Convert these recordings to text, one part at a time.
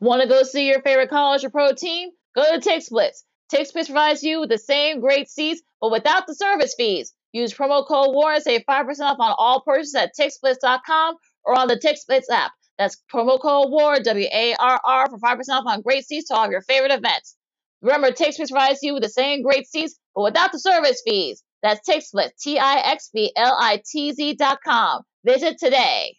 Want to go see your favorite college or pro team? Go to TixBlitz. TixBlitz provides you with the same great seats, but without the service fees. Use promo code WARR and save 5% off on all purchases at TixBlitz.com or on the TixBlitz app. That's promo code WARR, W A R R, for 5% off on great seats to all of your favorite events. Remember, TixBlitz provides you with the same great seats, but without the service fees. That's TixBlitz, T I X B L I T Z.com. Visit today.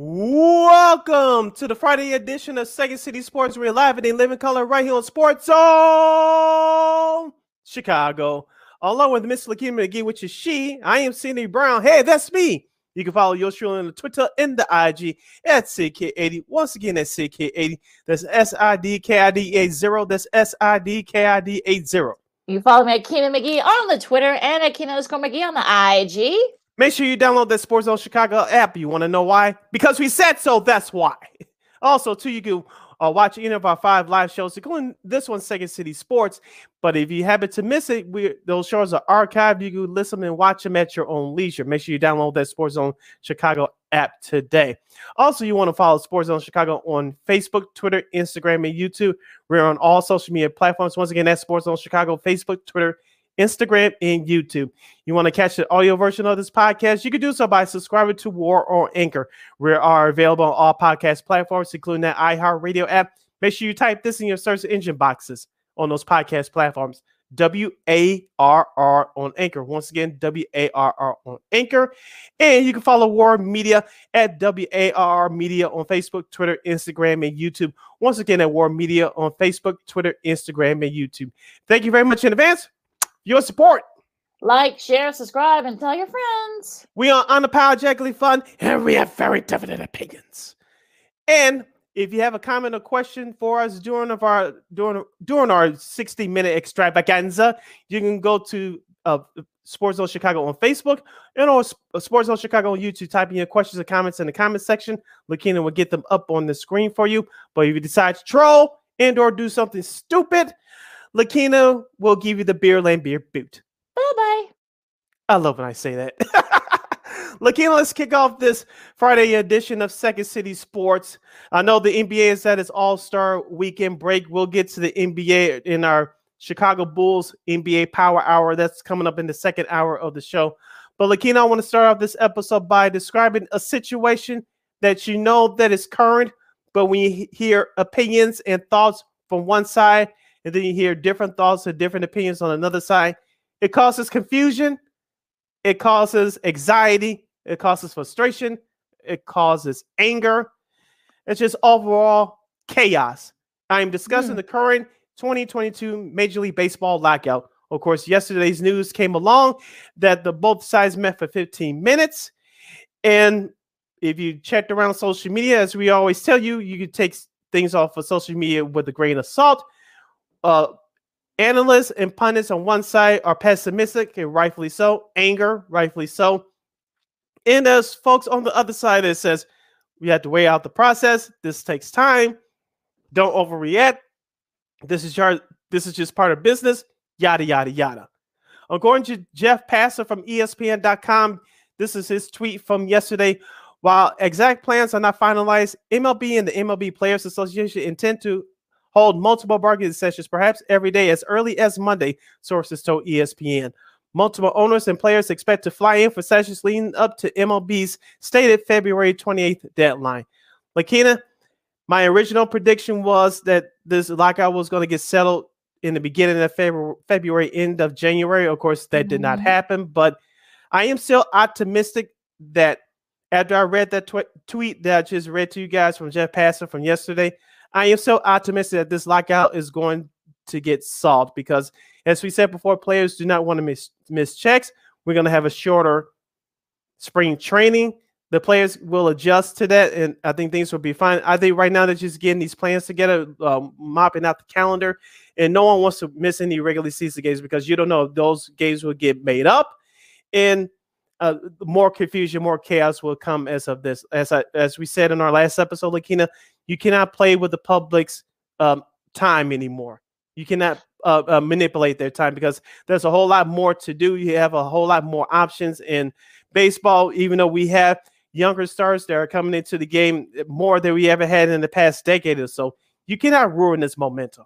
Welcome to the Friday edition of Second City Sports. We're live and in living color right here on Sports Zone Chicago. Along with Miss Lakina McGee, which is she. I am Cindy Brown. Hey, that's me. You can follow your show on the Twitter and the IG at CK80. Once again, that's CK80. That's S I D K I D 80. That's S I D K I D 80. You follow me at Keenan McGee on the Twitter and at Keenan McGee on the IG. Make sure you download the Sports Zone Chicago app. You want to know why? Because we said so. That's why. Also, too, you can uh, watch any of our five live shows, including this one, Second City Sports. But if you happen to miss it, we those shows are archived. You can listen and watch them at your own leisure. Make sure you download that Sports Zone Chicago app today. Also, you want to follow Sports Zone Chicago on Facebook, Twitter, Instagram, and YouTube. We're on all social media platforms. Once again, that's Sports Zone Chicago, Facebook, Twitter, Instagram, and YouTube. You want to catch the audio version of this podcast? You can do so by subscribing to WARR or Anchor. We are available on all podcast platforms, including that iHeartRadio app. Make sure you type this in your search engine boxes on those podcast platforms. W A R R on Anchor. Once again, W A R R on Anchor. And you can follow WARR Media at W A R Media on Facebook, Twitter, Instagram, and YouTube. Once again, at WARR Media on Facebook, Twitter, Instagram, and YouTube. Thank you very much in advance your support. Like, share, subscribe, and tell your friends. We are unapologetically fun and we have very definite opinions. And if you have a comment or question for us during of our during during our 60 minute extravaganza, you can go to uh, Sports Zone Chicago on Facebook and or uh, Sports Zone Chicago on YouTube. Type in your questions or comments in the comment section. Lakina will get them up on the screen for you. But if you decide to troll and or do something stupid, Lakina will give you the beer lane beer boot. Bye bye. I love when I say that. Lakina, let's kick off this Friday edition of Second City Sports. I know the NBA is at its All Star weekend break. We'll get to the NBA in our Chicago Bulls NBA Power Hour. That's coming up in the second hour of the show. But Lakina, I want to start off this episode by describing a situation that you know that is current, but when you hear opinions and thoughts from one side, and then you hear different thoughts and different opinions on another side, it causes confusion, it causes anxiety, it causes frustration, it causes anger. It's just overall chaos. I am discussing mm. the current 2022 Major League Baseball lockout. Of course, yesterday's news came along that the both sides met for 15 minutes. And if you checked around social media, as we always tell you, you can take things off of social media with a grain of salt uh, analysts and pundits on one side are pessimistic, and rightfully so. Anger, rightfully so. And there's folks on the other side that says we have to weigh out the process. This takes time. Don't overreact. This is your this is just part of business. Yada yada yada. According to Jeff Passan from ESPN.com, this is his tweet from yesterday. While exact plans are not finalized, MLB and the MLB Players Association intend to hold multiple bargaining sessions, perhaps every day as early as Monday, sources told ESPN. Multiple owners and players expect to fly in for sessions leading up to MLB's stated February 28th deadline. Lakina, my original prediction was that this lockout was going to get settled in the beginning of February, February end of January. Of course, that mm-hmm. did not mm-hmm. happen, but I am still optimistic that after I read that tw- tweet that I just read to you guys from Jeff Passan from yesterday, I am so optimistic that this lockout is going to get solved because, as we said before, players do not want to miss miss checks. We're going to have a shorter spring training. the players will adjust to that, and I think things will be fine. I think right now they're just getting these plans together, um, mopping out the calendar, and no one wants to miss any regular season games because you don't know if those games will get made up, and uh, more confusion, more chaos will come as of this. As I, as we said in our last episode, Lakina, you cannot play with the public's um, time anymore. You cannot uh, uh, manipulate their time because there's a whole lot more to do. You have a whole lot more options in baseball, even though we have younger stars that are coming into the game more than we ever had in the past decade or so. You cannot ruin this momentum.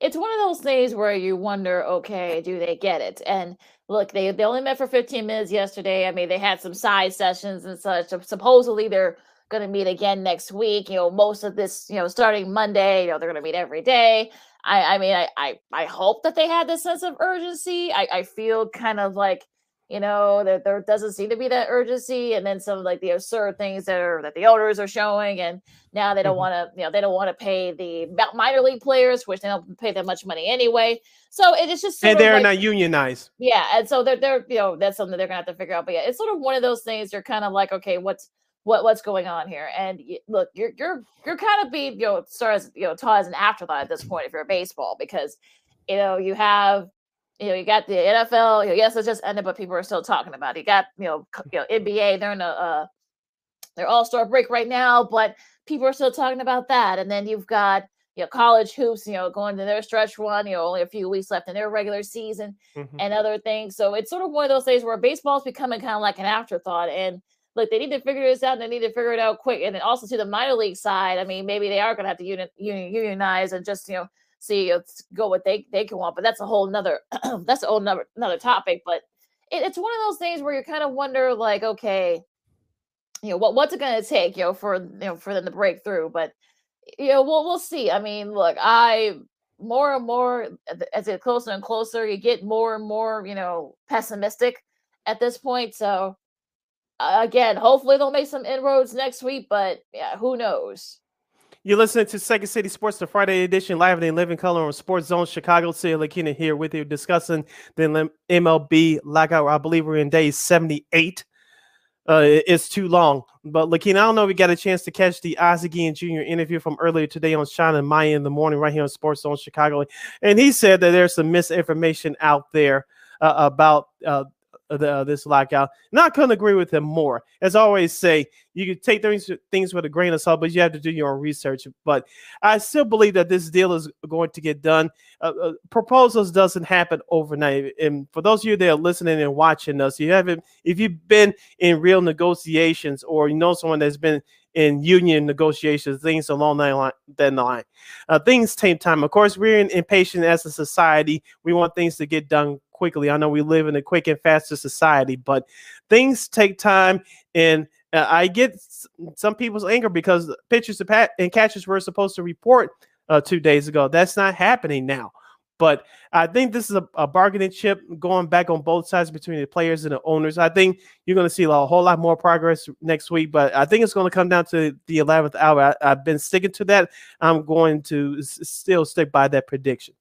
It's one of those things where you wonder, okay, do they get it? And look, they they only met for 15 minutes yesterday. I mean, they had some side sessions and such. Supposedly they're going to meet again next week. You know, most of this, you know, starting Monday, you know, they're going to meet every day. I, I mean, I, I, I hope that they had this sense of urgency. I, I feel kind of like you know that there doesn't seem to be that urgency and then some like the absurd things that are that the owners are showing and now they don't mm-hmm. want to you know they don't want to pay the minor league players which they don't pay that much money anyway so it is just and they're like, not unionized yeah and so they're they're you know that's something they're gonna have to figure out but yeah it's sort of one of those things you're kind of like okay what's what what's going on here and look you're you're you're kind of being you know sort of you know taught as an afterthought at this point if you're a baseball because you know you have you know, you got the NFL. You know, yes, it just ended, but people are still talking about it. You got you know, you know NBA. They're in a uh, their All Star break right now, but people are still talking about that. And then you've got you know college hoops. You know, going to their stretch run. You know, only a few weeks left in their regular season mm-hmm. and other things. So it's sort of one of those days where baseball's becoming kind of like an afterthought. And look, they need to figure this out. and They need to figure it out quick. And then also to the minor league side, I mean, maybe they are going to have to uni- unionize and just you know see let's go what they they can want but that's a whole nother that's a whole another another topic but it, it's one of those things where you kind of wonder like okay you know what what's it going to take you know for you know for them to break through but you know we'll we'll see i mean look i more and more as it closer and closer you get more and more you know pessimistic at this point so again hopefully they'll make some inroads next week but yeah who knows you're listening to Second City Sports, the Friday edition, live and in living color on Sports Zone Chicago. Sia Lakina here with you, discussing the MLB lockout. I believe we're in day 78. Uh, it's too long, but Lakina, I don't know if we got a chance to catch the Ozzie Guillen Jr. interview from earlier today on Sean and Maya in the morning, right here on Sports Zone Chicago, and he said that there's some misinformation out there uh, about uh, the, this lockout. Not couldn't agree with him more. As I always say, you can take things things with a grain of salt, but you have to do your own research. But I still believe that this deal is going to get done. Uh, uh, proposals doesn't happen overnight. And for those of you that are listening and watching us, you haven't if you've been in real negotiations or you know someone that's been in union negotiations, things along that line. That line. Uh, things take time. Of course, we're impatient as a society. We want things to get done quickly. I know we live in a quick and faster society, but things take time. And uh, I get some people's anger because pitchers and catchers were supposed to report uh, two days ago. That's not happening now. But I think this is a, a, bargaining chip going back on both sides between the players and the owners. I think you're going to see a whole lot more progress next week, but I think it's going to come down to the 11th hour. I, have been sticking to that. I'm going to s- still stick by that prediction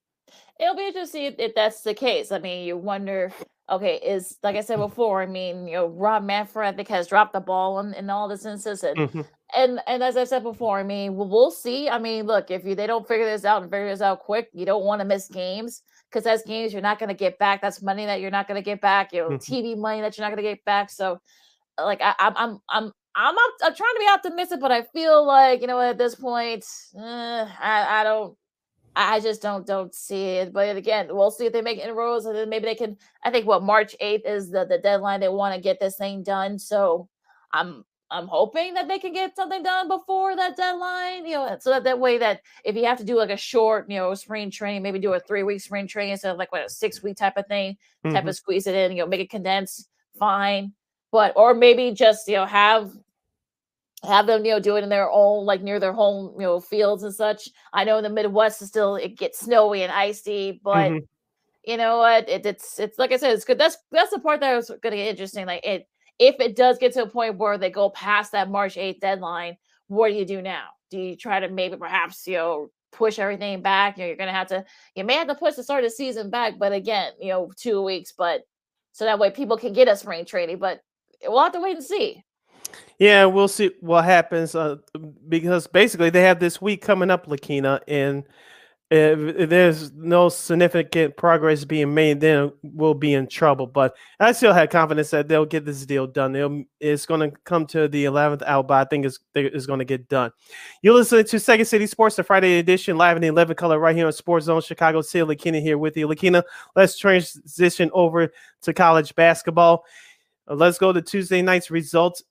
it'll be interesting if, if that's the case. I mean, you wonder, okay, is like I said before, I mean, you know, Rob Manfred I think has dropped the ball in, in all this instance. And, mm-hmm. and and as I said before, I mean, we'll, we'll see. I mean, look, if you they don't figure this out and figure this out quick, you don't want to miss games because that's games you're not going to get back. That's money that you're not going to get back. You know, mm-hmm. TV money that you're not going to get back. So, like, I, I'm I'm I'm I'm up, I'm trying to be optimistic, but I feel like you know at this point, uh, I I don't I just don't don't see it. But again, we'll see if they make inroads, and then maybe they can. I think what March eighth is the the deadline they want to get this thing done. So I'm I'm hoping that they can get something done before that deadline. You know, so that that way that if you have to do like a short, you know, spring training, maybe do a three week spring training instead of like what a six week type of thing, mm-hmm. type of squeeze it in. You know, make it condensed, fine. But or maybe just you know have have them, you know, do it in their own, like near their home, you know, fields and such. I know in the Midwest, is still it gets snowy and icy, but mm-hmm. you know what? It, it's it's like I said, it's good. That's that's the part that was going to get interesting. Like it, if it does get to a point where they go past that March eighth deadline, what do you do now? Do you try to maybe perhaps you know push everything back? You know, you're going to have to, you may have to push the start of the season back, but again, you know, two weeks, but so that way people can get a spring training. But we'll have to wait and see. Yeah, we'll see what happens uh, because basically they have this week coming up, Lakina, and if there's no significant progress being made, then we'll be in trouble. But I still have confidence that they'll get this deal done. They'll, it's going to come to the 11th out, but I think it's, it's going to get done. You're listening to Second City Sports, the Friday edition, live in the 11 color right here on Sports Zone Chicago City. Lakina here with you. Lakina, let's transition over to college basketball. Let's go to Tuesday night's results.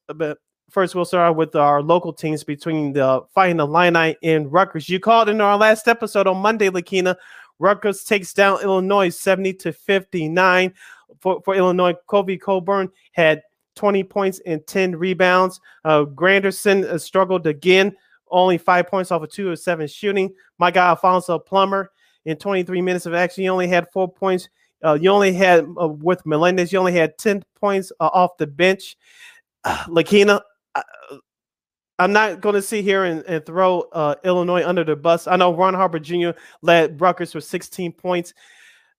First we'll start with our local teams between the Fighting Illini and Rutgers. You called in our last episode on Monday, Lakina. Rutgers takes down Illinois 70 to 59. For, for Illinois, Kofi Cockburn had 20 points and 10 rebounds. Uh, Grandison uh, struggled again, only five points off of two of seven shooting. My guy Alfonso Plummer in 23 minutes of action, he only had four points. Uh, you only had uh, with Melendez, you only had 10 points uh, off the bench. Lakina, I'm not going to sit here and, and throw uh, Illinois under the bus. I know Ron Harper Jr. led Rutgers for 16 points.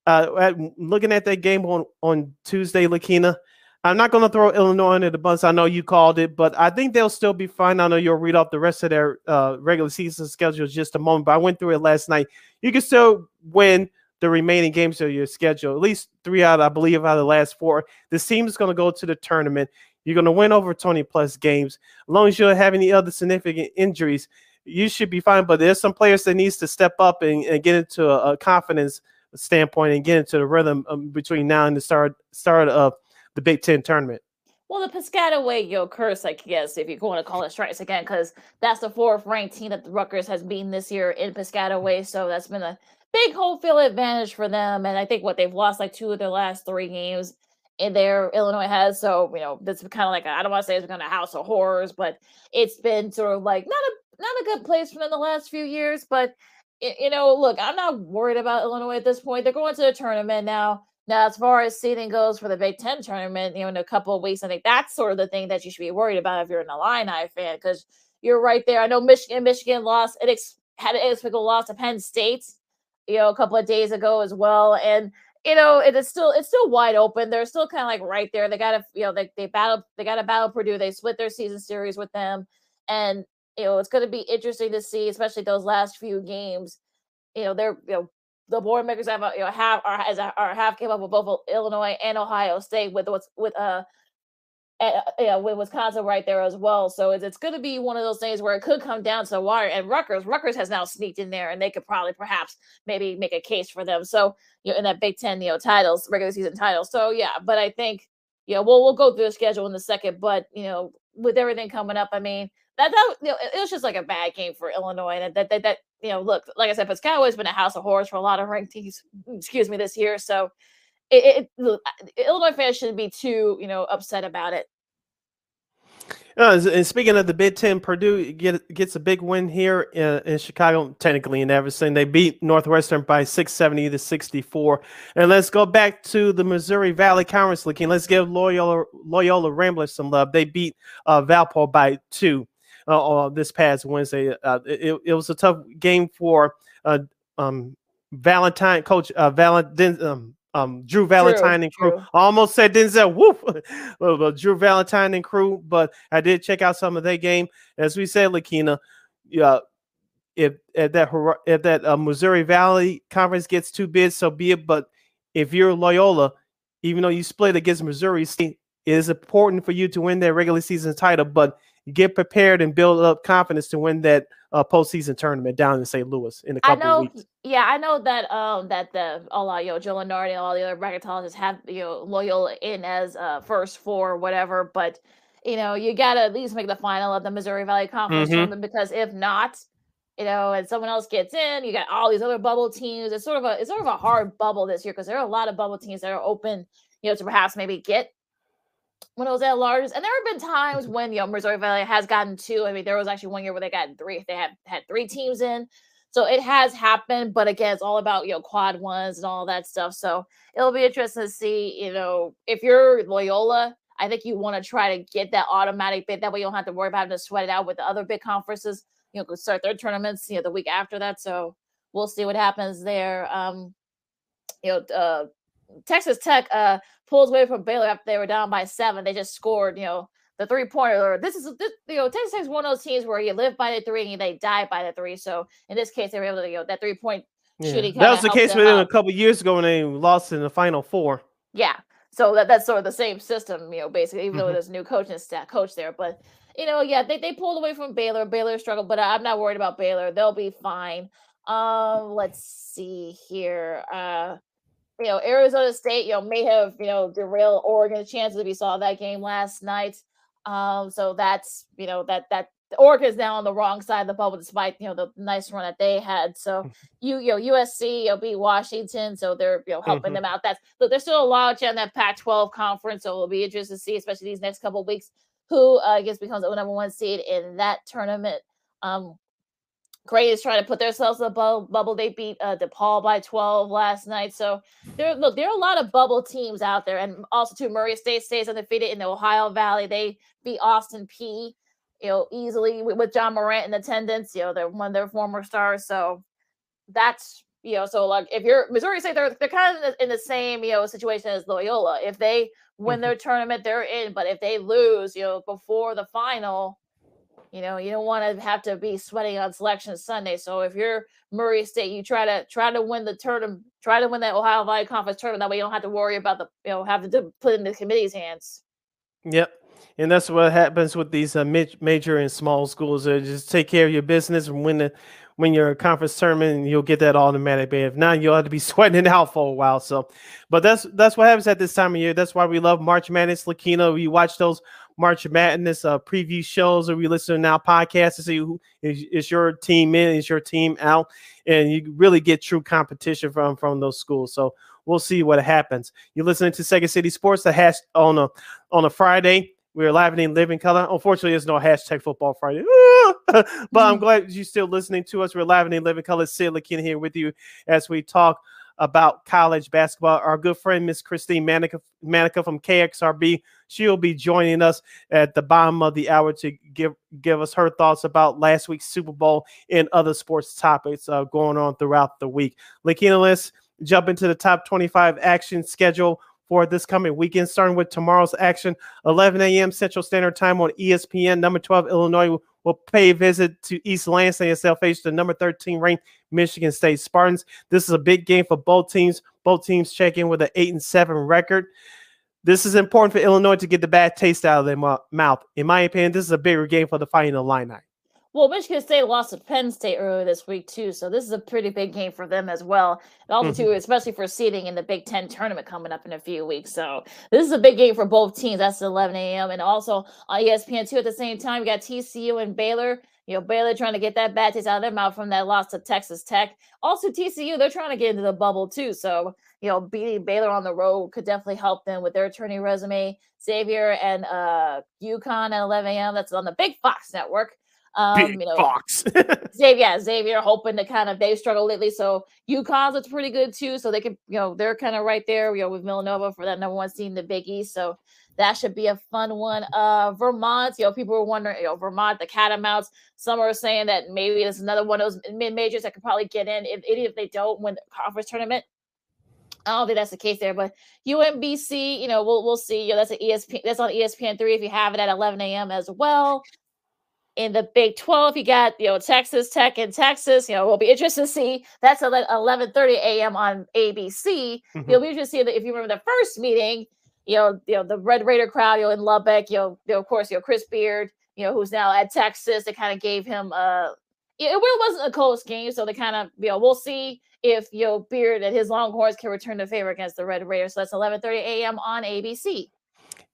Uh, at, looking at that game on, on Tuesday, Lakina, I'm not going to throw Illinois under the bus. I know you called it, but I think they'll still be fine. I know you'll read off the rest of their uh, regular season schedule just a moment, but I went through it last night. You can still win the remaining games of your schedule, at least three out, I believe, out of the last four. This team is going to go to the tournament. You're going to win over 20 plus games. As long as you don't have any other significant injuries, you should be fine. But there's some players that needs to step up and, and get into a, a, confidence standpoint and get into the rhythm um, between now and the start start of the Big Ten tournament. Well, the Piscataway yo curse, I guess, if you want to call it strikes again, because that's the fourth ranked team that the Rutgers has beaten this year in Piscataway. So that's been a big home field advantage for them. And I think what they've lost like two of their last three games there Illinois has. So, you know, this is kind of like I don't want to say it's kind of house of horrors, but it's been sort of like not a not a good place for them the last few years. But you know, look, I'm not worried about Illinois at this point. They're going to the tournament now. Now, as far as seeding goes for the Big Ten tournament, you know, in a couple of weeks, I think that's sort of the thing that you should be worried about if you're an Illini fan, because you're right there. I know Michigan, Michigan lost. It ex- had an inexplicable loss to Penn State, you know, a couple of days ago as well, and you know, it is still it's still wide open. They're still kind of like right there. They got to you know they they battle they got to battle Purdue. They split their season series with them, and you know it's going to be interesting to see, especially those last few games. You know, they're you know the Boilermakers have a, you know have are, are have came up with both Illinois and Ohio State with what's with uh uh, yeah, with Wisconsin right there as well. So it's, it's going to be one of those things where it could come down to the wire. And Rutgers, Rutgers has now sneaked in there, and they could probably perhaps maybe make a case for them. So you know, in that Big Ten, you know, titles, regular season titles. So yeah, but I think you know, we'll we'll go through the schedule in a second. But you know, with everything coming up, I mean, that that you know, it, was just like a bad game for Illinois. That that that, that you know, look, like I said, Pascal has been a house of horrors for a lot of ranked teams. Excuse me, this year. So it, it, Illinois fans shouldn't be too, you know, upset about it. Uh, and speaking of the Big Ten, Purdue get, gets a big win here in, in, Chicago, technically in Evanston. They beat Northwestern by 670 to 64. And let's go back to the Missouri Valley Conference looking. Let's give Loyola, Loyola Ramblers some love. They beat uh, Valpo by two uh, this past Wednesday. Uh, it, it, was a tough game for uh, um, Valentine, Coach uh, Valentine. Um, um, Drew Valentine and crew. I almost said Denzel Woof, but Drew Valentine and crew. But I did check out some of their game. As we said, Lakina, yeah, if, if that if that uh, Missouri Valley Conference gets too big, so be it. But if you're Loyola, even though you split against Missouri State, it is important for you to win that regular season title. But get prepared and build up confidence to win that uh, postseason tournament down in St. Louis in a couple I know, weeks. Yeah, I know that um that the all you know, Joe Lunardi and all the other bracketologists have you know Loyola in as uh first four or whatever, but you know, you gotta at least make the final of the Missouri Valley Conference mm-hmm. tournament because if not, you know, and someone else gets in, you got all these other bubble teams. It's sort of a it's sort of a hard bubble this year because there are a lot of bubble teams that are open, you know, to perhaps maybe get when it was at largest. And there have been times mm-hmm. when you know Missouri Valley has gotten two. I mean, there was actually one year where they got three. They had had three teams in. So it has happened, but again, it's all about you know quad ones and all that stuff. So it'll be interesting to see. You know, if you're Loyola, I think you want to try to get that automatic bid. That way, you don't have to worry about having to sweat it out with the other big conferences. You know, start their tournaments. You know, the week after that. So we'll see what happens there. Um, you know, uh, Texas Tech uh pulls away from Baylor after they were down by seven. They just scored, you know, the three pointer. This is this, you know Texas Tech is one of those teams where you live by the three and they die by the three. So in this case, they were able to you know that three point yeah. shooting. That was the case with them a couple years ago when they lost in the final four. Yeah, so that that's sort of the same system, you know, basically, even mm-hmm. though there's a new coach and staff coach there. But you know, yeah, they, they pulled away from Baylor. Baylor struggled, but I'm not worried about Baylor. They'll be fine. Um, let's see here. Uh you know, Arizona State, you know, may have, you know, derailed Oregon's chances. We saw that game last night. Um, so that's, you know, that that Oregon is now on the wrong side of the bubble, despite you know the nice run that they had. So you, you know, USC, you'll beat Washington, so they're you know helping mm-hmm. them out. That's but there's still a lot in that Pac-12 conference, so it'll be interesting to see, especially these next couple weeks, who uh, I guess becomes the number one seed in that tournament. Um, Gray is trying to put themselves in the bubble. bubble. They beat uh, DePaul by 12 last night. So there, look, there are a lot of bubble teams out there, and also too, Murray State stays undefeated in the Ohio Valley. They beat Austin Peay, you know, easily with, with Ja Morant in attendance. You know, they're one of their former stars. So that's you know, so like if you're Missouri State, they're they're kind of in the same you know situation as Loyola. If they win mm-hmm. their tournament, they're in. But if they lose, you know, before the final you know, you don't want to have to be sweating on selection Sunday. So if you're Murray State, you try to try to win the tournament, try to win that Ohio Valley Conference tournament. That way you don't have to worry about the you know having to put in the committee's hands. Yep. And that's what happens with these uh, major and small schools. Uh, just take care of your business and win the when you're a conference tournament, you'll get that automatic. But if not, you'll have to be sweating it out for a while. So, but that's that's what happens at this time of year. That's why we love March Madness, Lakina. We watch those March Madness uh, preview shows, or we listen now podcasts to see who is, is your team in, is your team out, and you really get true competition from from those schools. So we'll see what happens. You're listening to Second City Sports, the hash on a on a Friday. We're live in living color. Unfortunately, there's no hashtag football Friday. but I'm mm. glad you're still listening to us. We're live in living color. Sid Lakina here with you as we talk about college basketball. Our good friend, Miss Christine Manica, Manica from KXRB, she'll be joining us at the bottom of the hour to give give us her thoughts about last week's Super Bowl and other sports topics uh, going on throughout the week. Lakina, let's jump into the top 25 action schedule for this coming weekend, starting with tomorrow's action, 11 a.m. Central Standard Time on ESPN. Number 12, Illinois will pay a visit to East Lansing as they'll face the number 13 ranked Michigan State Spartans. This is a big game for both teams. Both teams check in with an 8 and 7 record. This is important for Illinois to get the bad taste out of their mouth. In my opinion, this is a bigger game for the Fighting Illini. Well, Michigan State lost to Penn State earlier this week too, so this is a pretty big game for them as well. And also mm-hmm. too, especially for seeding in the Big Ten tournament coming up in a few weeks. So this is a big game for both teams. That's 11 a.m. and also on ESPN two at the same time. We got TCU and Baylor. You know, Baylor trying to get that bad taste out of their mouth from that loss to Texas Tech. Also, TCU, they're trying to get into the bubble too. So, you know, beating Baylor on the road could definitely help them with their attorney resume. Xavier and uh UConn at 11 a.m. That's on the Big Fox Network. Um, Big you know, Fox. Xavier, yeah, Xavier hoping to kind of they struggle lately. So UConn's it's pretty good too. So they can, you know, they're kind of right there, you know, with Villanova for that number one seed in the Big East. So that should be a fun one. Uh Vermont, you know, people were wondering, you know, Vermont, the Catamounts. Some are saying that maybe it's another one of those mid majors that could probably get in if if they don't win the conference tournament. I don't think that's the case there, but UMBC, you know, we'll we'll see. You know, that's an ESPN that's on ESPN three if you have it at 11 a.m. as well in the Big 12, you got, you know, Texas Tech and Texas. You know, we'll be interested to see. That's at 11 30 a.m. on ABC. Mm-hmm. You'll be interested to see if you remember the first meeting, you know, you know, the Red Raider crowd, you know, in Lubbock, you know, you know of course, you know, Chris Beard, you know, who's now at Texas, they kind of gave him uh it really wasn't a close game. So they kind of, you know, we'll see if you know Beard and his Longhorns can return the favor against the Red Raiders. So that's 11 30 a.m. on ABC.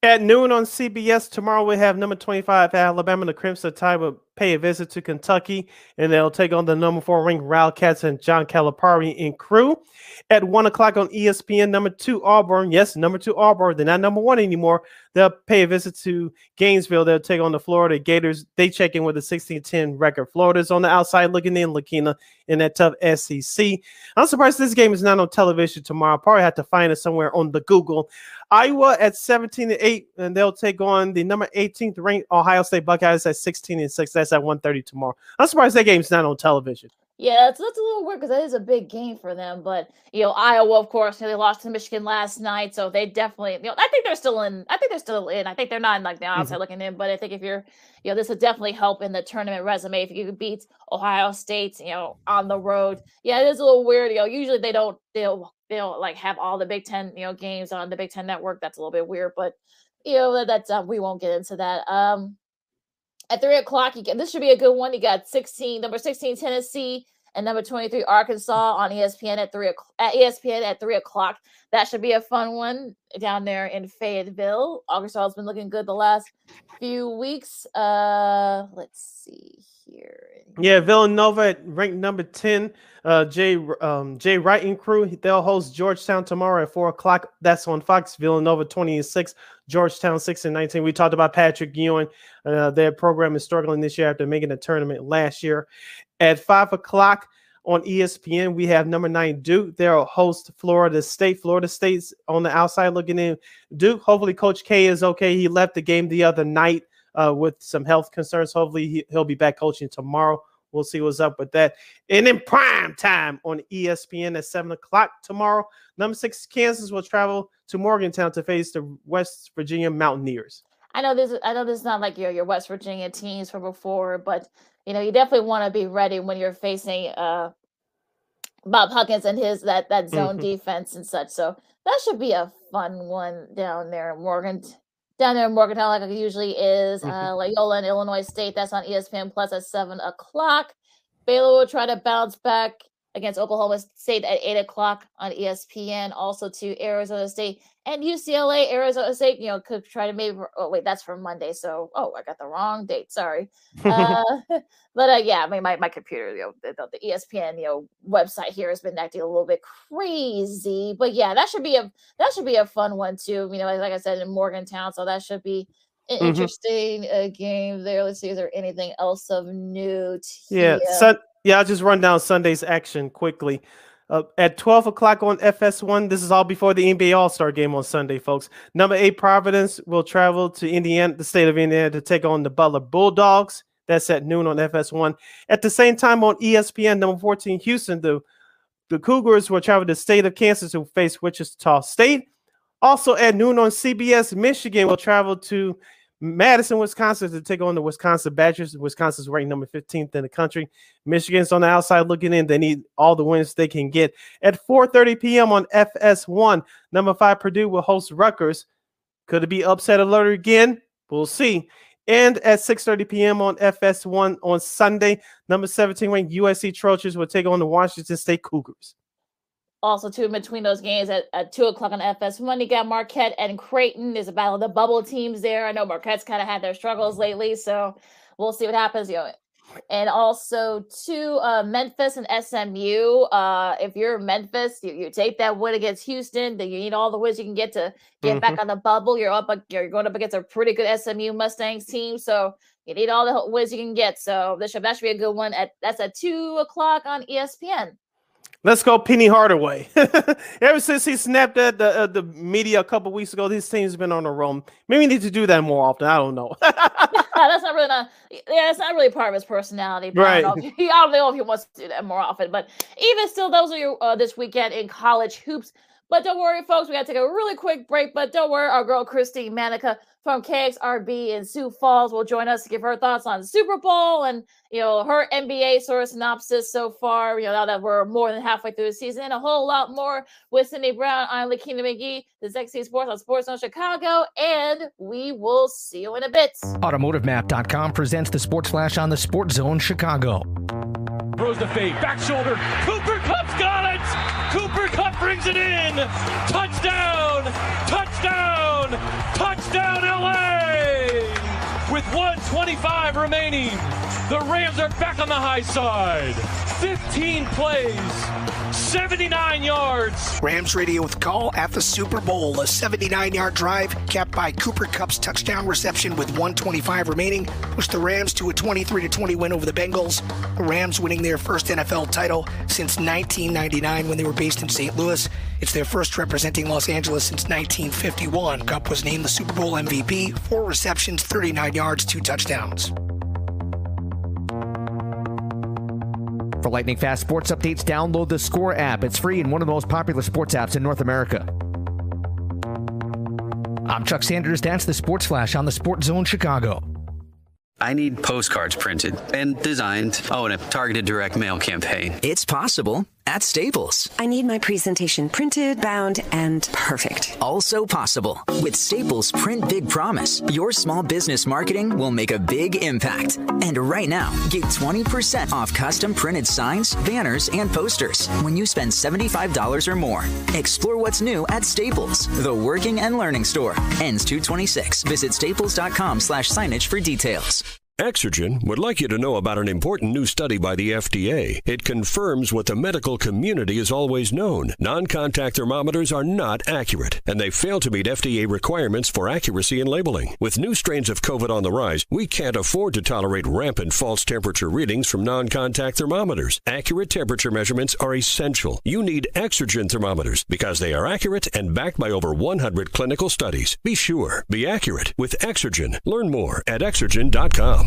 At noon on CBS tomorrow, we have number 25 Alabama, the Crimson Tide will pay a visit to Kentucky, and they'll take on the number four ranked Wildcats and John Calipari and crew. At one o'clock on ESPN, number two Auburn, yes, number two Auburn, they're not number one anymore. They'll pay a visit to Gainesville. They'll take on the Florida Gators. They check in with a 16-10 record. Florida's on the outside looking in, Lakina, in that tough SEC. I'm surprised this game is not on television tomorrow. Probably have to find it somewhere on the Google. Iowa at 17 to 8, and they'll take on the number 18th ranked Ohio State Buckeyes at 16 and 6. That's at 1:30 tomorrow. I'm surprised that game's not on television. Yeah, that's, that's a little weird because that is a big game for them. But you know, Iowa, of course, you know, they lost to Michigan last night, so they definitely, you know, I think they're still in. I think they're still in. I think they're not in like the outside mm-hmm. looking in, but I think if you're, you know, this would definitely help in the tournament resume if you could beat Ohio State, you know, on the road. Yeah, it is a little weird. You know, usually they don't they'll they don't like have all the Big Ten, you know, games on the Big Ten network. That's a little bit weird, but you know, that's um, we won't get into that. Um, at three o'clock, you get this should be a good one. You got 16, number 16, Tennessee, and number 23, Arkansas on ESPN at three at ESPN at three o'clock. That should be a fun one down there in Fayetteville. Arkansas has been looking good the last few weeks. Uh let's see here. Yeah, Villanova at ranked number 10. Uh Jay um Jay Wright and crew. They'll host Georgetown tomorrow at four o'clock. That's on Fox. Villanova 20 and 6, Georgetown 6 and 19. We talked about Patrick Ewing. Uh, their program is struggling this year after making a tournament last year. At five o'clock on ESPN, we have number nine Duke. They'll host Florida State. Florida State's on the outside looking in. Duke, hopefully, Coach K is okay. He left the game the other night uh, with some health concerns. Hopefully, he, he'll be back coaching tomorrow. We'll see what's up with that. And in prime time on ESPN at 7 o'clock tomorrow, number six Kansas will travel to Morgantown to face the West Virginia Mountaineers. I know this. I know this is not like your your West Virginia teams from before, but you know you definitely want to be ready when you're facing uh Bob Huggins and his that that zone mm-hmm. defense and such. So that should be a fun one down there in Morgan down there in Morgantown, like it usually is. Mm-hmm. Uh, Loyola and Illinois State. That's on ESPN Plus at seven o'clock. Baylor will try to bounce back against Oklahoma State at eight o'clock on ESPN. Also to Arizona State and UCLA, Arizona State. You know, could try to maybe. Oh wait, that's for Monday. So oh, I got the wrong date. Sorry. Uh, but uh, yeah, I mean, my, my computer, you know, the, the, ESPN, you know, website here has been acting a little bit crazy. But yeah, that should be a that should be a fun one too. You know, like, like I said in Morgantown, so that should be an mm-hmm. interesting uh, game there. Let's see, is there anything else of note? Yeah, so, yeah, I'll just run down Sunday's action quickly. Uh, at 12 o'clock on FS1, this is all before the NBA All Star game on Sunday, folks. Number eight, Providence will travel to Indiana, the state of Indiana, to take on the Butler Bulldogs. That's at noon on FS1. At the same time on ESPN, number 14, Houston, the, the Cougars will travel to the state of Kansas to face Wichita State. Also at noon on CBS, Michigan will travel to Madison, Wisconsin to take on the Wisconsin Badgers. Wisconsin's ranked number 15th in the country. Michigan's on the outside looking in. They need all the wins they can get. At 4:30 p.m. on FS1, number five Purdue will host Rutgers. Could it be upset alert again? We'll see. And at 6:30 p.m. on FS1 on Sunday, number 17 ranked USC Trojans will take on the Washington State Cougars also too in between those games at, at two o'clock on FS1, you got Marquette and Creighton. There's a battle of the bubble teams there. I know Marquette's kind of had their struggles lately, so we'll see what happens. You know, and also to uh, Memphis and SMU. Uh, if you're Memphis, you, you take that win against Houston. Then you need all the wins you can get to get mm-hmm. back on the bubble. You're up, you're going up against a pretty good SMU Mustangs team, so you need all the wins you can get. So this should that should be a good one. At that's at two o'clock on ESPN. Let's go, Penny Hardaway. Ever since he snapped at the uh, the media a couple weeks ago, this team's been on a roll. Maybe we need to do that more often. I don't know. that's not really not. Yeah, that's not really part of his personality. right. I don't, know if he, I don't know if he wants to do that more often. But even still, those are your uh, this weekend in college hoops. But don't worry, folks. We got to take a really quick break. But don't worry, our girl Christine Manica from KXRB in Sioux Falls will join us to give her thoughts on Super Bowl and you know her NBA sort of synopsis so far. You know now that we're more than halfway through the season, and a whole lot more with Cindy Brown. I'm Lakina McGee, the Sexy Sports on Sports on Chicago, and we will see you in a bit. AutomotiveMap.com presents the Sports Flash on the Sports Zone Chicago. Throws the fade, back shoulder. Cooper Kupp's got it. Brings it in. Touchdown! Touchdown! Touchdown, LA! With 125 remaining, the Rams are back on the high side. 15 plays, 79 yards. Rams radio with call at the Super Bowl. A 79 yard drive capped by Cooper Kupp's touchdown reception with 125 remaining pushed the Rams to a 23 20 win over the Bengals. The Rams winning their first NFL title since 1999 when they were based in St. Louis. It's their first representing Los Angeles since 1951. Kupp was named the Super Bowl MVP, four receptions, 39 yards, two touchdowns. For lightning fast sports updates, download the Score app. It's free and one of the most popular sports apps in North America. I'm Chuck Sanders. That's the Sports Flash on the Sports Zone Chicago. I need postcards printed and designed. Oh, and a targeted direct mail campaign. It's possible at Staples. I need my presentation printed, bound, and perfect. Also possible with Staples Print Big Promise. Your small business marketing will make a big impact. And right now, get 20% off custom printed signs, banners, and posters when you spend $75 or more. Explore what's new at Staples, the working and learning store. Ends 226. Visit staples.com slash signage for details. Exergen would like you to know about an important new study by the FDA. It confirms what the medical community has always known. Non contact thermometers are not accurate, and they fail to meet FDA requirements for accuracy in labeling. With new strains of COVID on the rise, we can't afford to tolerate rampant false temperature readings from non contact thermometers. Accurate temperature measurements are essential. You need Exergen thermometers because they are accurate and backed by over 100 clinical studies. Be sure, be accurate with Exergen. Learn more at exergen.com.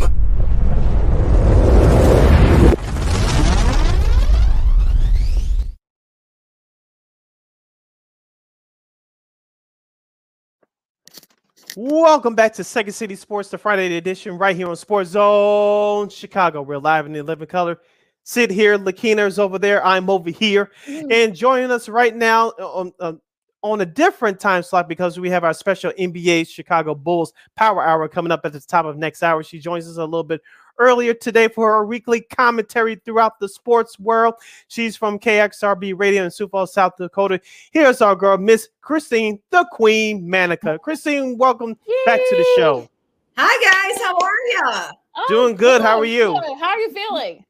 Welcome back to Second City Sports, the Friday edition, right here on Sports Zone Chicago. We're live in the living color. Sit here, Lakina's over there. I'm over here, mm. and joining us right now on uh, um, uh on a different time slot because we have our special NBA Chicago Bulls Power Hour coming up at the top of next hour. She joins us a little bit earlier today for her weekly commentary throughout the sports world. She's from KXRB Radio in Sioux Falls, South Dakota. Here's our girl, Miss Christine, the Queen Manica. Christine, welcome Yay! back to the show. Hi guys, how are you? Oh, Doing good. How are you? good. How are you feeling?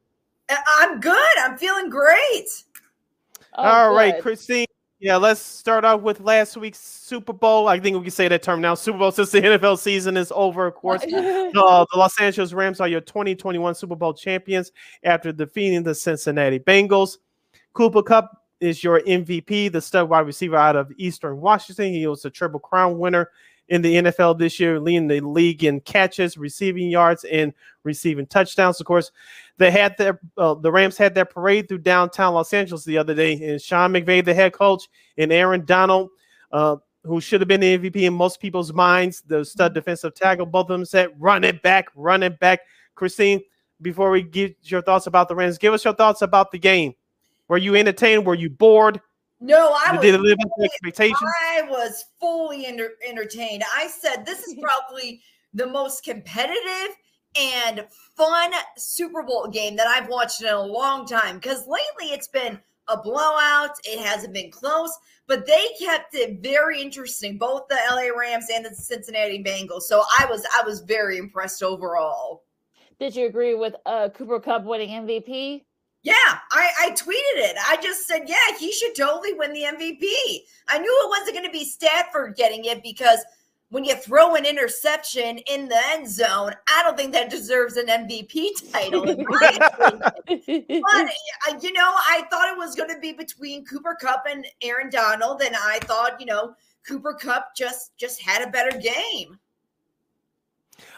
Uh, I'm good. I'm feeling great. Oh, All right, good. Christine. Yeah, let's start off with last week's Super Bowl. I think we can say that term now. Super Bowl since the NFL season is over, of course. the, the Los Angeles Rams are your 2021 Super Bowl champions after defeating the Cincinnati Bengals. Cooper Kupp is your MVP, the stud wide receiver out of Eastern Washington. He was a Triple Crown winner in the NFL this year, leading the league in catches, receiving yards, and receiving touchdowns. Of course, they had their uh, the Rams had their parade through downtown Los Angeles the other day, and Sean McVay, the head coach, and Aaron Donald, uh, who should have been the MVP in most people's minds, the stud defensive tackle, both of them said, "Run it back, run it back." Christine, before we get your thoughts about the Rams, give us your thoughts about the game. Were you entertained? Were you bored? No, I was Did it live up to fully- expectations? I was fully enter- entertained. I said this is probably the most competitive and fun Super Bowl game that I've watched in a long time because lately it's been a blowout. It hasn't been close, but they kept it very interesting, both the LA Rams and the Cincinnati Bengals. So I was I was very impressed overall. Did you agree with uh, Cooper Kupp winning MVP? Yeah, I, I tweeted it. I just said, yeah, he should totally win the MVP. I knew it wasn't going to be Stafford getting it because when you throw an interception in the end zone, I don't think that deserves an MVP title. in my opinion. but uh, you know, I thought it was going to be between Cooper Kupp and Aaron Donald, and I thought, you know, Cooper Kupp just just had a better game.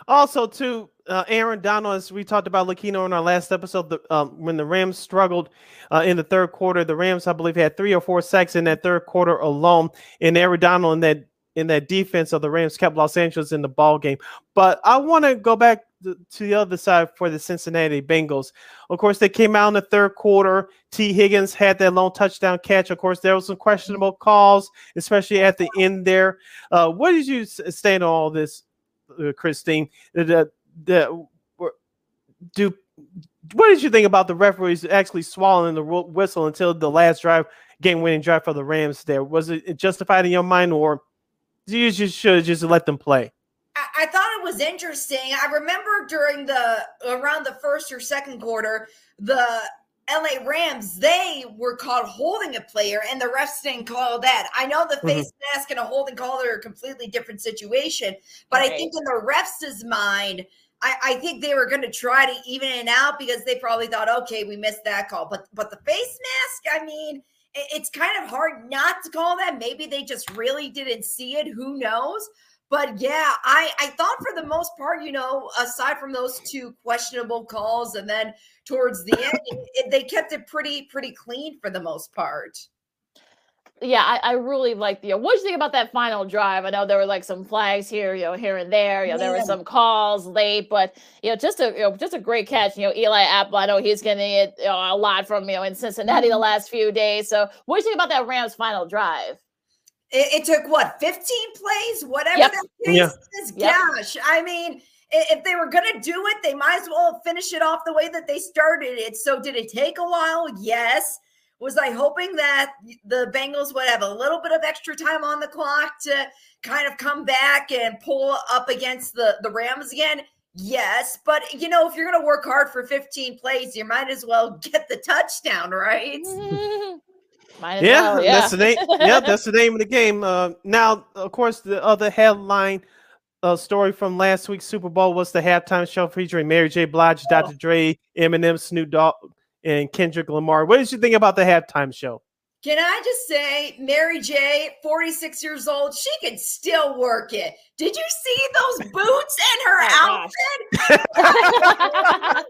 Also, too, uh, Aaron Donald, as we talked about Lakina in our last episode, the, um, when the Rams struggled uh, in the third quarter, the Rams, I believe, had three or four sacks in that third quarter alone. And Aaron Donald in that in that defense of the Rams kept Los Angeles in the ball game. But I want to go back to, to the other side for the Cincinnati Bengals. Of course, they came out in the third quarter. Tee Higgins had that long touchdown catch. Of course, there was some questionable calls, especially at the end there. Uh, what did you stand on all this, Uh, Christine? The, the, do what did you think about the referees actually swallowing the whistle until the last drive, game-winning drive for the Rams? There was it justified in your mind, or you just should just let them play? I, I thought it was interesting. I remember during the around the first or second quarter, the LA Rams, they were caught holding a player and the refs didn't call that. I know the mm-hmm. face mask and a holding call are a completely different situation, but I think in the refs' mind, I, I think they were going to try to even it out because they probably thought, okay, we missed that call. But but the face mask, I mean, it- it's kind of hard not to call that. Maybe they just really didn't see it. Who knows? But yeah, I I thought for the most part, you know, aside from those two questionable calls, and then towards the end, it, they kept it pretty pretty clean for the most part yeah, I, I really like the. You know, what do you think about that final drive? I know there were like some flags here, you know, here and there. You know, there were some calls late, but you know, just a you know, just a great catch. You know, Eli Apple. I know he's getting it you know, a lot from you know in Cincinnati the mm-hmm. last few days. So, what do you think about that Rams final drive? It, it took what 15 plays, whatever yep. that case yeah. is. Yep. Gosh, I mean if they were going to do it, they might as well finish it off the way that they started it. So, did it take a while? Yes was I hoping that the Bengals would have a little bit of extra time on the clock to kind of come back and pull up against the, the Rams again? Yes, but you know, if you're going to work hard for 15 plays, you might as well get the touchdown, right? yeah, well, yeah, that's the name. yeah, that's the name of the game. Uh, now, of course, the other headline uh, story from last week's Super Bowl was the halftime show featuring Mary J. Blige, oh. Dr. Dre, Eminem, Snoop Dogg, and Kendrick Lamar. What did you think about the halftime show? Can I just say, Mary J, 46 years old, she can still work it. Did you see those boots and her oh, outfit?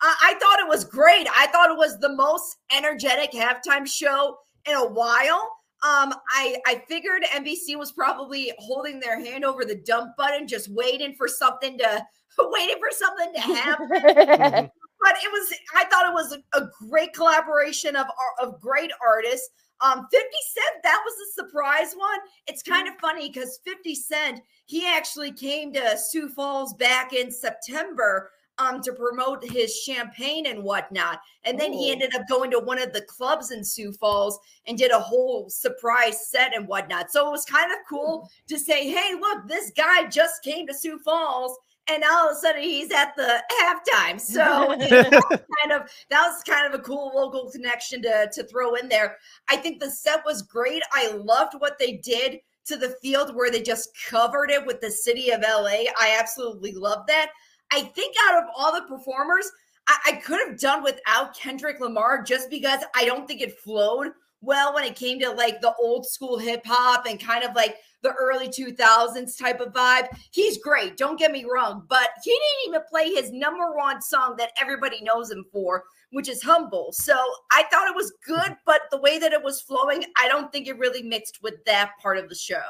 I, I thought it was great. I thought it was the most energetic halftime show in a while. Um, I I figured NBC was probably holding their hand over the dump button, just waiting for something to waiting for something to happen. But it was I thought it was a, a great collaboration of of great artists. Um, 50 Cent, that was a surprise one. It's kind of funny because 50 Cent, he actually came to Sioux Falls back in September um, to promote his champagne and whatnot. And then Ooh. he ended up going to one of the clubs in Sioux Falls and did a whole surprise set and whatnot. So it was kind of cool to say, hey, look, this guy just came to Sioux Falls and all of a sudden he's at the halftime. So kind of that was kind of a cool local connection to to throw in there. I think the set was great. I loved what they did to the field where they just covered it with the city of LA. I absolutely love that. I think out of all the performers, I, I could have done without Kendrick Lamar just because I don't think it flowed well when it came to like the old school hip hop and kind of like the early 2000s type of vibe. He's great, don't get me wrong, but he didn't even play his number one song that everybody knows him for, which is Humble. So I thought it was good, but the way that it was flowing, I don't think it really mixed with that part of the show.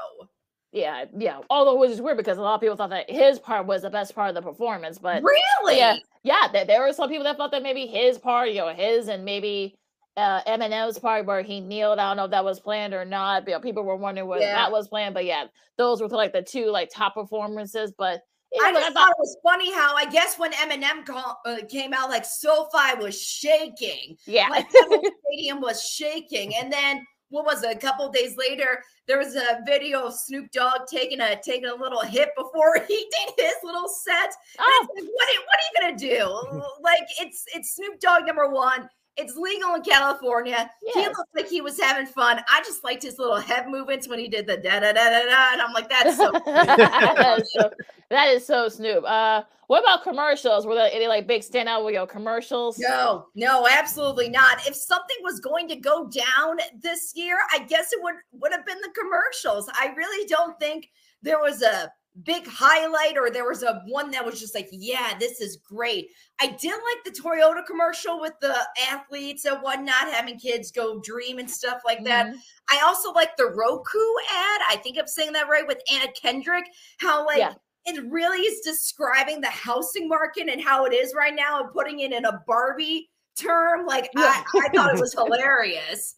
Yeah, yeah. Although it was weird because a lot of people thought that his part was the best part of the performance, but really, yeah, yeah. There, there were some people that thought that maybe his part, you know, his and maybe uh, Eminem's part where he kneeled. I don't know if that was planned or not. But, people were wondering whether yeah. that was planned. But yeah, those were like the two like top performances. But I just I thought, it was funny how I guess when Eminem call, uh, came out, like SoFi was shaking. Yeah, like the stadium was shaking, and then what was it? A couple days later, there was a video of Snoop Dogg taking a taking a little hit before he did his little set. Oh. Like, what, are, what are you gonna do? like it's it's Snoop Dogg number one. It's legal in California. Yes. He looked like he was having fun. I just liked his little head movements when he did the da da da da da. And I'm like, that's so. that, is so that is so Snoop. Uh, what about commercials? Were there any like big standout with your commercials? No, no, absolutely not. If something was going to go down this year, I guess it would would have been the commercials. I really don't think there was a big highlight or there was a one that was just like, yeah, this is great. I did like the Toyota commercial with the athletes and whatnot, having kids go dream and stuff like that. Mm-hmm. I also like the Roku ad. I think I'm saying that right with Anna Kendrick, how like yeah. it really is describing the housing market and how it is right now and putting it in a Barbie term. Like yeah. I, I thought it was hilarious.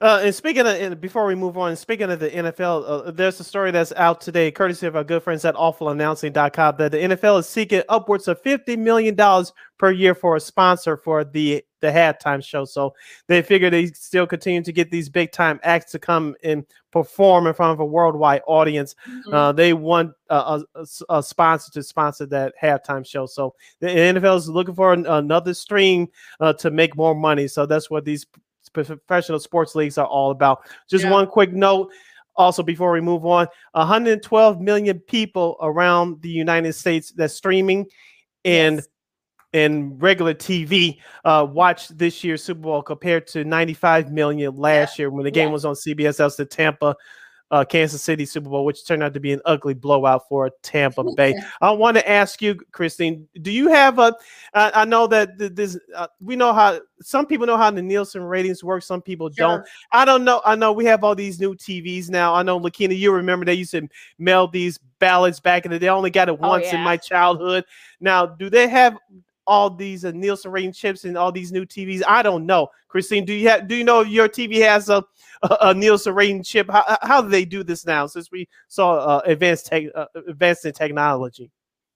Uh, and speaking of, and before we move on, speaking of the NFL, uh, there's a story that's out today, courtesy of our good friends at awfulannouncing.com, that the NFL is seeking upwards of $50 million per year for a sponsor for the, the halftime show. So they figure they still continue to get these big time acts to come and perform in front of a worldwide audience. Mm-hmm. Uh, they want a, a, a, sponsor to sponsor that halftime show. So the NFL is looking for an, another stream uh, to make more money. So that's what these professional sports leagues are all about. Just yeah. one quick note. Also, before we move on, 112 million people around the United States that's streaming and yes. and regular TV uh, watched this year's Super Bowl compared to 95 million last yeah. year when the game yeah. was on CBS. That's the Tampa uh, Kansas City Super Bowl, which turned out to be an ugly blowout for Tampa Bay. I want to ask you, Christine, do you have a? I, I know that this uh, we know how some people know how the Nielsen ratings work, some people sure. don't. I don't know. I know we have all these new TVs now. I know, Lakina, you remember they used to mail these ballots back in the day. I only got it oh, once oh, yeah. in my childhood. Now, do they have all these uh, Nielsen rating chips and all these new TVs? I don't know. Christine, do you have? Do you know if your TV has a a, a Nielsen rating chip? How, how do they do this now? Since we saw uh, advanced tech, uh, advanced in technology.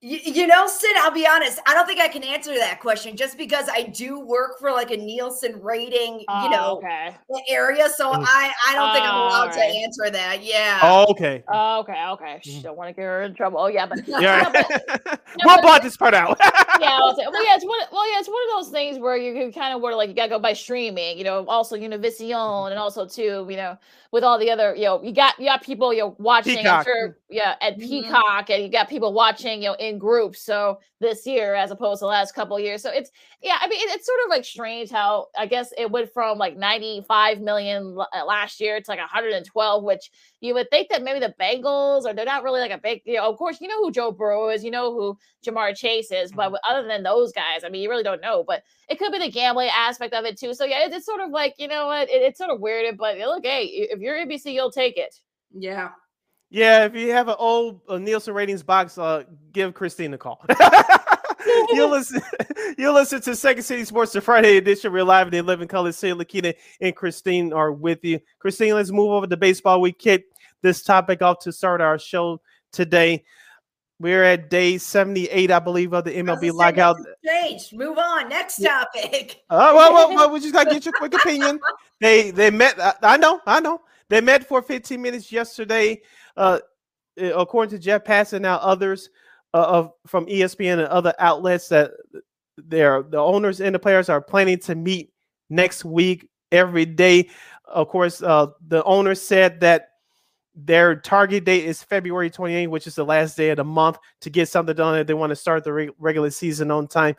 You, you, know, Sid, I'll be honest. I don't think I can answer that question just because I do work for like a Nielsen rating, you know, okay. area. So mm. I, I don't think I'm allowed right. to answer that. Yeah. Oh, okay. Oh, okay. Okay. Mm. Don't want to get her in trouble. Oh, yeah. But yeah. yeah but, we'll blot this part out. yeah. Well, yeah. It's one. Well, yeah. It's one of those things where you can kind of were like you gotta go by streaming. You know, also Univision and also too, you know, with all the other, you know, you got you got people, you know, watching. Peacock. Sure, yeah, at mm-hmm. Peacock, and you got people watching, you know, in groups. So this year, as opposed to the last couple years, so it's yeah. I mean, it, it's sort of like strange how I guess it went from like 95 million uh, last year to like 112, which you would think that maybe the Bengals or they're not really like a big, you know, of course, you know who Joe Burrow is, you know who Ja'Marr Chase is, but mm-hmm. other than those guys, I mean, you really don't know. But it could be the gambling aspect of it too. So yeah, it's, it's sort of like you know what, it, it's sort of weird, but look, hey, if you're NBC, you'll take it. Yeah. Yeah, if you have an old uh, Nielsen ratings box, uh, give Christine a call. you'll listen. You'll listen to Second City Sports, the Friday edition. We're live in the 11 color city. Lakina and Christine are with you. Christine, let's move over to baseball. We kick this topic off to start our show today. We're at day 78, I believe, of the MLB lockout. Changed. Move on. Next topic. Oh, well, well, well, we just got to get your quick opinion. They they met. I, I know, I know. They met for 15 minutes yesterday. Uh, according to Jeff Passan, now others uh, of from ESPN and other outlets that they're the owners and the players are planning to meet next week every day. Of course, uh, the owner said that their target date is February 28th, which is the last day of the month to get something done if they want to start the re- regular season on time.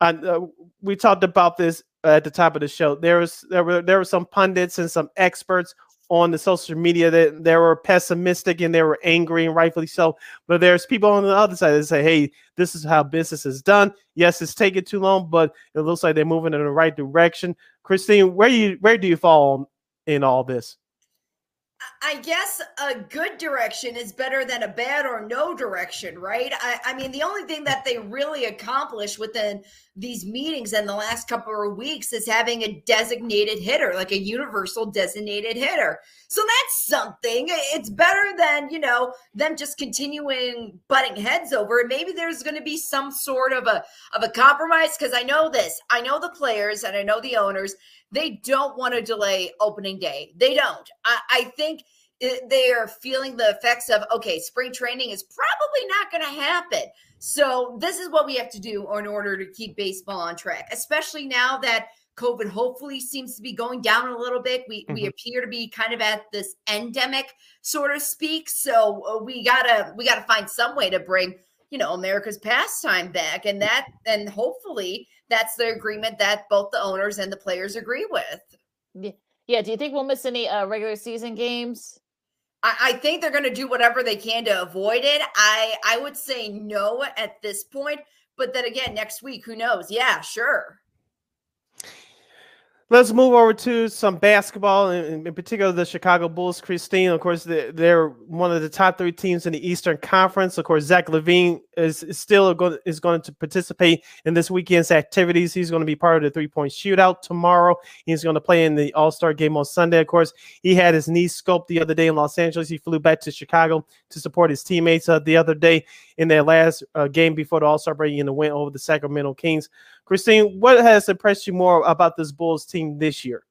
And uh, we talked about this at the top of the show. There was there were there were some pundits and some experts on the social media that they were pessimistic and they were angry and rightfully so. But there's people on the other side that say, hey, this is how business is done. Yes, it's taking too long, but it looks like they're moving in the right direction. Christine, where you where do you fall in all this? I guess a good direction is better than a bad or no direction, right? I, I, mean, the only thing that they really accomplished within these meetings in the last couple of weeks is having a designated hitter, like a universal designated hitter. So that's something. It's better than, you know, them just continuing butting heads over. Maybe there's going to be some sort of a of a compromise because I know this. I know the players and I know the owners they don't want to delay opening day. They don't. I, I think they are feeling the effects of okay, spring training is probably not going to happen. So this is what we have to do in order to keep baseball on track, especially now that COVID hopefully seems to be going down a little bit. We mm-hmm. we appear to be kind of at this endemic, sort of speak. So uh, we gotta we gotta find some way to bring you know America's pastime back, and that and hopefully that's the agreement that both the owners and the players agree with. Yeah. Yeah. Do you think we'll miss any uh, regular season games? I, I think they're going to do whatever they can to avoid it. I I would say no at this point, but then again, next week, who knows? Yeah, sure. Let's move over to some basketball, in, in particular the Chicago Bulls. Christine, of course, they're one of the top three teams in the Eastern Conference. Of course, Zach LaVine is, still going is going to participate in this weekend's activities. He's going to be part of the three point shootout tomorrow. He's going to play in the All Star game on Sunday. Of course, he had his knee scoped the other day in Los Angeles. He flew back to Chicago to support his teammates uh, the other day in their last uh, game before the All Star break and the win over the Sacramento Kings. Christine, what has impressed you more about this Bulls team this year?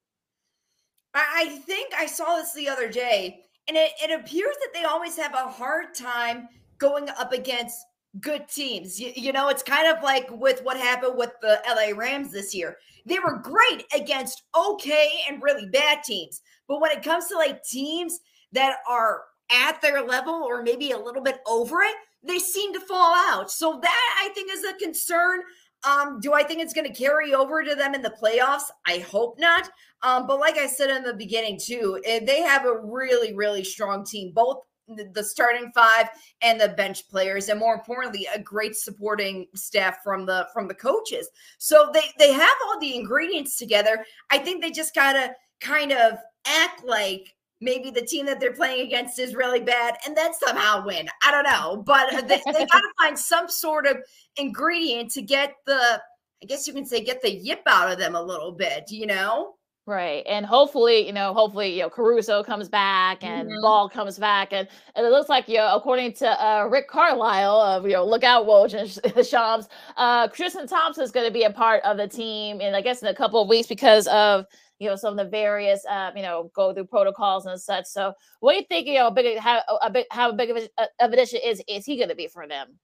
I think I saw this the other day, and it, it appears that they always have a hard time going up against good teams. You, you, know, it's kind of like with what happened with the LA Rams this year. They were great against okay and really bad teams. But when it comes to like teams that are at their level or maybe a little bit over it, they seem to fall out. So that I think is a concern. Um, do I think it's going to carry over to them in the playoffs? I hope not. Um, but like I said in the beginning, too, eh, they have a really, really strong team, both the starting five and the bench players and more importantly a great supporting staff from the from the coaches so they they have all the ingredients together i think they just gotta kind of act like maybe the team that they're playing against is really bad and then somehow win. I don't know, but they, they got to find some sort of ingredient to get the, I guess you can say, get the yip out of them a little bit, you know? Right. And hopefully, you know, hopefully, you know, Caruso comes back and mm-hmm. Ball comes back. And, and it looks like, you know, according to uh, Rick Carlisle of, you know, Lookout Woj and Shams, uh, Tristan Thompson is going to be a part of the team. And I guess in a couple of weeks because of you know some of the various uh, you know go through protocols and such. So what do you think? You know, big how a big how big of, a, of an issue is is he going to be for them?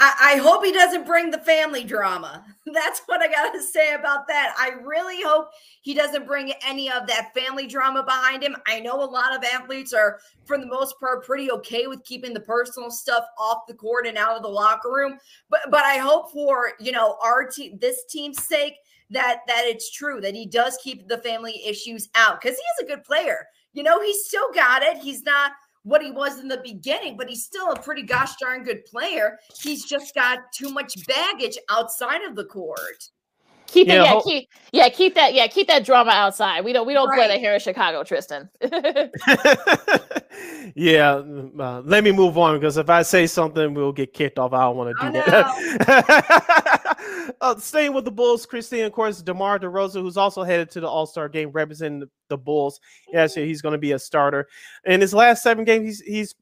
I, I hope he doesn't bring the family drama. That's what I got to say about that. I really hope he doesn't bring any of that family drama behind him. I know a lot of athletes are, for the most part, pretty okay with keeping the personal stuff off the court and out of the locker room. But but I hope for you know our team, this team's sake, that that it's true that he does keep the family issues out because he is a good player. You know, he's still got it. He's not what he was in the beginning, but he's still a pretty gosh darn good player. He's just got too much baggage outside of the court. Keep it, yeah, yeah, keep, yeah, keep that, yeah, keep that drama outside. We don't, we don't right. play that here in Chicago, Tristan. yeah, uh, let me move on because if I say something, we'll get kicked off. I don't want to do that. uh, staying with the Bulls, Christine, of course, DeMar DeRozan, who's also headed to the All Star game representing the Bulls. Yes, he's going to be a starter. In his last seven games, he's he's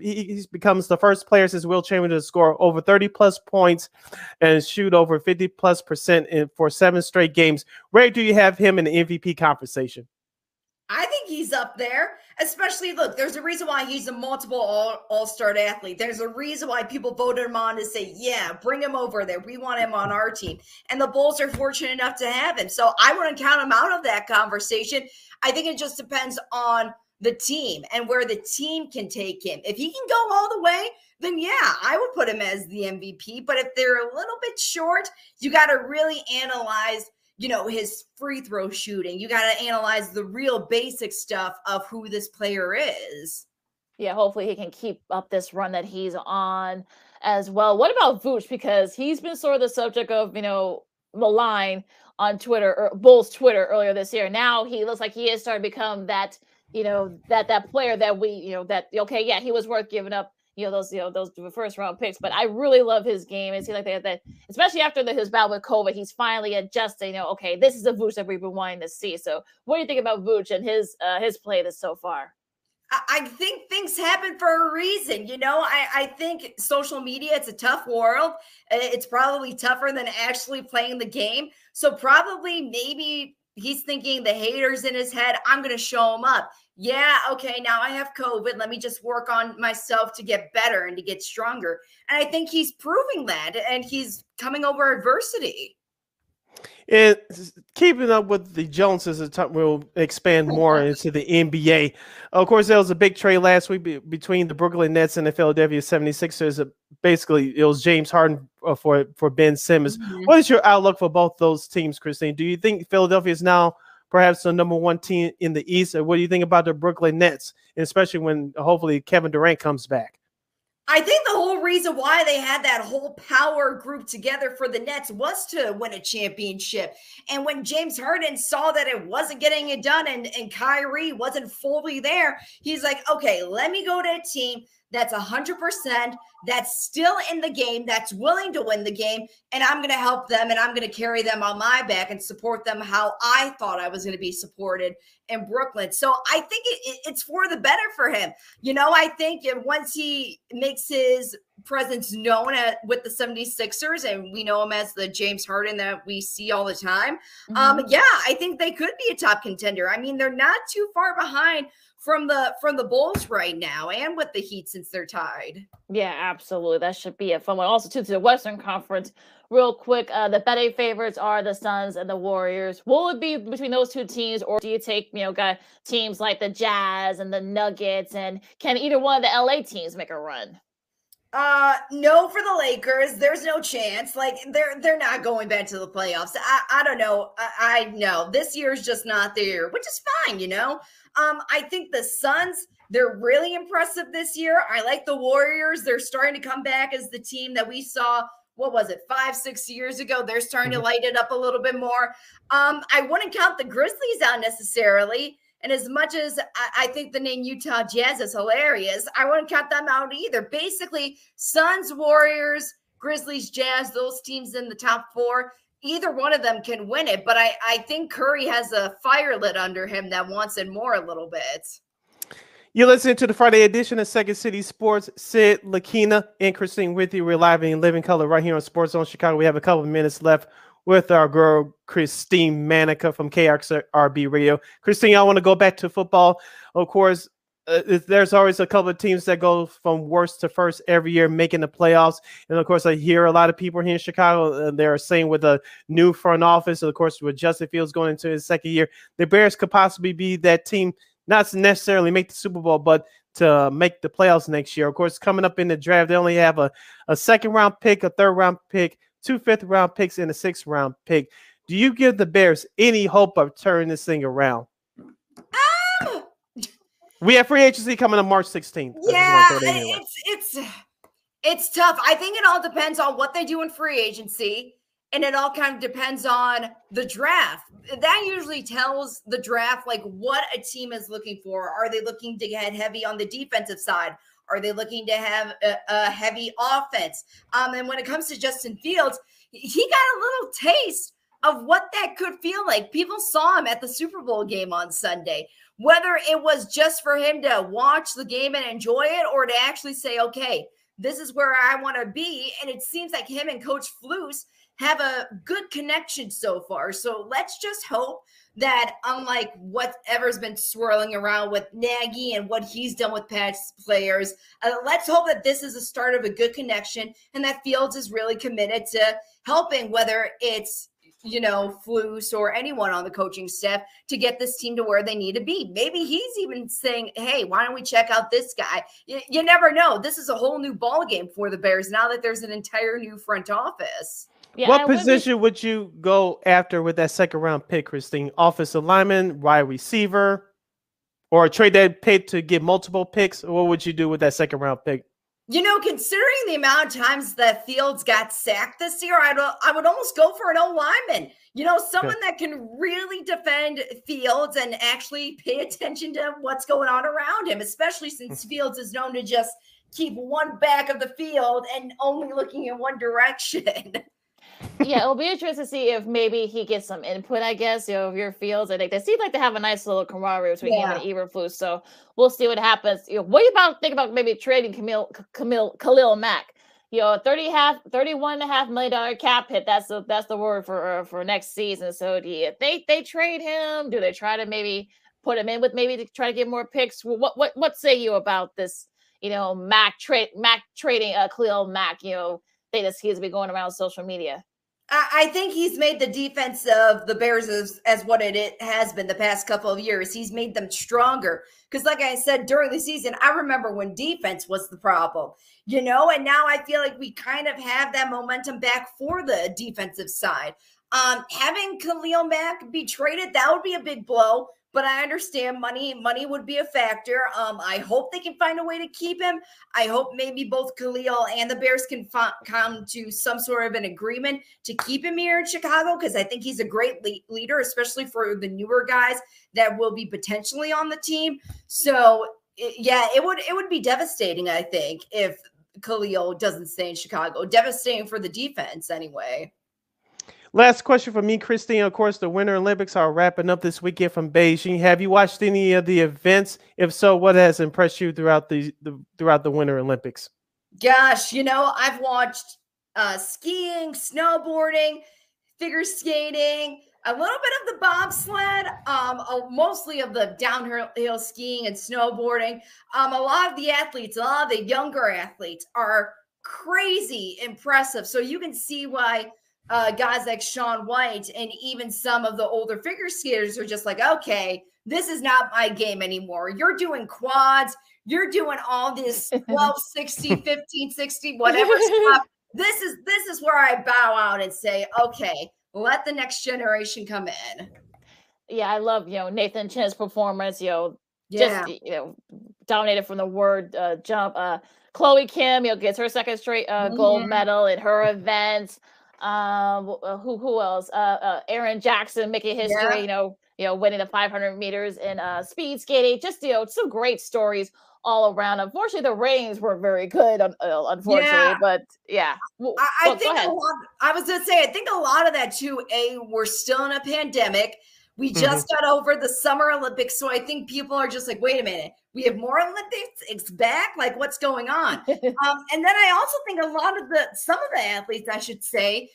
he, he becomes the first player since Wilt Chamberlain to score over 30 plus points and shoot over 50 plus percent in, for seven straight games. Where do you have him in the MVP conversation? I think he's up there. Especially, look, there's a reason why he's a multiple all, all-star athlete. There's a reason why people voted him on to say, yeah, bring him over there. We want him on our team. And the Bulls are fortunate enough to have him. So I wouldn't count him out of that conversation. I think it just depends on the team and where the team can take him. If he can go all the way, then yeah, I would put him as the MVP. But if they're a little bit short, you got to really analyze, you know, his free throw shooting. You got to analyze the real basic stuff of who this player is. Yeah, hopefully he can keep up this run that he's on as well. What about Vooch? Because he's been sort of the subject of, you know, malign on Twitter or Bulls Twitter earlier this year. Now he looks like he is starting to become that – you know that that player that we you know that okay yeah he was worth giving up you know those you know those first round picks but i really love his game it seems like that, that especially after the, his battle with covid he's finally adjusting you know okay this is the Vooch that we've been wanting to see so what do you think about Vooch and his uh his play this so far I think things happen for a reason. You know, I, I think social media, it's a tough world. It's probably tougher than actually playing the game. So, probably, maybe he's thinking the haters in his head, I'm going to show him up yeah, okay, now I have COVID. Let me just work on myself to get better and to get stronger. And I think he's proving that and he's coming over adversity. And keeping up with the Joneses, we'll expand more into the NBA. Of course, there was a big trade last week between the Brooklyn Nets and the Philadelphia 76ers. Basically, it was James Harden uh, for, for Ben Simmons. Mm-hmm. What is your outlook for both those teams, Christine? Do you think Philadelphia is now perhaps the number one team in the East? What do you think about the Brooklyn Nets, especially when hopefully Kevin Durant comes back? I think the whole reason why they had that whole power group together for the Nets was to win a championship. And when James Harden saw that it wasn't getting it done and, and Kyrie wasn't fully there, he's like, okay, let me go to a team that's 100%, that's still in the game, that's willing to win the game, and I'm going to help them and I'm going to carry them on my back and support them how I thought I was going to be supported in Brooklyn. So I think it, it, it's for the better for him. You know, I think once he makes his presence known at, with the 76ers and we know him as the James Harden that we see all the time. Um, mm-hmm. Um, yeah, I think they could be a top contender. I mean, they're not too far behind from the from the Bulls right now and with the Heat since they're tied. Yeah, absolutely. That should be a fun one. Also, too, to the Western Conference, real quick, uh, the betting favorites are the Suns and the Warriors. Will it be between those two teams, or do you take you know got teams like the Jazz and the Nuggets, and can either one of the LA teams make a run? Uh, no for the Lakers. There's no chance. Like they're they're not going back to the playoffs. I I don't know. I, I know this year's just not the year, which is fine. You know. Um, I think the Suns they're really impressive this year. I like the Warriors. They're starting to come back as the team that we saw. What was it, five, six years ago? They're starting mm-hmm. to light it up a little bit more. Um, I wouldn't count the Grizzlies out necessarily. And as much as I, think the name Utah Jazz is hilarious, I wouldn't count them out either. Basically, Suns, Warriors, Grizzlies, Jazz, those teams in the top four, either one of them can win it. But I, I think Curry has a fire lit under him that wants it more a little bit. You're listening to the Friday edition of Second City Sports. Sid, Lakina, and Christine with you. We're live in living color right here on Sports Zone Chicago. We have a couple of minutes left with our girl Christine Manica from KRB Radio. Christine, I want to go back to football. Of course, uh, there's always a couple of teams that go from worst to first every year, making the playoffs. And of course, I hear a lot of people here in Chicago. Uh, they're saying with a new front office, and of course, with Justin Fields going into his second year, the Bears could possibly be that team, not necessarily make the Super Bowl, but to make the playoffs next year. Of course, coming up in the draft, they only have a, a second round pick, a third round pick, two fifth round picks and a sixth round pick. Do you give the Bears any hope of turning this thing around? Um, we have free agency coming on March 16th. Yeah, it's it's it's tough. I think it all depends on what they do in free agency, and it all kind of depends on the draft. That usually tells the draft like what a team is looking for. Are they looking to get heavy on the defensive side? Are they looking to have a, a heavy offense? Um, and when it comes to Justin Fields, he got a little taste of what that could feel like. People saw him at the Super Bowl game on Sunday. Whether it was just for him to watch the game and enjoy it, or to actually say, okay, this is where I want to be. And it seems like him and Coach Flus have a good connection so far. So let's just hope that unlike whatever's been swirling around with Nagy and what he's done with past players, uh, let's hope that this is a start of a good connection and that Fields is really committed to helping, whether it's you know, Flus or anyone on the coaching staff to get this team to where they need to be. Maybe he's even saying, "Hey, why don't we check out this guy?" You, you never know. This is a whole new ball game for the Bears now that there's an entire new front office. Yeah, what position would, be- would you go after with that second round pick, Christine? Offensive lineman, wide receiver, or trade that pick to get multiple picks? What would you do with that second round pick? You know, considering the amount of times that Fields got sacked this year, I'd, I would almost go for an O lineman. You know, someone that can really defend Fields and actually pay attention to what's going on around him, especially hmm. since Fields is known to just keep one back of the field and only looking in one direction. yeah, it'll be interesting to see if maybe he gets some input, I guess, you know, of your fields. I think they seem like they have a nice little camaraderie between yeah. him and Eberflus. So we'll see what happens. You know, what do you about think about maybe trading Camille Camille Khalil Mack? You know, 30 half 31 and a half million dollar cap hit. That's the that's the word for uh, for next season. So do you think they trade him? Do they try to maybe put him in with maybe to try to get more picks? What what what say you about this? You know, Mack trade Mack trading uh Khalil Mack, you know, thing that he's been going around social media. I think he's made the defense of the Bears as, as what it has been the past couple of years. He's made them stronger. Because, like I said during the season, I remember when defense was the problem, you know, and now I feel like we kind of have that momentum back for the defensive side. Um, having Khalil Mack be traded, that would be a big blow but I understand money money would be a factor. Um, I hope they can find a way to keep him. I hope maybe both Khalil and the Bears can fa- come to some sort of an agreement to keep him here in Chicago because I think he's a great le- leader, especially for the newer guys that will be potentially on the team. So it, yeah, it would it would be devastating. I think if Khalil doesn't stay in Chicago, devastating for the defense anyway. Last question for me, Christine. Of course, the Winter Olympics are wrapping up this weekend from Beijing. Have you watched any of the events? If so, what has impressed you throughout the, the throughout the Winter Olympics? Gosh, you know, I've watched uh, skiing, snowboarding, figure skating, a little bit of the bobsled, um, mostly of the downhill skiing and snowboarding. Um, a lot of the athletes, a lot of the younger athletes are crazy impressive. So you can see why uh, guys like Shaun White and even some of the older figure skaters are just like, okay, this is not my game anymore. You're doing quads, you're doing all this 12, 60, 15, 60, whatever stuff. This is this is where I bow out and say, okay, let the next generation come in. Yeah, I love you know Nathan Chen's performance. You know, Yeah. just you know dominated from the word uh, jump. Uh, Chloe Kim, you know, gets her second straight uh, gold Mhm. medal in her event. Um, uh, who who else? Uh, uh, Erin Jackson making history. Yeah. You know, you know, winning the 500 meters in uh, speed skating. Just you know, some great stories all around. Unfortunately, the ratings were very good. un- uh, Unfortunately, Yeah. but yeah. I well, think a lot. I was gonna say, I think a lot of that too. A, we're still in a pandemic. We Mm-hmm. just got over the Summer Olympics, so I think people are just like, "Wait a minute, we have more Olympics. It's back. Like, what's going on?" um, and then I also think a lot of the some of the athletes, I should say,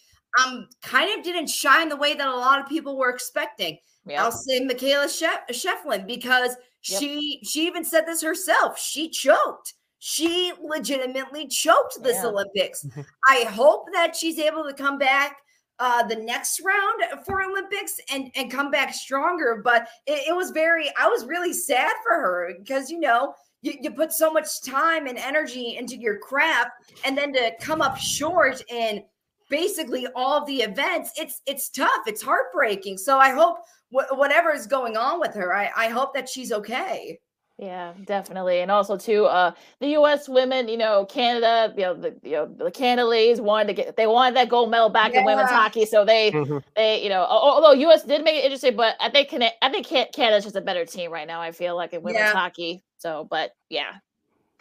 um, kind of didn't shine the way that a lot of people were expecting. Yeah. I'll say Mikaela Shef- Shiffrin because Yep. she she even said this herself. She choked. She legitimately choked this Yeah. Olympics. I hope that she's able to come back uh, the next round for Olympics and and come back stronger. But it, it was very. I was really sad for her because you know. You, you put so much time and energy into your craft and then to come up short in basically all of the events it's it's tough it's heartbreaking so i hope wh- whatever is going on with her I, I hope that she's okay Yeah, definitely, and also too, uh, the U.S. women, you know, Canada, you know, the you know the Canada ladies wanted to get they wanted that gold medal back in women's hockey, so they Mhm. they you know, although U.S. did make it interesting, but I think Cana- I think Can- Canada's just a better team right now. I feel like in women's Yeah. hockey. So, but yeah,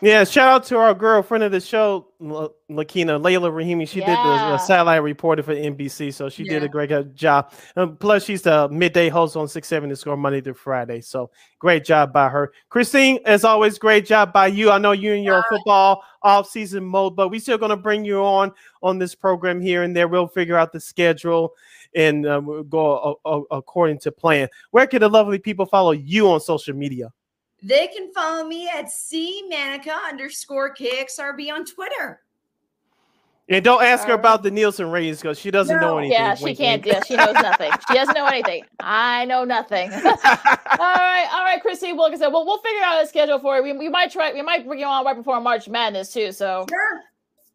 Yeah, shout out to our girlfriend of the show, La- Lakina Leila Rahimi. She did the Yeah. uh, satellite reporter for NBC, so she did a great uh, job. Um, plus, she's the midday host on Six Seven to Score Monday through Friday. So great job by her. Christine, as always, great job by you. I know you in your football off-season mode, but we still going to bring you on on this program here and there. We'll figure out the schedule and uh, we'll go uh, uh, according to plan. Where can the lovely people follow you on social media? They can follow me at c manica underscore kxrb on twitter And don't ask her about the Nielsen ratings because she doesn't know anything. yeah, she Wink, can't. wink. Yeah, she knows nothing. She doesn't know anything. I know nothing. all right, all right, Christine. Well, like I said, well, we'll figure out a schedule for you. We, we might try. We might bring you on right before March Madness too. So. sure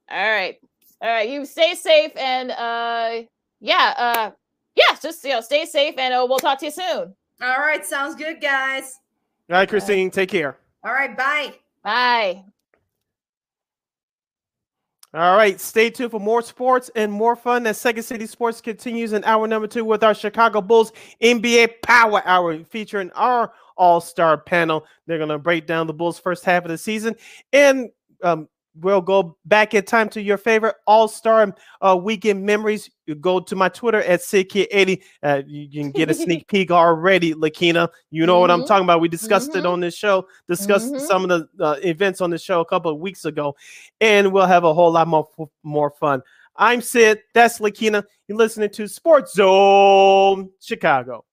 All right. All right. You stay safe and uh yeah, uh yeah, just you know, stay safe and uh, we'll talk to you soon. all right sounds good guys All right, Christine, take care. all right bye Bye. All right, stay tuned for more sports and more fun as Second City Sports continues in hour number two with our Chicago Bulls NBA Power Hour featuring our All Star panel. They're going to break down the Bulls' first half of the season and um, we'll go back in time to your favorite All Star uh, weekend memories. You go to my Twitter at SidKid80. Uh, you, can get a sneak peek already, Lakina. You know what I'm Mhm. talking about. We discussed it Mhm. on this show, discussed Mhm. some of the uh, events on the show a couple of weeks ago, and we'll have a whole lot more, more fun. I'm Sid. That's Lakina. You're listening to Sports Zone Chicago.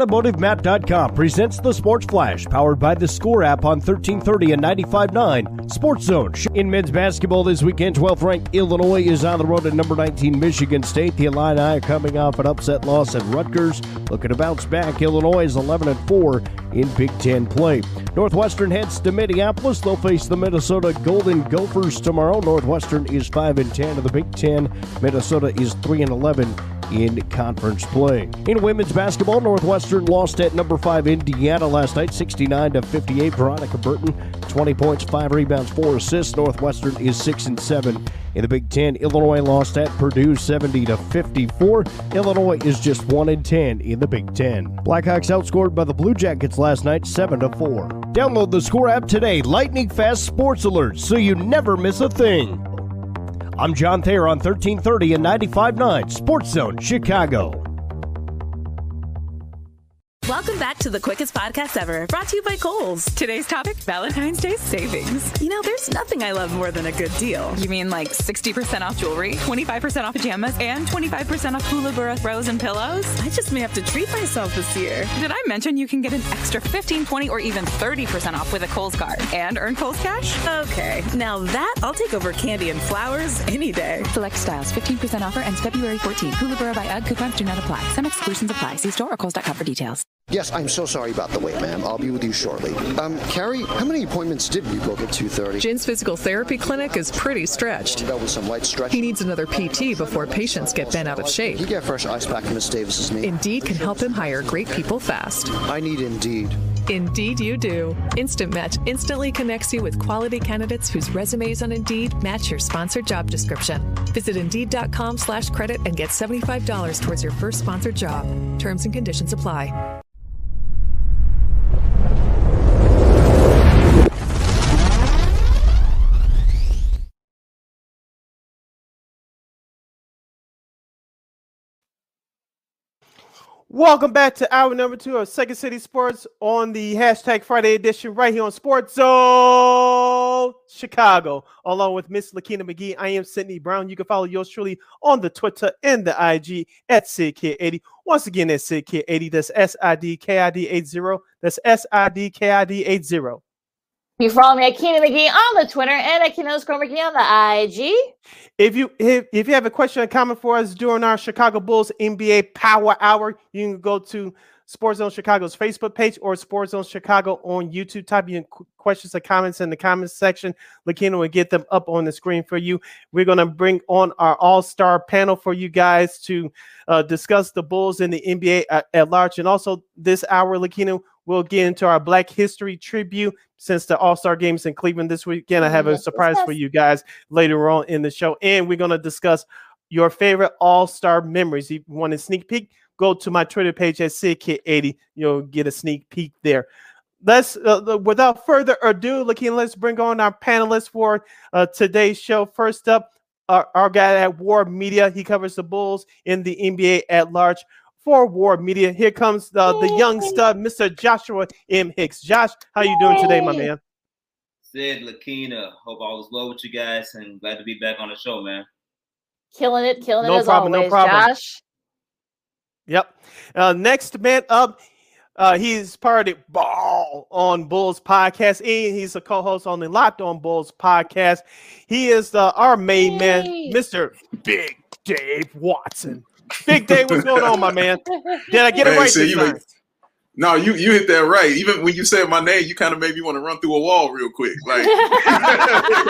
AutomotiveMat.com presents the Sports Flash, powered by the Score app on 1330 and 95.9 Sports Zone. In men's basketball this weekend, 12th ranked Illinois is on the road at number 19 Michigan State. The Illini are coming off an upset loss at Rutgers, looking to bounce back. Illinois is 11 and 4 in Big Ten play. Northwestern heads to Minneapolis. They'll face the Minnesota Golden Gophers tomorrow. Northwestern is 5 and 10 in the Big Ten. Minnesota is 3 and 11 in conference play. In women's basketball, Northwestern lost at number five Indiana last night, 69 to 58. Veronica Burton, 20 points, five rebounds, four assists. Northwestern is six and seven in the Big Ten. Illinois lost at Purdue, 70 to 54. Illinois is just one and 10 in the Big Ten. Blackhawks outscored by the Blue Jackets last night, 7 to 4. Download the Score app today. Lightning fast sports alerts so you never miss a thing. I'm John Thayer on 1330 and 95.9 Sports Zone, Chicago. Welcome back to the quickest podcast ever, brought to you by Kohl's. Today's topic Valentine's Day savings. You know, there's nothing I love more than a good deal. You mean like 60% off jewelry, 25% off pajamas, and 25% off Hula throws and pillows? I just may have to treat myself this year. Did I mention you can get an extra 15, 20, or even 30% off with a Kohl's card and earn Kohl's cash? Okay, now that I'll take over candy and flowers any day. Select styles, 15% offer ends February 14. Hula by UGG coupons do not apply. Some exclusions apply. See store or Kohl's.com for details. Yes, I'm so sorry about the wait, ma'am. I'll be with you shortly. Um, Carrie, how many appointments did you book at 2.30? Jin's physical therapy clinic is pretty stretched. That was some light stretch. He needs another PT before patients get bent out of shape. He get fresh ice pack from Miss Davis's knee. Indeed can help him hire great people fast. I need Indeed. Indeed, you do. Instant Match instantly connects you with quality candidates whose resumes on Indeed match your sponsored job description. Visit Indeed.com slash credit and get $75 towards your first sponsored job. Terms and conditions apply. Welcome back to hour number two of Second City Sports on the hashtag Friday edition right here on Sports Zone Chicago, along with Miss Lakina McGee. I am Sydney Brown. You can follow yours truly on the Twitter and the IG at SidKid80. Once again, that's SidKid80. That's S I D K I D 80. That's S I D K I D 80. You follow me at Keenan McGee on the Twitter and at Keenan underscore McGee on the IG. If you if, if you have a question or comment for us during our Chicago Bulls NBA Power Hour, you can go to Sports Zone Chicago's Facebook page or Sports Zone Chicago on YouTube. Type in questions or comments in the comments section. Lakina will get them up on the screen for you. We're going to bring on our All Star panel for you guys to uh, discuss the Bulls in the NBA at, at large. And also this hour, Lakina We'll get into our Black History tribute since the All Star games in Cleveland this weekend. I have a surprise for you guys later on in the show, and we're going to discuss your favorite All Star memories. If you want a sneak peek, go to my Twitter page at SidKid80. You'll get a sneak peek there. Let's, uh, without further ado, looking, let's bring on our panelists for uh, today's show. First up, our, our guy at WARR Media. He covers the Bulls in the NBA at large for WARR Media. Here comes the, the young stud, Mr. Joshua M. Hicks. Josh, how you doing today, my man? Sid Lakina. Hope all is well with you guys and glad to be back on the show, man. Killing it, killing no it problem, always, no problem. Josh. Yep. Uh, next man up, uh, he's part of Ball on Bulls podcast, and he's a co-host on the Locked On Bulls podcast. He is the, our main man, Mr. Big Dave Watson. Big day, what's going on, my man? Did I get it right this time? No, you you hit that right. Even when you said my name, you kind of made me want to run through a wall real quick. Like that, was,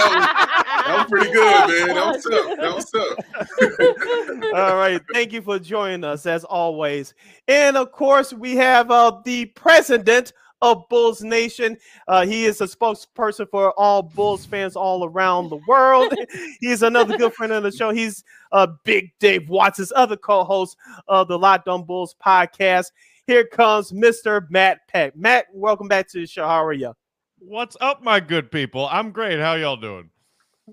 that, was, pretty good, man. That was tough. That was tough. All right, thank you for joining us as always. And of course, we have uh, the president of Bulls Nation. Uh, he is a spokesperson for all Bulls fans all around the world. He's another good friend of the show. He's uh, Big Dave Watson's other co-host of the Locked On Bulls podcast. Here comes Mr. Matt Peck. Matt, welcome back to the show. How are you? What's up, my good people? I'm great. How y'all doing?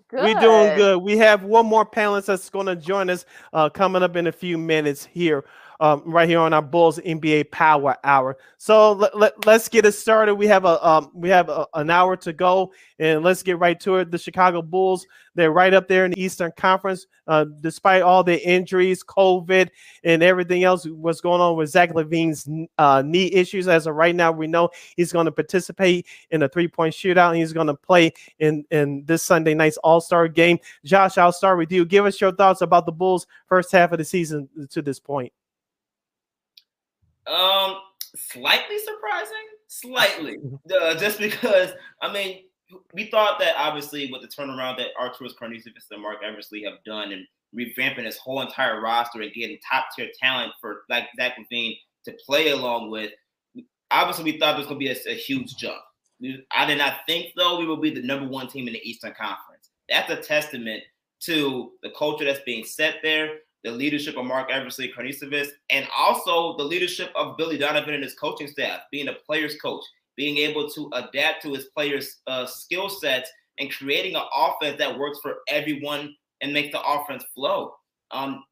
Good. We're doing good. We have one more panelist that's going to join us uh, coming up in a few minutes here um, right here on our Bulls NBA Power Hour. So let, let, us get it started. We have a um, we have a, an hour to go, and let's get right to it. The Chicago Bulls, they're right up there in the Eastern Conference, uh, despite all the injuries, COVID, and everything else. What's going on with Zach LaVine's uh, knee issues? As of right now, we know he's going to participate in a three point shootout. And he's going to play in in this Sunday night's All Star game. Josh, I'll start with you. Give us your thoughts about the Bulls' first half of the season to this point. Um, slightly surprising, slightly, uh, just because I mean we thought that obviously with the turnaround that Arturas Karnisovas and Marc Eversley have done and revamping his whole entire roster and getting top tier talent for like Zach LaVine to play along with, obviously we thought this was going to be a, a huge jump. I did not think though we would be the number one team in the Eastern Conference. That's a testament to the culture that's being set there, the leadership of Marc Eversley Karnisovas, and also the leadership of Billy Donovan and his coaching staff, being a player's coach, being able to adapt to his players' uh, skill sets and creating an offense that works for everyone and make the offense flow. Um,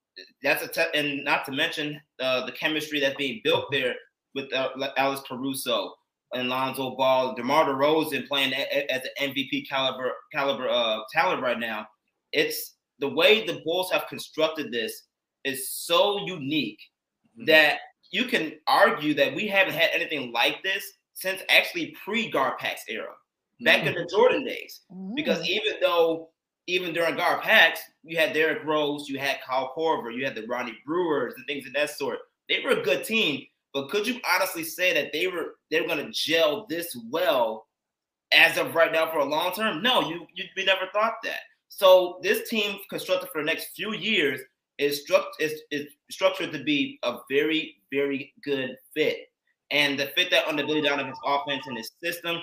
that's a te- and not to mention uh, the chemistry that's being built there with uh, Alex Caruso and Lonzo Ball, DeMar DeRozan playing at, the MVP caliber caliber uh, talent right now. It's the way the Bulls have constructed this is so unique mm-hmm. that you can argue that we haven't had anything like this since actually pre Garpax era, back mm-hmm. in the Jordan days. Mm-hmm. Because even though even during Garpax, you had Derrick Rose, you had Kyle Korver, you had the Ronnie Brewers and things of that sort. They were a good team, but could you honestly say that they were they were going to gel this well as of right now for a long term? No, you you we never thought that. So this team constructed for the next few years is, struct, is, is structured to be a very very good fit, and the fit that under Billy Donovan's offense and his system.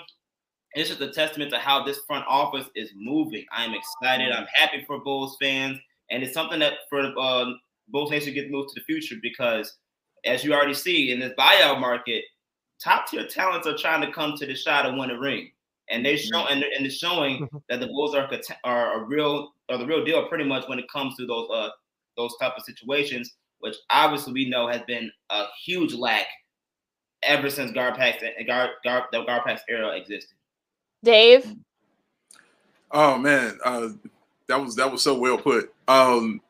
It's just a testament to how this front office is moving. I am excited. I'm happy for Bulls fans, and it's something that for uh, Bulls Nation get moved to the future because as you already see in this buyout market, top tier talents are trying to come to the shot and win a ring. And they show and, and it's showing that the Bulls are are a real are the real deal pretty much when it comes to those uh those type of situations, which obviously we know has been a huge lack ever since Garpax Gar, Gar, the Garpax era existed. Dave. Oh man, uh, that was that was so well put. Um,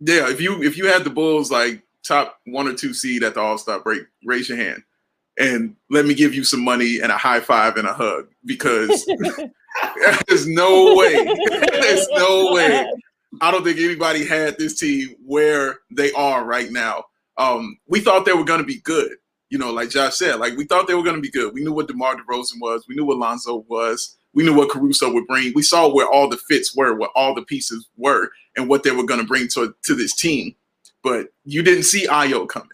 yeah, if you if you had the Bulls like top one or two seed at the All Star break, raise your hand and let me give you some money and a high five and a hug because there's no way, there's no way. I don't think anybody had this team where they are right now. Um, we thought they were going to be good, you know, like Josh said, like we thought they were going to be good. We knew what DeMar DeRozan was, we knew what Lonzo was, we knew what Caruso would bring. We saw where all the fits were, what all the pieces were, and what they were going to bring to to this team but you didn't see Ayo coming.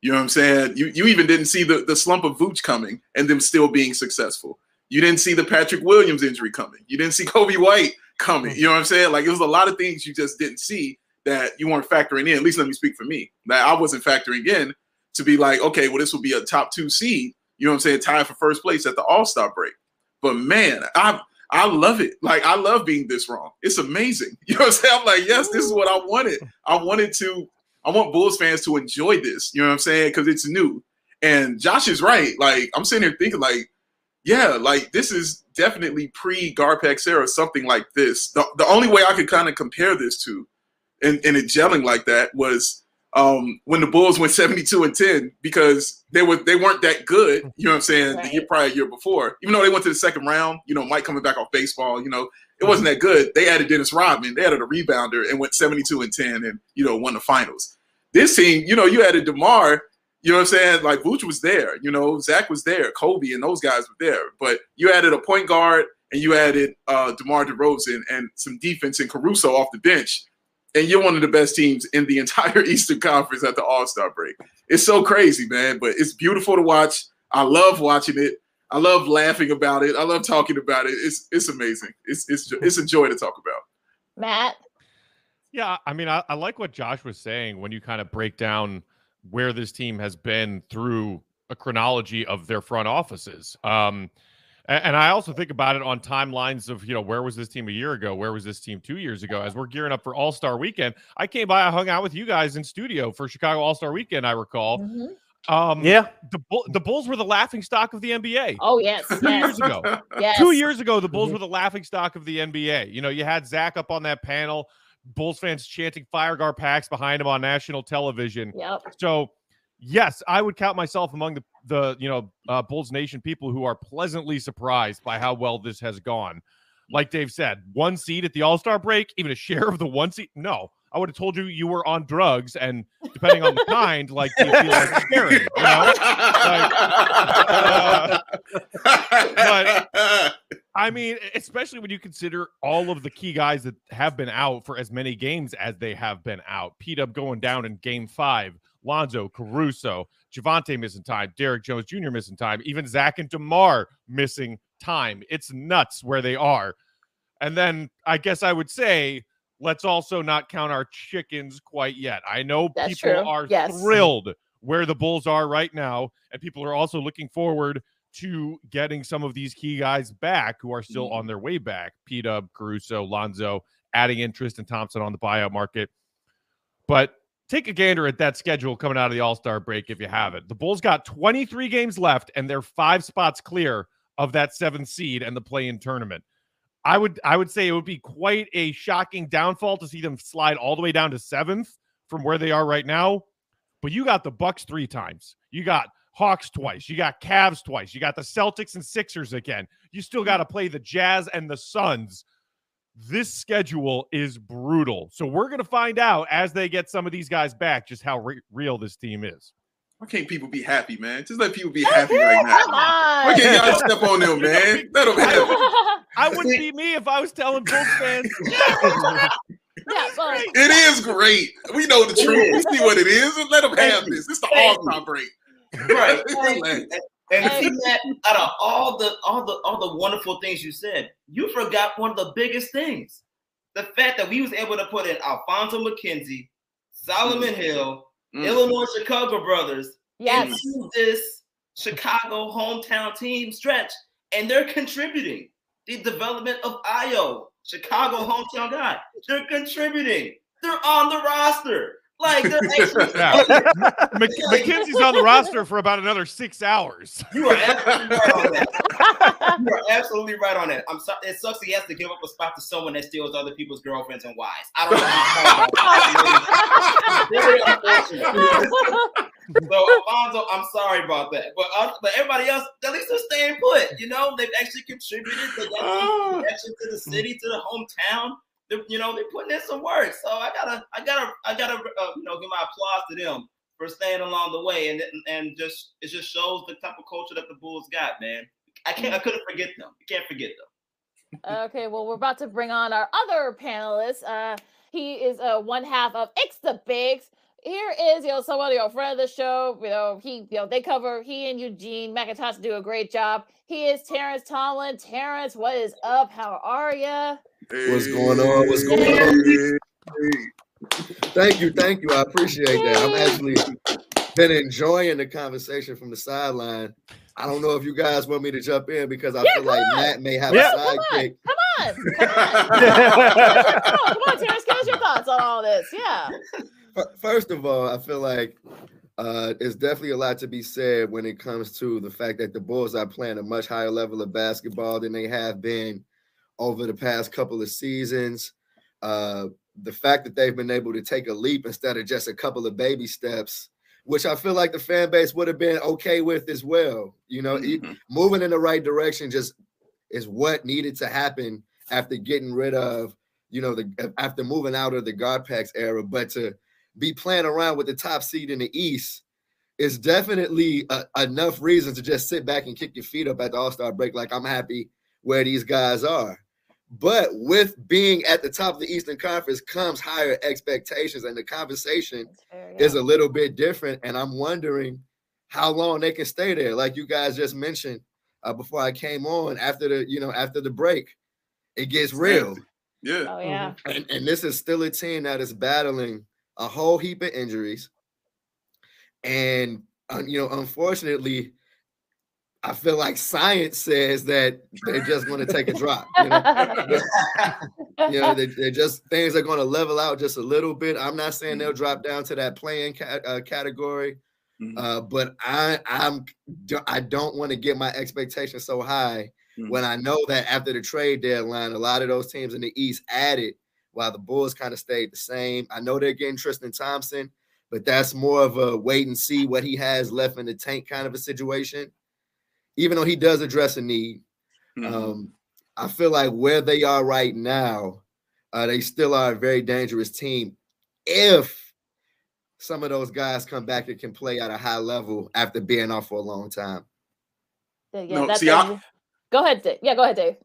You know what I'm saying? You you even didn't see the, the slump of Vooch coming and them still being successful. You didn't see the Patrick Williams injury coming. You didn't see Coby White coming. Hmm. You know what I'm saying? Like it was a lot of things you just didn't see that you weren't factoring in. At least let me speak for me. That I wasn't factoring in to be like, okay, well, this will be a top two seed. You know what I'm saying? Tied for first place at the All Star break. But man, I I love it. Like I love being this wrong. It's amazing. You know what I'm saying? I'm like, yes, this is what I wanted. I wanted to I want Bulls fans to enjoy this. You know what I'm saying? Because it's new. And Josh is right. Like I'm sitting here thinking, like, yeah, like this is definitely pre Garpax era, something like this. The, the only way I could kind of compare this to, and, and it gelling like that was um, when the Bulls went 72 and 10 because they were they weren't that good. You know what I'm saying? Right. The year prior year before, even though they went to the second round, you know, Mike coming back off baseball, you know, it wasn't that good. They added Dennis Rodman, they added a rebounder and went 72 and 10 and you know won the finals. This team, you know, you added DeMar, you know what I'm saying? Like Vooch was there, you know, Zach was there, Coby and those guys were there. But you added a point guard and you added uh DeMar DeRozan and some defense and Caruso off the bench. And you're one of the best teams in the entire Eastern Conference at the All-Star break. It's so crazy, man. But it's beautiful to watch. I love watching it. I love laughing about it. I love talking about it. It's it's amazing. It's it's it's a joy to talk about. Matt. Yeah, I mean, I, I like what Josh was saying when you kind of break down where this team has been through a chronology of their front offices. Um, and, and I also think about it on timelines of, you know, where was this team a year ago? Where was this team two years ago? As we're gearing up for All Star Weekend, I came by, I hung out with you guys in studio for Chicago All Star Weekend. I recall. Mm-hmm. Um, yeah, the the Bulls were the laughing stock of the NBA. Oh yes, two yes. years ago. yes. Two years ago, the Bulls mm-hmm. were the laughing stock of the NBA. You know, you had Zach up on that panel, Bulls fans chanting "Fire packs behind him on national television. Yep. So, yes, I would count myself among the the you know uh, Bulls Nation people who are pleasantly surprised by how well this has gone. Like Dave said, one seed at the All Star break, even a share of the one seed. No, I would have told you you were on drugs, and depending on the kind, like you feel like scary, you know? Like, uh, but I mean, especially when you consider all of the key guys that have been out for as many games as they have been out. P Dub going down in Game Five, Lonzo, Caruso, Javonte missing time, Derrick Jones Jr. missing time, even Zach and Demar missing time. It's nuts where they are. And then I guess I would say let's also not count our chickens quite yet. I know That's people true. are Yes. thrilled where the Bulls are right now, and people are also looking forward to getting some of these key guys back who are still on mm-hmm. their way back. P Dub, Caruso, Lonzo, adding Tristan Thompson on the buyout market. But take a gander at that schedule coming out of the All Star break if you have it. The Bulls got 23 games left, and they're five spots clear of that seventh seed and the play-in tournament. I would I would say it would be quite a shocking downfall to see them slide all the way down to seventh from where they are right now. But you got the Bucks three times. You got Hawks twice. You got Cavs twice. You got the Celtics and Sixers again. You still got to play the Jazz and the Suns. This schedule is brutal. So we're going to find out as they get some of these guys back just how re- real this team is. Why can't people be happy, man? Just let people be happy right now. Come on. Why can't y'all step on them, man? Let them have it. I wouldn't be me if I was telling Bulls fans. Yeah, but It is great. We know the truth. We see what it is. Let them have this. It's the Thank all-star break. Right. And, and see that out of all the all the all the wonderful things you said, you forgot one of the biggest things. The fact that we was able to put in Alfonzo McKinnie, Solomon mm-hmm. Hill, Mm. Illinois Chicago brothers yes. into this Chicago hometown team stretch, and they're contributing. The development of Ayo, Chicago hometown guy, they're contributing. They're on the roster. Like they're actually. Yeah. Mc- McKinnie's on the roster for about another six hours. You are absolutely right on that. You are absolutely right on that. I'm sorry. It sucks he has to give up a spot to someone that steals other people's girlfriends and wives. I don't know. So Alfonzo, I'm sorry about that. But uh, but everybody else, at least they're staying put. You know, they've actually contributed. They got some connection to the city, to the hometown. They're, you know, they're putting in some work. So I gotta, I gotta, I gotta, uh, you know, give my applause to them for staying along the way, and and just it just shows the type of culture that the Bulls got, man. I can't, I couldn't forget them. You can't forget them. Okay, well, we're about to bring on our other panelist. Uh, he is uh, one half of X the Bigs. Here is, you know, somebody, a friend of the show. You know, he, you know, they cover. He and Eugene McIntosh do a great job. He is Terrence Tomlin. Terrence, what is up? How are you? What's going on? What's going on? Thank you, thank you. I appreciate that. I'm actually been enjoying the conversation from the sideline. I don't know if you guys want me to jump in because I Yeah, feel like on. Matt may have Yeah, a come on. sidekick. Come on, come on, come on, Terrence. Give us your thoughts on all this. Yeah. First of all, I feel like uh, there's definitely a lot to be said when it comes to the fact that the Bulls are playing a much higher level of basketball than they have been over the past couple of seasons. Uh, the fact that they've been able to take a leap instead of just a couple of baby steps, which I feel like the fan base would have been okay with as well. You know, e- mm-hmm. moving in the right direction just is what needed to happen after getting rid of, you know, the after moving out of the Garpax era. But to be playing around with the top seed in the East is definitely a, enough reason to just sit back and kick your feet up at the All Star break. Like I'm happy where these guys are. But with being at the top of the Eastern Conference comes higher expectations, and the conversation is a little bit different. And I'm wondering how long they can stay there. Like you guys just mentioned uh, before I came on, after the you know after the break, it gets real. Yeah. Oh yeah. And, and this is still a team that is battling a whole heap of injuries. And uh, you know, unfortunately, I feel like science says that they're just going to take a drop. You know, you know they, they're just things are going to level out just a little bit. I'm not saying they'll drop down to that playing ca- uh, category, uh, but I I'm I don't want to get my expectations so high when I know that after the trade deadline, a lot of those teams in the East added while the Bulls kind of stayed the same. I know they're getting Tristan Thompson, but that's more of a wait and see what he has left in the tank kind of a situation. Even though he does address a need, um, I feel like where they are right now, uh, they still are a very dangerous team. If some of those guys come back and can play at a high level after being off for a long time. Yeah, No, that's see, I- Go ahead, Dave. Yeah, go ahead, Dave.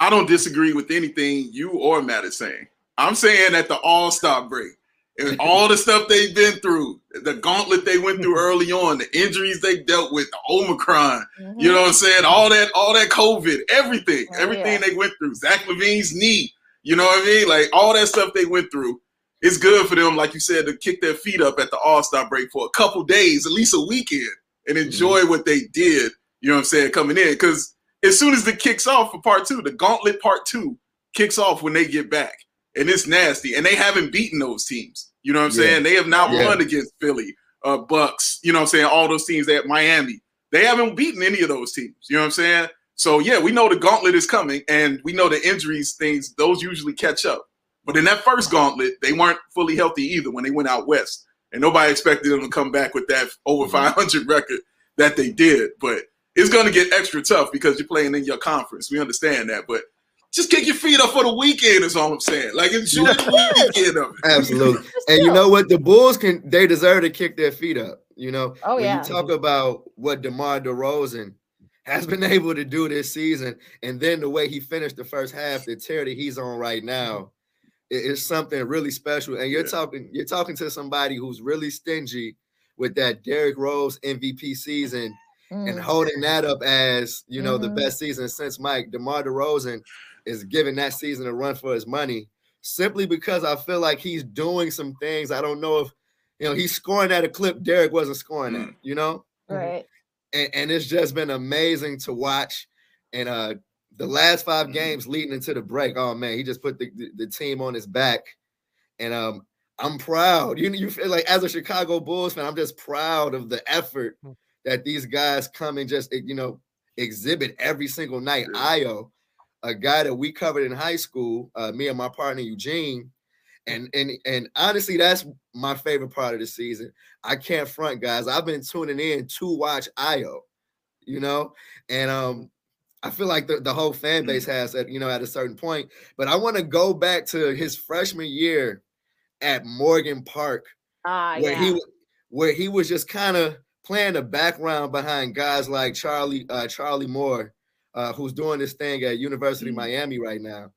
I don't disagree with anything you or Matt is saying. I'm saying at the All Star break and all the stuff they've been through, the gauntlet they went through early on, the injuries they dealt with, the Omicron, you mm-hmm. know what I'm saying? All that, all that COVID, everything, oh, everything they went through, Zach LaVine's knee, you know what I mean? Like all that stuff they went through. It's good for them, like you said, to kick their feet up at the All Star break for a couple days, at least a weekend, and mm-hmm. enjoy what they did. You know what I'm saying? Coming in because as soon as it kicks off for part two, the gauntlet part two kicks off when they get back. And it's nasty. And they haven't beaten those teams. You know what I'm Yeah. saying? They have not Yeah. won against Philly, uh, Bucks. You know what I'm saying? All those teams at Miami, they haven't beaten any of those teams. You know what I'm saying? So yeah, we know the gauntlet is coming, and we know the injuries things those usually catch up. But in that first gauntlet, they weren't fully healthy either when they went out west, and nobody expected them to come back with that over 500 record that they did. But it's going to get extra tough because you're playing in your conference. We understand that, but just kick your feet up for the weekend is all I'm saying. Like enjoy the weekend of it. Absolutely. and you know what? The Bulls can they deserve to kick their feet up. You know, Oh, when yeah. you talk about what DeMar DeRozan has been able to do this season, and then the way he finished the first half, the tear that he's on right now, it is something really special. And you're talking, you're talking to somebody who's really stingy with that Derrick Rose MVP season and holding that up as you know the Mhm. best season since Mike DeMar DeRozan is giving that season a run for his money simply because I feel like he's doing some things. I don't know if you know he's scoring at a clip Derrick wasn't scoring at, you know, mm-hmm. Right. Mm-hmm. and, and it's just been amazing to watch. And uh the last 5 mm-hmm. games leading into the break, oh man, he just put the, the, the team on his back. And um I'm proud. You you feel like as a Chicago Bulls fan, I'm just proud of the effort mm. that these guys come and just eh, you know exhibit every single night. Ayo, a guy that we covered in high school, uh, me and my partner Eugene, and and and honestly, that's my favorite part of the season. I can't front, guys. I've been tuning in to watch Ayo, you know, and um, I feel like the, the whole fan base has at you know at a certain point. But I want to go back to his freshman year at Morgan Park, Ah, where yeah. he where he was just kind of playing the background behind guys like Charlie uh, Charlie Moore, uh, who's doing this thing at University of Miami right now.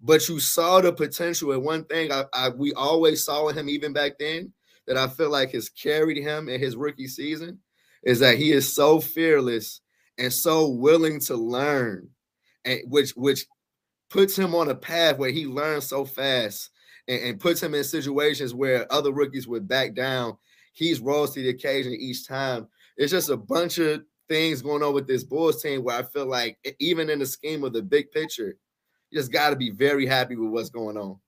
But you saw the potential, and one thing I, I we always saw in him even back then that I feel like has carried him in his rookie season is that he is so fearless and so willing to learn, and which which puts him on a path where he learns so fast and, and puts him in situations where other rookies would back down. He's rose to the occasion each time. It's just a bunch of things going on with this Bulls team where I feel like even in the scheme of the big picture, you just got to be very happy with what's going on.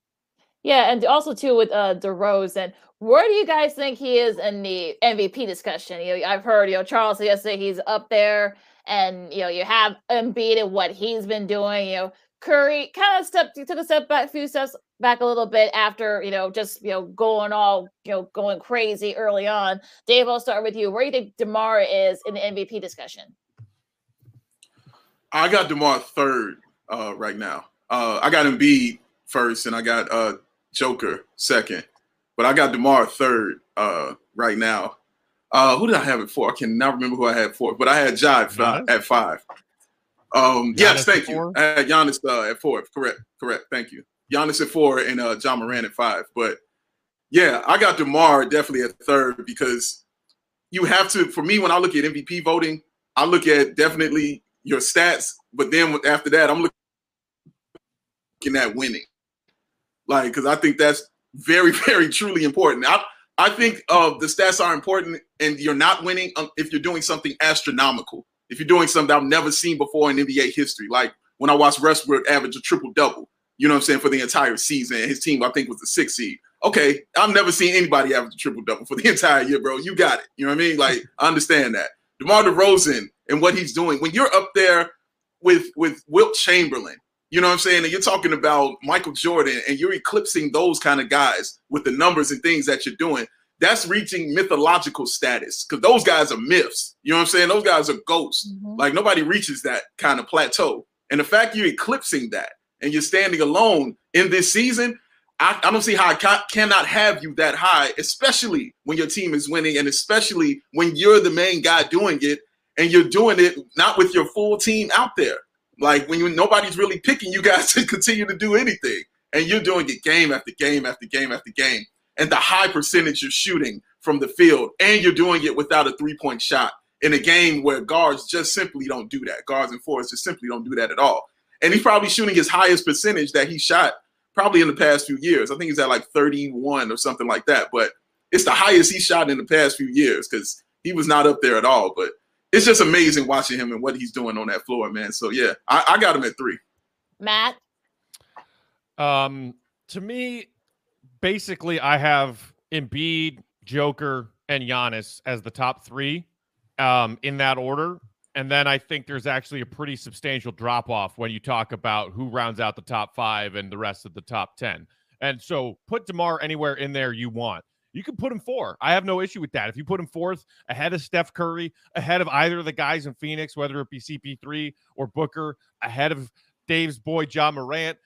Yeah, and also too with uh DeRozan, where do you guys think he is in the MVP discussion? You know, I've heard you know Charles yesterday he's up there, and you know you have Embiid and what he's been doing. You know Curry kind of stepped, he took a step back, a few steps back a little bit after you know just you know going all you know going crazy early on. Dave, I'll start with you. Where do you think Demar is in the MVP discussion? I got Demar third uh, right now. Uh, I got Embiid first, and I got uh, Joker second. But I got Demar third uh, right now. Uh, who did I have it for? I cannot remember who I had for, but I had Jive uh, at five. Um, yes, thank you. four? I had Giannis uh, at four. Correct, correct. Thank you. Giannis at four and uh, Ja Morant at five. But yeah, I got Demar definitely at third because you have to. For me, when I look at MVP voting, I look at definitely your stats, but then after that, I'm looking at winning. Like, because I think that's very, very, truly important. I I think uh, the stats are important, and you're not winning um, if you're doing something astronomical. If you're doing something I've never seen before in NBA history, like when I watched Westbrook average a triple double, you know what I'm saying, for the entire season. His team, I think, was the sixth seed. Okay, I've never seen anybody average a triple double for the entire year, bro. You got it. You know what I mean? Like, I understand that. DeMar DeRozan and what he's doing. When you're up there with with Wilt Chamberlain, you know what I'm saying? And you're talking about Michael Jordan and you're eclipsing those kind of guys with the numbers and things that you're doing. That's reaching mythological status because those guys are myths. You know what I'm saying? Those guys are ghosts. Mm-hmm. Like nobody reaches that kind of plateau. And the fact you're eclipsing that and you're standing alone in this season, I, I don't see how I ca- cannot have you that high, especially when your team is winning and especially when you're the main guy doing it and you're doing it not with your full team out there. Like when you, nobody's really picking you guys to continue to do anything, and you're doing it game after game after game after game, and the high percentage you're shooting from the field, and you're doing it without a three point shot in a game where guards just simply don't do that. Guards and forwards just simply don't do that at all. And he's probably shooting his highest percentage that he shot probably in the past few years. I think he's at like 31 or something like that. But it's the highest he shot in the past few years because he was not up there at all. But it's just amazing watching him and what he's doing on that floor, man. So yeah, I, I got him at three. Matt, Um, to me, basically, I have Embiid, Joker, and Giannis as the top three um, in that order. And then I think there's actually a pretty substantial drop off when you talk about who rounds out the top five and the rest of the top 10. And so put DeMar anywhere in there you want. You can put him four. I have no issue with that. If you put him fourth ahead of Steph Curry, ahead of either of the guys in Phoenix, whether it be CP3 or Booker, ahead of Dave's boy Ja Morant,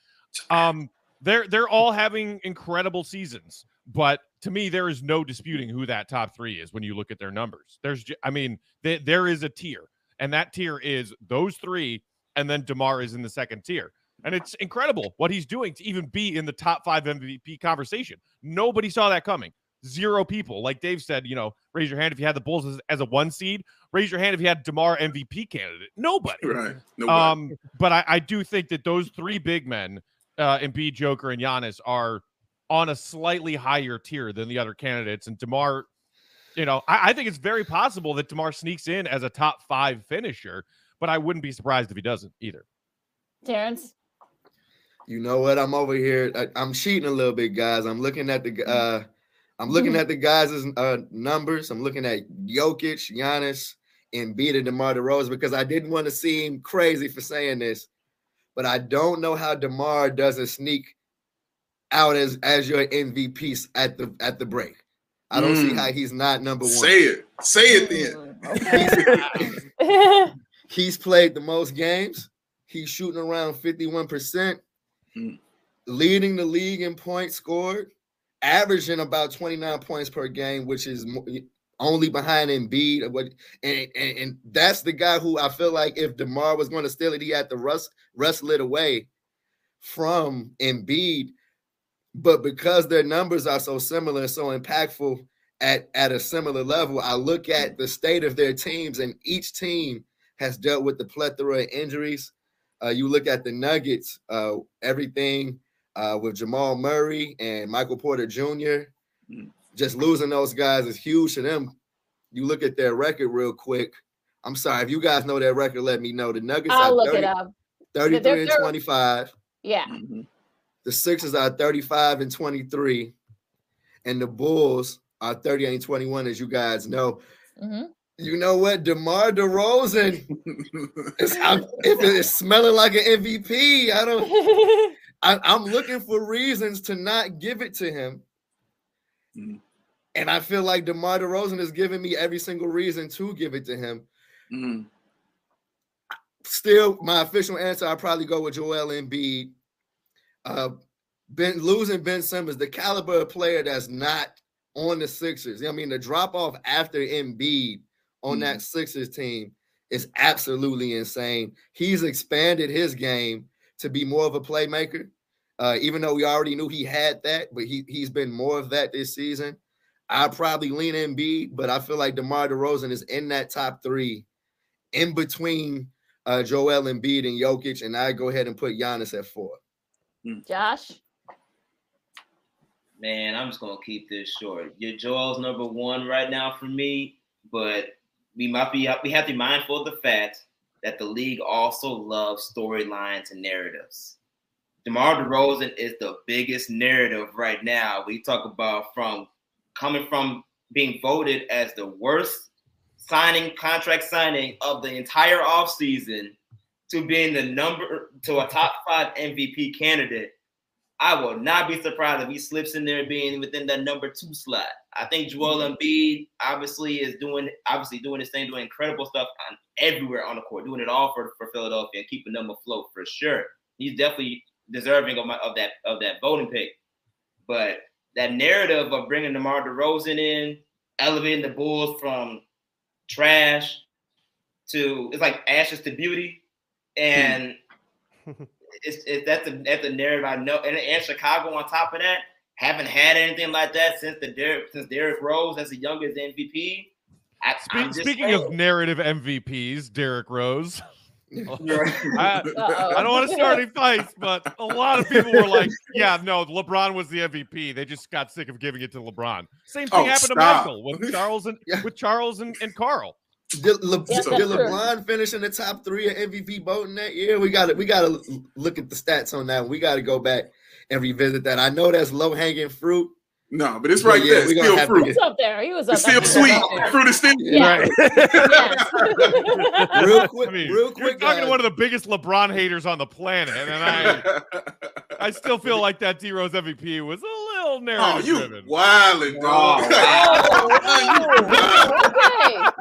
um, they're they're all having incredible seasons. But to me, there is no disputing who that top three is when you look at their numbers. There's, I mean, th- there is a tier, and that tier is those three, and then Demar is in the second tier. And it's incredible what he's doing to even be in the top five MVP conversation. Nobody saw that coming. Zero people. Like Dave said, you know, raise your hand if you had the Bulls as, as a one seed. Raise your hand if you had DeMar MVP candidate. Nobody. Right. Nobody. Um, but I, I do think that those three big men, uh, Embiid, Joker, and Giannis, are on a slightly higher tier than the other candidates. And DeMar, you know, I, I think it's very possible that DeMar sneaks in as a top five finisher, but I wouldn't be surprised if he doesn't either. Terrence. You know what? I'm over here. I, am cheating a little bit, guys. I'm looking at the uh I'm looking at the guys' uh, numbers. I'm looking at Jokic, Giannis, and Embiid and DeMar DeRozan because I didn't want to seem crazy for saying this, but I don't know how DeMar doesn't sneak out as as your MVP at the at the break. I don't mm. see how he's not number one. Say it. Say it then. Okay. he's played the most games. He's shooting around 51%, mm. leading the league in points scored, averaging about 29 points per game, which is only behind Embiid. And, and, and that's the guy who I feel like if DeMar was going to steal it, he had to rust, wrestle it away from Embiid but because their numbers are so similar and so impactful at, at a similar level, I look at the state of their teams, and each team has dealt with the plethora of injuries. Uh, you look at the Nuggets, uh, everything uh, with Jamal Murray and Michael Porter Jr. Mm. Just losing those guys is huge to them. You look at their record real quick. I'm sorry if you guys know their record. Let me know. The Nuggets I'll are look 30, it up. 33 They're- and they're- 25. Yeah. Mm-hmm. The Sixers are 35 and 23, and the Bulls are 38 and 21, as you guys know. Mm-hmm. You know what? DeMar DeRozan, is, I'm, if it's smelling like an MVP, I don't. I, I'm looking for reasons to not give it to him. And I feel like DeMar DeRozan is giving me every single reason to give it to him. Still, my official answer, I'll probably go with Joel Embiid. Uh, ben losing Ben Simmons, the caliber of player that's not on the Sixers. I mean, the drop off after Embiid on that Sixers team is absolutely insane. He's expanded his game to be more of a playmaker. Uh, even though we already knew he had that, but he he's been more of that this season. I probably lean Embiid, but I feel like DeMar DeRozan is in that top three, in between uh, Joel Embiid and Jokic, and I go ahead and put Giannis at four. Mm. Josh. Man, I'm just gonna keep this short. Your Joel's number one right now for me, but we might be we have to be mindful of the fact that the league also loves storylines and narratives. DeMar DeRozan is the biggest narrative right now. We talk about from coming from being voted as the worst signing contract signing of the entire offseason to being the number to a top five MVP candidate. I will not be surprised if he slips in there being within that number two slot. I think Joel mm-hmm. Embiid obviously is doing obviously doing his thing, doing incredible stuff on everywhere on the court, doing it all for, for Philadelphia and keeping them afloat for sure. He's definitely deserving of, my, of that of that voting pick. But that narrative of bringing DeMar DeRozan in, elevating the Bulls from trash to it's like ashes to beauty, and hmm. it's, it's that's a that's a narrative I know. And, and Chicago on top of that haven't had anything like that since the Derrick since Derrick Rose as the youngest MVP. I, I'm Speaking saying. of narrative MVPs, Derrick Rose. Right. I, I don't want to start any fights, but a lot of people were like, "Yeah, no, LeBron was the MVP. They just got sick of giving it to LeBron." Same thing Oh, happened stop. to Michael with Charles and with Charles and, and Carl. Did, Le- Yes, did that's true. LeBron finish in the top three of MVP voting that year? We got to we got to look at the stats on that. We got to go back and revisit that. I know that's low hanging fruit, No, but it's right yeah, there. we gonna Still have fruit. He was up there. He was up It's still there. sweet. Fruit is still Yeah. Real quick, I mean, real you're quick, talking to uh, one of the biggest LeBron haters on the planet, and I, I still feel like that D Rose MVP was a little Oh, narrative you driven. wildin', dog. Okay.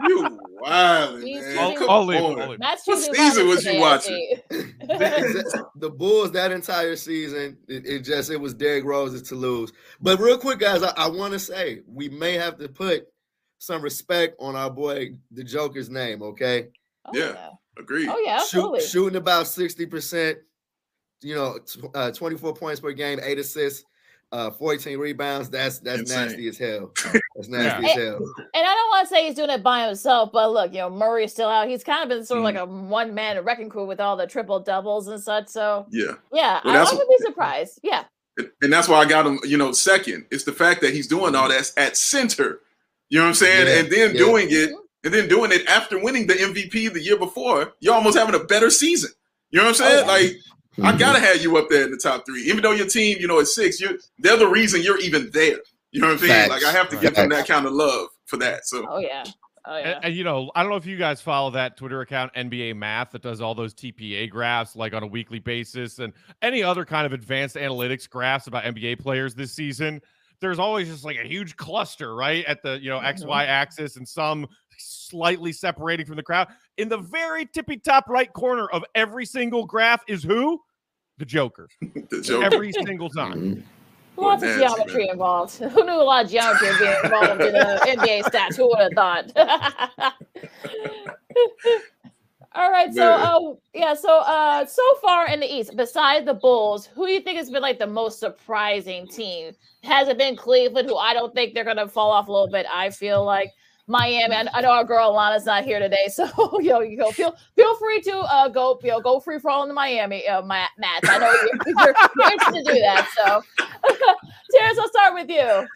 you wildin', He's man. I'll, I'll on. I'll leave. Matt's What season was you watching? the, the Bulls that entire season, it, it just it was Derrick Rose's to lose. But real quick, guys, I, I want to say we may have to put some respect on our boy the Joker's name. Okay, Oh, Yeah. Agreed. Oh yeah, Shoot, absolutely. shooting about sixty percent. You know, tw- uh, twenty four points per game, eight assists, uh, fourteen rebounds. That's that's Insane. nasty as hell. That's nasty Yeah. as hell. And I don't want to say he's doing it by himself, but look, you know, Murray's still out. He's kind of been sort of like a Mm. one man wrecking crew with all the triple doubles and such. So Yeah. yeah, Well, I, I that's- would be surprised. Yeah. And- And that's why I got him, you know, second. It's the fact that he's doing all that at center. You know what I'm saying? Yeah, and then yeah. doing it, and then doing it after winning the MVP the year before. You're almost having a better season. You know what I'm saying? Oh, Like, I mm-hmm. gotta have you up there in the top three. Even though your team, you know, is six, you they're the reason you're even there. You know what I'm saying? Facts. Like I have to give them that kind of love for that. So Oh yeah. Oh yeah. And, and, you know, I don't know if you guys follow that Twitter account, NBA Math, that does all those TPA graphs like on a weekly basis and any other kind of advanced analytics graphs about NBA players this season. There's always just like a huge cluster, right? At the, you know, mm-hmm. XY axis and some slightly separating from the crowd. In the very tippy top right corner of every single graph is who? The Joker. the joke. Every single time. Lots of nasty, geometry involved. Who knew a lot of geometry being involved in the NBA stats? Who would have thought? All right, so uh, yeah, so uh, so far in the East, besides the Bulls, who do you think has been like the most surprising team? Has it been Cleveland, who I don't think they're gonna fall off a little bit? I feel like Miami. I, I know our girl Alana's not here today, so you know, you go feel feel free to uh, go you know go free for all in the Miami uh, Matt. Matt, I know you're, you're, you're interested to do that. So, Terrence, I'll start with you.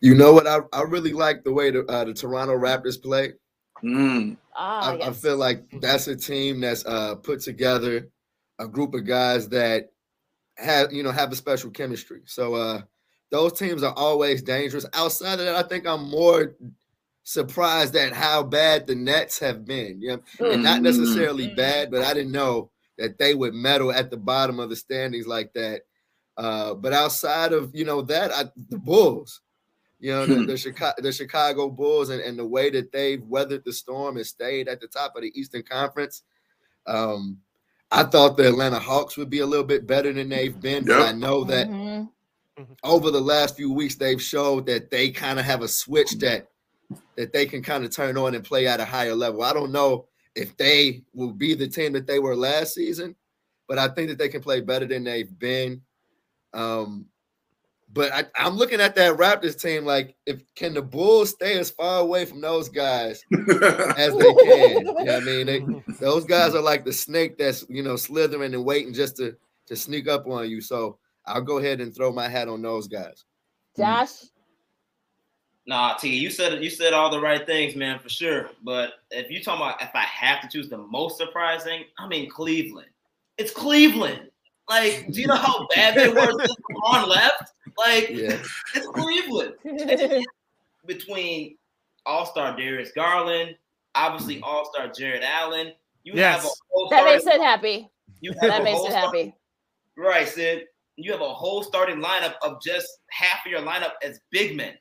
You know what? I, I really like the way the, uh, the Toronto Raptors play. Mm. Ah, I, I feel like that's a team that's uh, put together a group of guys that have you know have a special chemistry. So uh, those teams are always dangerous. Outside of that, I think I'm more surprised at how bad the Nets have been. Yeah, and not necessarily bad, but I didn't know that they would medal at the bottom of the standings like that. Uh, but outside of you know that, I, the Bulls, you know, the, the Chicago the Chicago Bulls and, and the way that they've weathered the storm and stayed at the top of the Eastern Conference. Um, I thought the Atlanta Hawks would be a little bit better than they've been, but Yep. I know that Mhm. over the last few weeks they've showed that they kind of have a switch that that they can kind of turn on and play at a higher level. I don't know if they will be the team that they were last season, but I think that they can play better than they've been. Um, but I, I'm looking at that Raptors team like, if can the Bulls stay as far away from those guys as they can? You know what I mean, they, those guys are like the snake that's you know slithering and waiting just to to sneak up on you. So I'll go ahead and throw my hat on those guys. Josh. Nah, T, you said you said all the right things, man, for sure. But if you talking about if I have to choose the most surprising, I mean Cleveland. It's Cleveland. Like, do you know how bad they were since LeBron left? Like, Yeah. it's Cleveland. Between All Star Darius Garland, obviously All Star Jarrett Allen, you have a Yes. whole That makes it happy. you have That makes it happy. Right, Sid. You have a whole starting lineup of just half of your lineup as big men.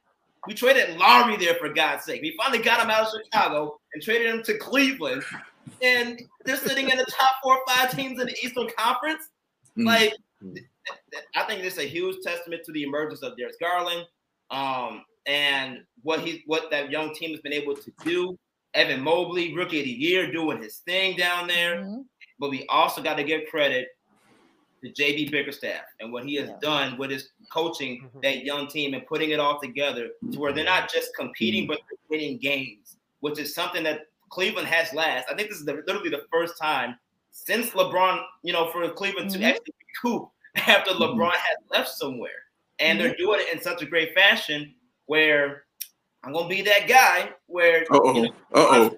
We traded Lauri there for God's sake. We finally got him out of Chicago and traded him to Cleveland. And they're sitting in the top four or five teams in the Eastern Conference. Mm. Like, th- th- I think this is a huge testament to the emergence of Darius Garland um, and what he what that young team has been able to do. Evan Mobley, rookie of the year, doing his thing down there. Mhm. But we also got to give credit to JB Bickerstaff and what he has done with his coaching mm-hmm. that young team and putting it all together to where they're not just competing mm-hmm. but they're winning games, which is something that Cleveland has last. I think this is the, literally the first time since LeBron, you know, for Cleveland to mm-hmm. actually recoup after LeBron had left somewhere. And they're doing it in such a great fashion where I'm gonna be that guy where Uh-oh. you know, Uh-oh.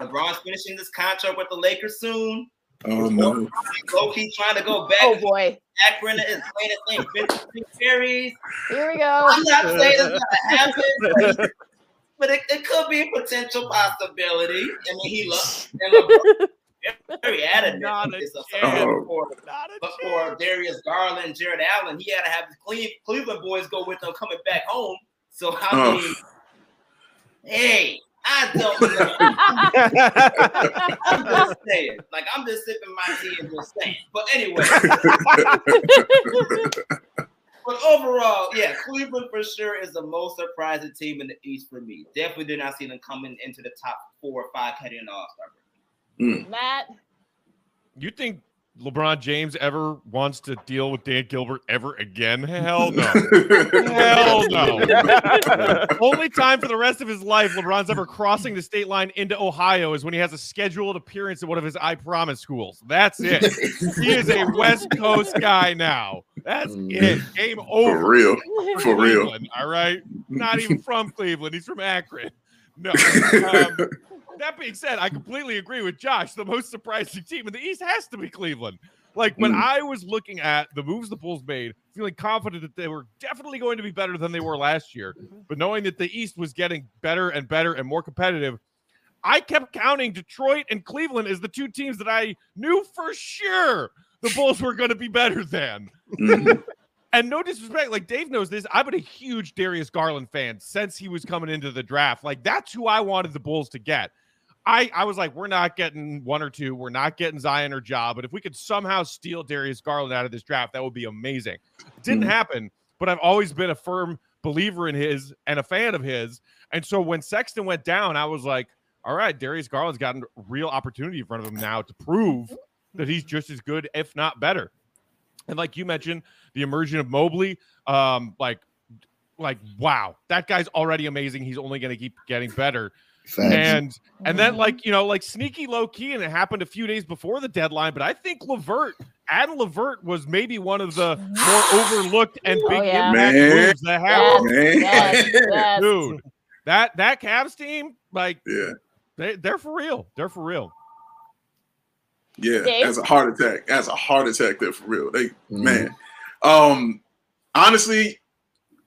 LeBron's finishing this contract with the Lakers soon. Oh no. Low key trying to go back. Oh boy. Akron is playing the same Vincent Series. Here we go. I'm not saying it's gonna happen, but, but it, it could be a potential possibility. I mean, he loves and LeBron very adamant. Not a it's a chance. fan for, but for Darius Garland, Jarrett Allen, he had to have the Cleveland boys go with them coming back home. So I Oh. mean, hey, I don't know. I'm just saying. Like I'm just sipping my tea and just saying. But anyway. But overall, yeah, Cleveland for sure is the most surprising team in the East for me. Definitely did not see them coming into the top four or five heading into All Star break. Hmm. Matt. You think LeBron James ever wants to deal with Dan Gilbert ever again? Hell no. Hell no. Only time for the rest of his life LeBron's ever crossing the state line into Ohio is when he has a scheduled appearance at one of his I Promise schools. That's it. he is a West Coast guy now. That's it. Game over. For real. For real. All right. Not even from Cleveland. He's from Akron. No. Um, that being said, I completely agree with Josh. The most surprising team in the East has to be Cleveland. Like when Mm. I was looking at the moves the Bulls made, feeling confident that they were definitely going to be better than they were last year, but knowing that the East was getting better and better and more competitive, I kept counting Detroit and Cleveland as the two teams that I knew for sure the Bulls were going to be better than. And no disrespect, like Dave knows this. I've been a huge Darius Garland fan since he was coming into the draft. Like that's who I wanted the Bulls to get. I I was like, we're not getting one or two, we're not getting Zion or Ja, but if we could somehow steal Darius Garland out of this draft, that would be amazing. It didn't Mhm. happen, but I've always been a firm believer in his and a fan of his. And so when Sexton went down, I was like, all right, Darius Garland's got a real opportunity in front of him now to prove that he's just as good, if not better. And like you mentioned, the immersion of Mobley, um, like, like wow, that guy's already amazing. He's only going to keep getting better. Facts. And and then like you know like sneaky low key, and it happened a few days before the deadline. But I think Levert, Adam Levert, was maybe one of the more overlooked and big Oh, yeah. impact Man. moves that happened. Man. Yes, yes. Dude, that that Cavs team, like, Yeah. they they're for real. They're for real. Yeah, Dave? as a heart attack, as a heart attack, there for real. They man, um, honestly,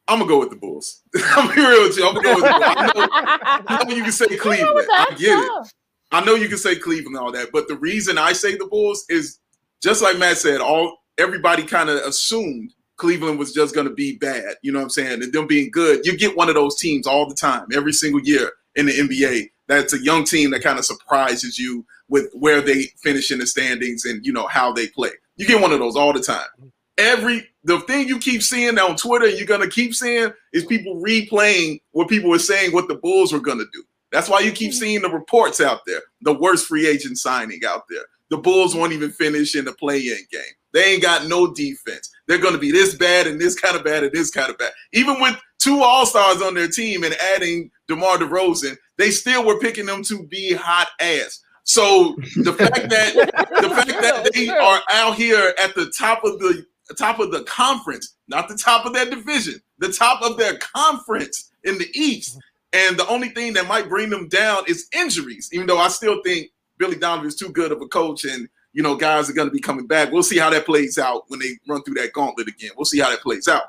I'm gonna go with the Bulls. I'm gonna be real with you. I'm gonna go with the Bulls. I know, I know you can say Cleveland. I get it. I know you can say Cleveland and all that, but the reason I say the Bulls is just like Matt said. All everybody kind of assumed Cleveland was just gonna be bad. You know what I'm saying? And them being good, you get one of those teams all the time, every single year in the NBA. That's a young team that kind of surprises you with where they finish in the standings and you know how they play. You get one of those all the time. Every the thing you keep seeing on Twitter, you're gonna keep seeing is people replaying what people were saying what the Bulls were gonna do. That's why you keep mm-hmm. seeing the reports out there. The worst free agent signing out there. The Bulls won't even finish in the play-in game. They ain't got no defense. They're gonna be this bad and this kind of bad and this kind of bad. Even with two All-Stars on their team and adding DeMar DeRozan, they still were picking them to be hot ass. So the fact that the fact that they are out here at the top of the top of the conference, not the top of their division, the top of their conference in the East, and the only thing that might bring them down is injuries. Even though I still think Billy Donovan is too good of a coach, and you know guys are going to be coming back. We'll see how that plays out when they run through that gauntlet again. We'll see how that plays out.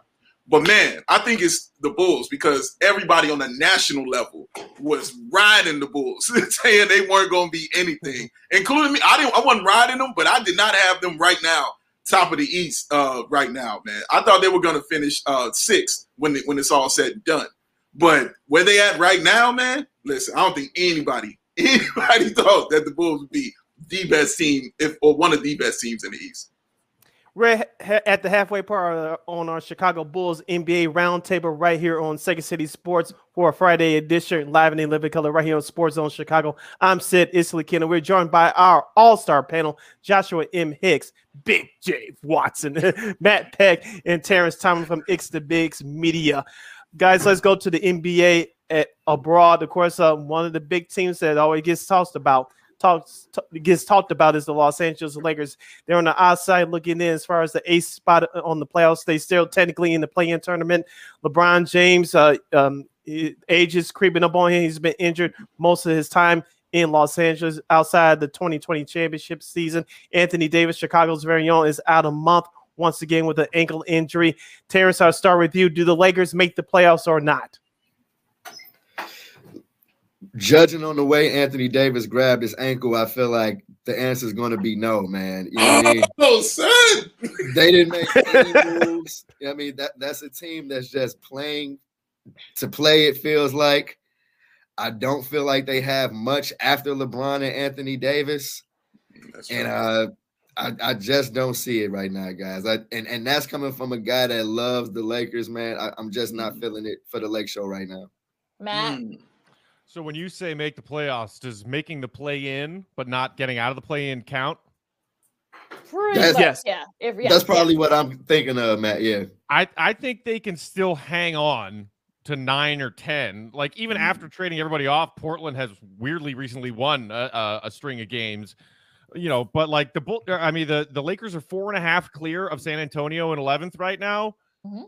But man, I think it's the Bulls because everybody on the national level was riding the Bulls, saying they weren't going to be anything, mm-hmm. including me. I didn't. I wasn't riding them, but I did not have them right now, top of the East, uh, right now, man. I thought they were going to finish uh, sixth when it, when it's all said and done. But where they at right now, man? Listen, I don't think anybody anybody thought that the Bulls would be the best team, if or one of the best teams in the East. We're at the halfway part on our Chicago Bulls NBA roundtable right here on Second City Sports for a Friday edition, live in the living color right here on Sports Zone Chicago. I'm Sid Isley and We're joined by our all star panel Joshua M. Hicks, Big J. Watson, Matt Peck, and Terrence Thomas from X the Bigs Media. Guys, let's go to the NBA at abroad. Of course, uh, one of the big teams that always gets tossed about talks t- gets talked about is the Los Angeles Lakers. They're on the outside looking in as far as the ace spot on the playoffs. They still technically in the play-in tournament. LeBron James, uh, um, age is creeping up on him. He's been injured most of his time in Los Angeles outside the 2020 championship season. Anthony Davis, Chicago's very own, is out a month once again with an ankle injury. Terrence, I'll start with you. Do the Lakers make the playoffs or not? Judging on the way Anthony Davis grabbed his ankle, I feel like the answer is going to be no, man. You know what I mean? Oh, son. They didn't make any moves. I mean, that that's a team that's just playing to play. It feels like I don't feel like they have much after LeBron and Anthony Davis, and uh, I I just don't see it right now, guys. I and and that's coming from a guy that loves the Lakers, man. I, I'm just not feeling it for the Lake Show right now. Matt. So when you say make the playoffs, does making the play in but not getting out of the play in count? Pretty That's- much, Yes. Yeah. If, yeah. That's probably what I'm thinking of, Matt. Yeah. I I think they can still hang on to nine or ten. Like Mm. even after trading everybody off, Portland has weirdly recently won a, a, a string of games. You know, but like the bull, I mean the the Lakers are four and a half clear of San Antonio in eleventh right now. Mhm.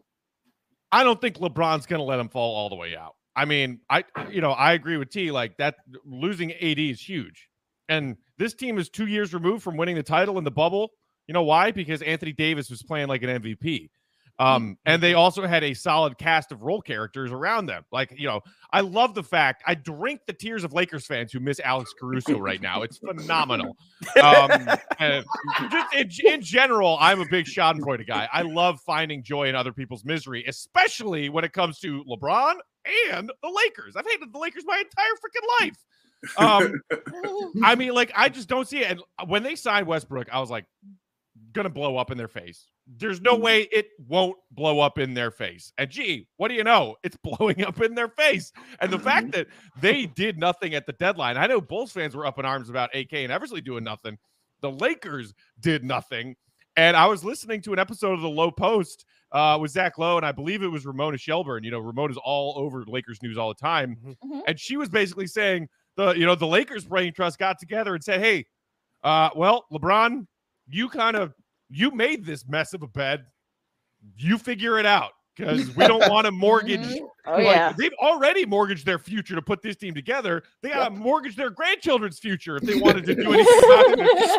I don't think LeBron's going to let them fall all the way out. I mean, I you know I agree with T. Like that losing AD is huge, and this team is two years removed from winning the title in the bubble. You know why? Because Anthony Davis was playing like an MVP. Um, and they also had a solid cast of role characters around them. Like, you know, I love the fact I drink the tears of Lakers fans who miss Alex Caruso right now. It's phenomenal. Um, just in, in general, I'm a big Schadenfreude guy. I love finding joy in other people's misery, especially when it comes to LeBron and the Lakers. I've hated the Lakers my entire freaking life. Um, I mean, like, I just don't see it. And when they signed Westbrook, I was like, gonna blow up in their face. There's no way it won't blow up in their face. And gee, what do you know? It's blowing up in their face. And the fact that they did nothing at the deadline. I know Bulls fans were up in arms about AK and Eversley doing nothing. The Lakers did nothing. And I was listening to an episode of the Lowe Post uh, with Zach Lowe, and I believe it was Ramona Shelburne. You know, Ramona's all over Lakers news all the time. And she was basically saying the, you know, the Lakers brain trust got together and said, Hey, uh, well, LeBron, you kind of you made this mess of a bed. You figure it out because we don't want to mortgage. Oh, like, yeah. they've already mortgaged their future to put this team together. They got to mortgage their grandchildren's future if they wanted to do anything about it at this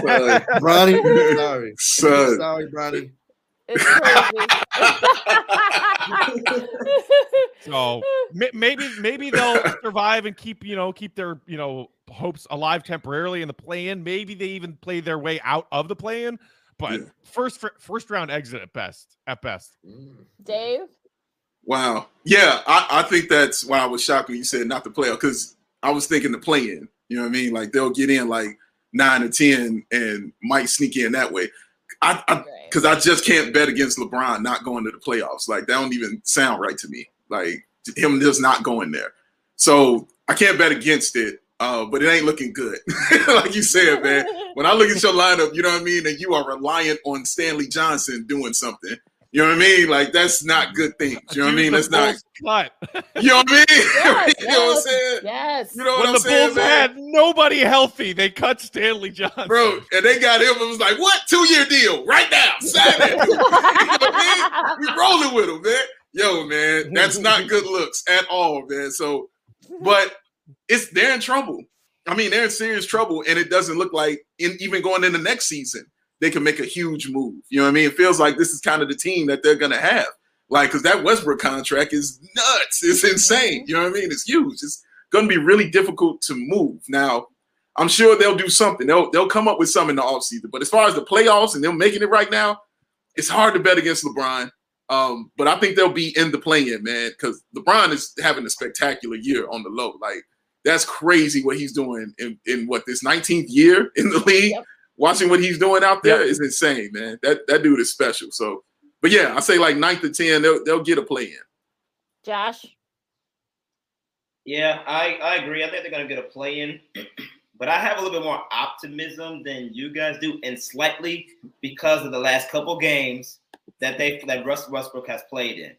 point. Bronny, sorry. Sorry, Bronny. So ma- maybe maybe they'll survive and keep you know keep their you know hopes alive temporarily in the play-in. Maybe they even play their way out of the play-in. But first first round exit at best. At best. Mm. Dave. Wow. Yeah, I, I think that's why I was shocked when you said not the playoff because I was thinking the play in. You know what I mean? Like they'll get in like nine or ten and might sneak in that way. I because I, just can't bet against LeBron not going to the playoffs. Like that don't even sound right to me. Like him just not going there. So I can't bet against it. Uh, but it ain't looking good. like you said, man. When I look at your lineup, you know what I mean, and you are reliant on Stanley Johnson doing something. You know what I mean? Like that's not good things. You know what I mean? That's not. Cut. You know what I mean? Yes, you know what I'm saying? Yes. You know what when I'm the saying, Bulls man? had nobody healthy, they cut Stanley Johnson. Bro, and they got him and was like, what? Two year deal right now. Sign it. you know what I mean? We rolling with him, man. Yo, man, that's not good looks at all, man. So, but it's they're in trouble. I mean, they're in serious trouble, and it doesn't look like in even going in the next season they can make a huge move. You know what I mean? It feels like this is kind of the team that they're gonna have. Like, because that Westbrook contract is nuts. It's insane. You know what I mean? It's huge. It's gonna be really difficult to move. Now, I'm sure they'll do something. They'll they'll come up with something in the offseason. But as far as the playoffs and them making it right now, it's hard to bet against LeBron. Um, but I think they'll be in the play-in, man, because LeBron is having a spectacular year on the low. Like that's crazy what he's doing in, in what this 19th year in the league. Watching what he's doing out there is insane, man. That that dude is special. So, but yeah, I say like ninth to ten, they'll they'll get a play in. Josh. Yeah, I, I agree. I think they're gonna get a play in, but I have a little bit more optimism than you guys do, and slightly because of the last couple games that they that Russell Westbrook has played in.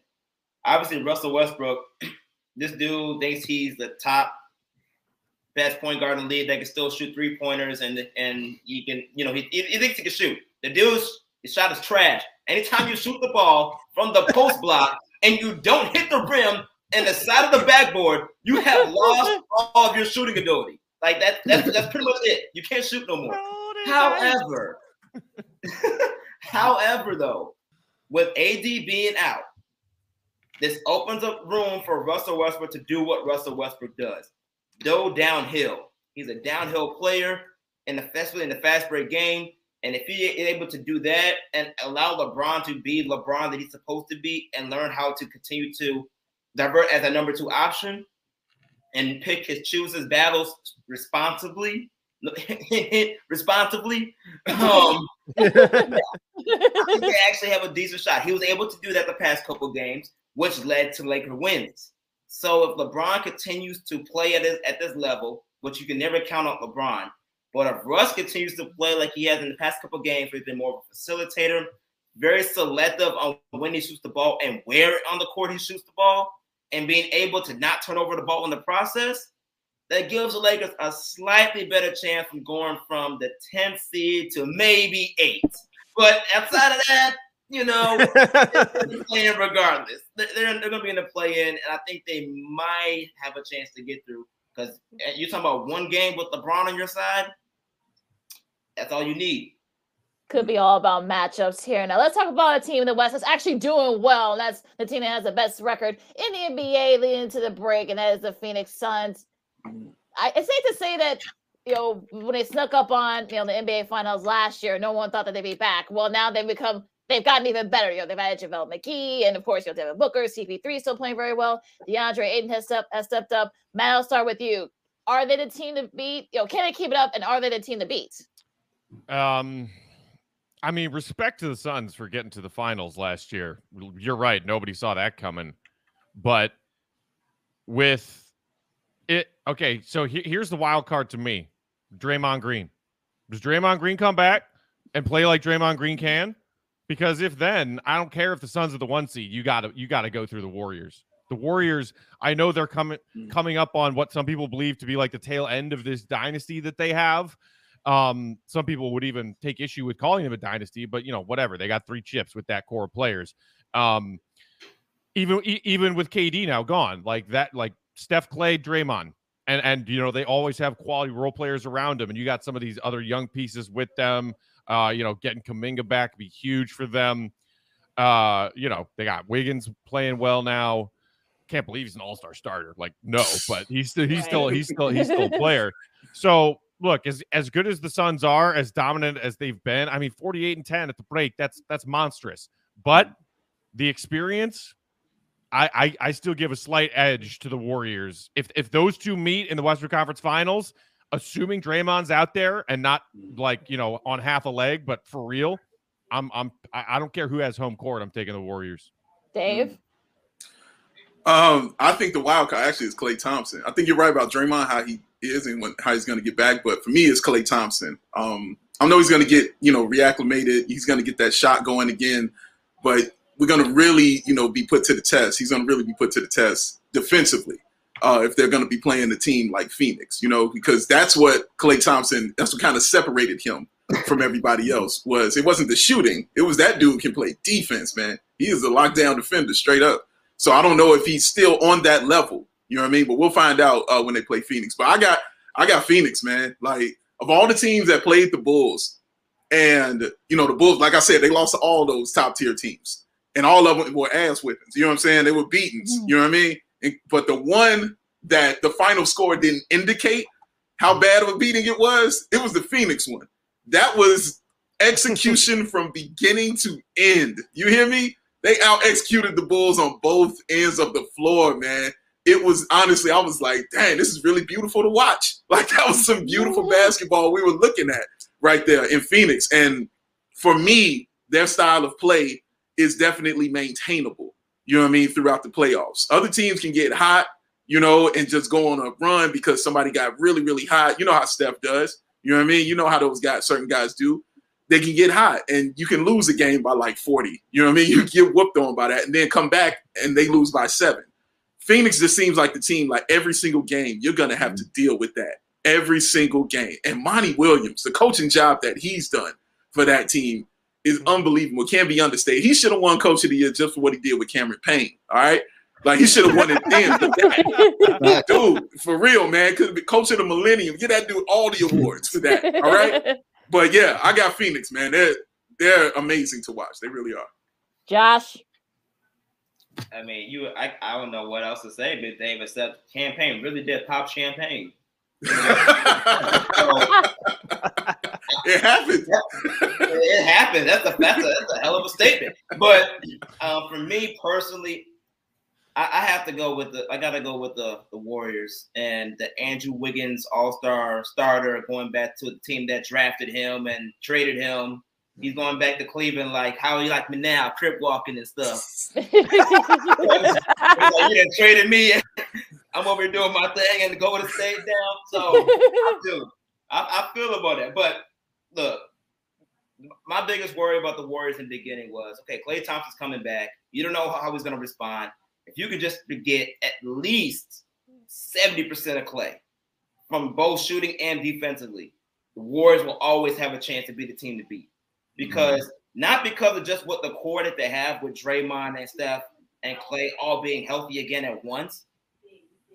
Obviously, Russell Westbrook, this dude thinks he's the top best point guard in the league that can still shoot three pointers and and he can, you know, he, he, he thinks he can shoot. The dude's his shot is trash. Anytime you shoot the ball from the post block and you don't hit the rim and the side of the backboard, you have lost all of your shooting ability. Like that, that's that's pretty much it. You can't shoot no more. However, However, though, with AD being out, this opens up room for Russell Westbrook to do what Russell Westbrook does. Go downhill. He's a downhill player, and especially in the fast break game. And if he is able to do that and allow LeBron to be LeBron that he's supposed to be and learn how to continue to divert as a number two option and pick his choose his battles responsibly, responsibly, um, they actually have a decent shot. He was able to do that the past couple games, which led to Laker wins. So if LeBron continues to play at this, at this level, which you can never count on LeBron, but if Russ continues to play like he has in the past couple games, where he's been more of a facilitator, very selective on when he shoots the ball and where on the court he shoots the ball, and being able to not turn over the ball in the process, that gives the Lakers a slightly better chance from going from the 10th seed to maybe eight. But outside of that, you know, they're playing regardless. They're, they're, they're going to be in the play in, and I think they might have a chance to get through. Because eh, you're talking about one game with LeBron on your side, that's all you need. Could be all about matchups here. Now let's talk about a team in the West that's actually doing well, and that's the team that has the best record in the NBA leading into the break, and that is the Phoenix Suns. I, it's safe to say that you know when they snuck up on you know the NBA Finals last year, no one thought that they'd be back. Well, now they've become they've gotten even better. You know, they've added JaVale McGee, and of course, you know, Devin Booker, CP3 still playing very well. DeAndre Ayton has stepped has stepped up. Matt, I'll start with you. Are they the team to beat? You know, can they keep it up, and are they the team to beat? Um, I mean, respect to the Suns for getting to the finals last year. You're right. Nobody saw that coming. But with it, okay, so he, here's the wild card to me Draymond Green. Does Draymond Green come back and play like Draymond Green can? Because if then, I don't care if the Suns are the one seed, you gotta you gotta go through the Warriors. The Warriors, I know they're coming coming up on what some people believe to be like the tail end of this dynasty that they have. Um, some people would even take issue with calling them a dynasty, but you know, whatever. They got three chips with that core of players. Um, even e- even with KD now gone, like that, like Steph Klay, Draymond, and and you know they always have quality role players around them, and you got some of these other young pieces with them. Uh, you know, getting Kuminga back be huge for them. Uh, you know, they got Wiggins playing well now. Can't believe he's an all-star starter. Like, no, but he's still he's still he's still he's still a player. So look, as as good as the Suns are, as dominant as they've been, I mean, 48 and 10 at the break, that's that's monstrous. But the experience, I, I I still give a slight edge to the Warriors. If if those two meet in the Western Conference Finals, assuming Draymond's out there and not like you know on half a leg, but for real, I'm I'm I I don't care who has home court. I'm taking the Warriors. Dave. Um, I think the wild card actually is Klay Thompson. I think you're right about Draymond, how he is and when, how he's going to get back. But for me, it's Klay Thompson. Um, I know he's going to get you know reacclimated. He's going to get that shot going again, but we're going to really you know be put to the test. He's going to really be put to the test defensively uh, if they're going to be playing a team like Phoenix, you know, because that's what Klay Thompson. That's what kind of separated him from everybody else. Was it wasn't the shooting? It was that dude can play defense, man. He is a lockdown defender, straight up. So I don't know if he's still on that level. You know what I mean? But we'll find out uh, when they play Phoenix. But I got I got Phoenix, man. Like of all the teams that played the Bulls, and you know the Bulls, like I said, they lost to all those top tier teams, and all of them were ass whippings. You know what I'm saying? They were beatings. You know what I mean? But the one that the final score didn't indicate how mm. bad of a beating it was, it was the Phoenix one. That was execution from beginning to end. You hear me? They out executed the Bulls on both ends of the floor, man. It was honestly, I was like, dang, this is really beautiful to watch. Like that was some beautiful mm-hmm. basketball we were looking at right there in Phoenix. And for me, their style of play is definitely maintainable. You know what I mean? Throughout the playoffs. Other teams can get hot, you know, and just go on a run because somebody got really, really hot. You know how Steph does. You know what I mean? You know how those guys, certain guys do they can get hot and you can lose a game by like 40. You know what I mean? You get whooped on by that and then come back and they lose by seven. Phoenix just seems like the team, like every single game, you're going to have to mm-hmm. deal with that every single game. And Monty Williams, the coaching job that he's done for that team is unbelievable. Can't be understated. He should have won Coach of the Year just for what he did with Cameron Payne. All right. Like he should have won it then. dude, for real, man. Could be coach of the millennium. Get that dude all the awards for that. All right. But yeah, I got Phoenix, man. They're they're amazing to watch. They really are. Josh. I mean, you. I, I don't know what else to say, but Dave, except Cam Payne really did pop champagne. it happened. it happened. That's a that's a, that's a hell of a statement. But um, for me personally, I, I, have to go with the. I got to go with the the Warriors and the Andrew Wiggins All Star starter going back to the team that drafted him and traded him He's going back to Cleveland, like how you like me now, crip walking and stuff. like, you traded me. I'm over here doing my thing and go to stay down. So I do. I, I feel about that. But look, my biggest worry about the Warriors in the beginning was okay, Klay Thompson's coming back. You don't know how, how he's going to respond. If you could just get at least 70% of Klay from both shooting and defensively, the Warriors will always have a chance to be the team to beat because mm-hmm. not because of just what the core that they have with Draymond and Steph and Klay all being healthy again at once,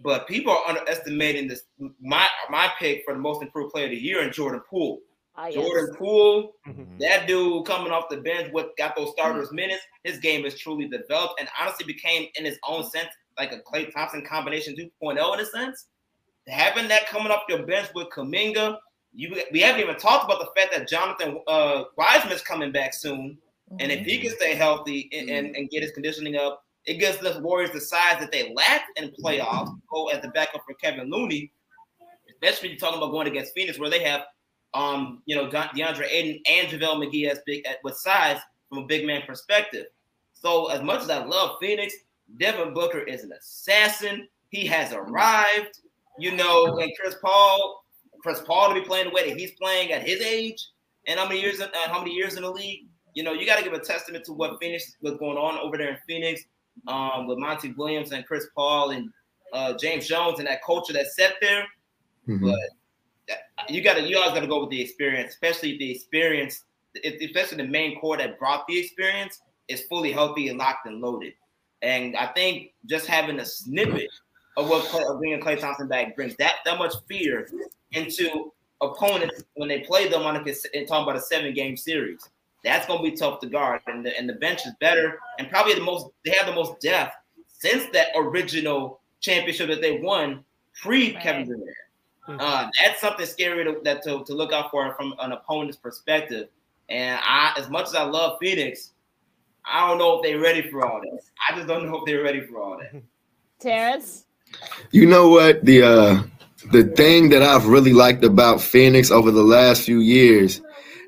but people are underestimating this. My my pick for the most improved player of the year in Jordan Poole. Ah, yes. Jordan Poole, mm-hmm. that dude coming off the bench, what got those starters mm-hmm. minutes, his game is truly developed and honestly became, in his own sense, like a Klay Thompson combination 2.0 in a sense. Having that coming off your bench with Kuminga, you we haven't even talked about the fact that Jonathan uh, Wiseman's coming back soon, mm-hmm. and if he can stay healthy and, and, and, get his conditioning up, it gives the Warriors the size that they lack in playoffs. Go as the backup for Kevon Looney, especially you're talking about going against Phoenix, where they have um you know DeAndre Ayton and JaVale McGee as big at, with size from a big man perspective. So as much as I love Phoenix, Devin Booker is an assassin. He has arrived, you know, and Chris Paul Chris Paul to be playing the way that he's playing at his age and how many years uh, how many years in the league. You know, you got to give a testament to what Phoenix was going on over there in Phoenix um, with Monty Williams and Chris Paul and uh, James Jones and that culture that's set there. Mm-hmm. But you got to you always got to go with the experience, especially the experience, especially the main core that brought the experience is fully healthy and locked and loaded. And I think just having a snippet of what Klay, of bringing Klay Thompson back brings that that much fear into opponents when they play them on a and talking about a seven game series. That's going to be tough to guard, and the, and the bench is better and probably the most. They have the most depth since that original championship that they won pre Kevin Durant. Hmm. Uh, that's something scary to, that to, to look out for from an opponent's perspective. And I, as much as I love Phoenix, I don't know if they're ready for all this. I just don't know if they're ready for all that. Terrence, you know what the uh the thing that I've really liked about Phoenix over the last few years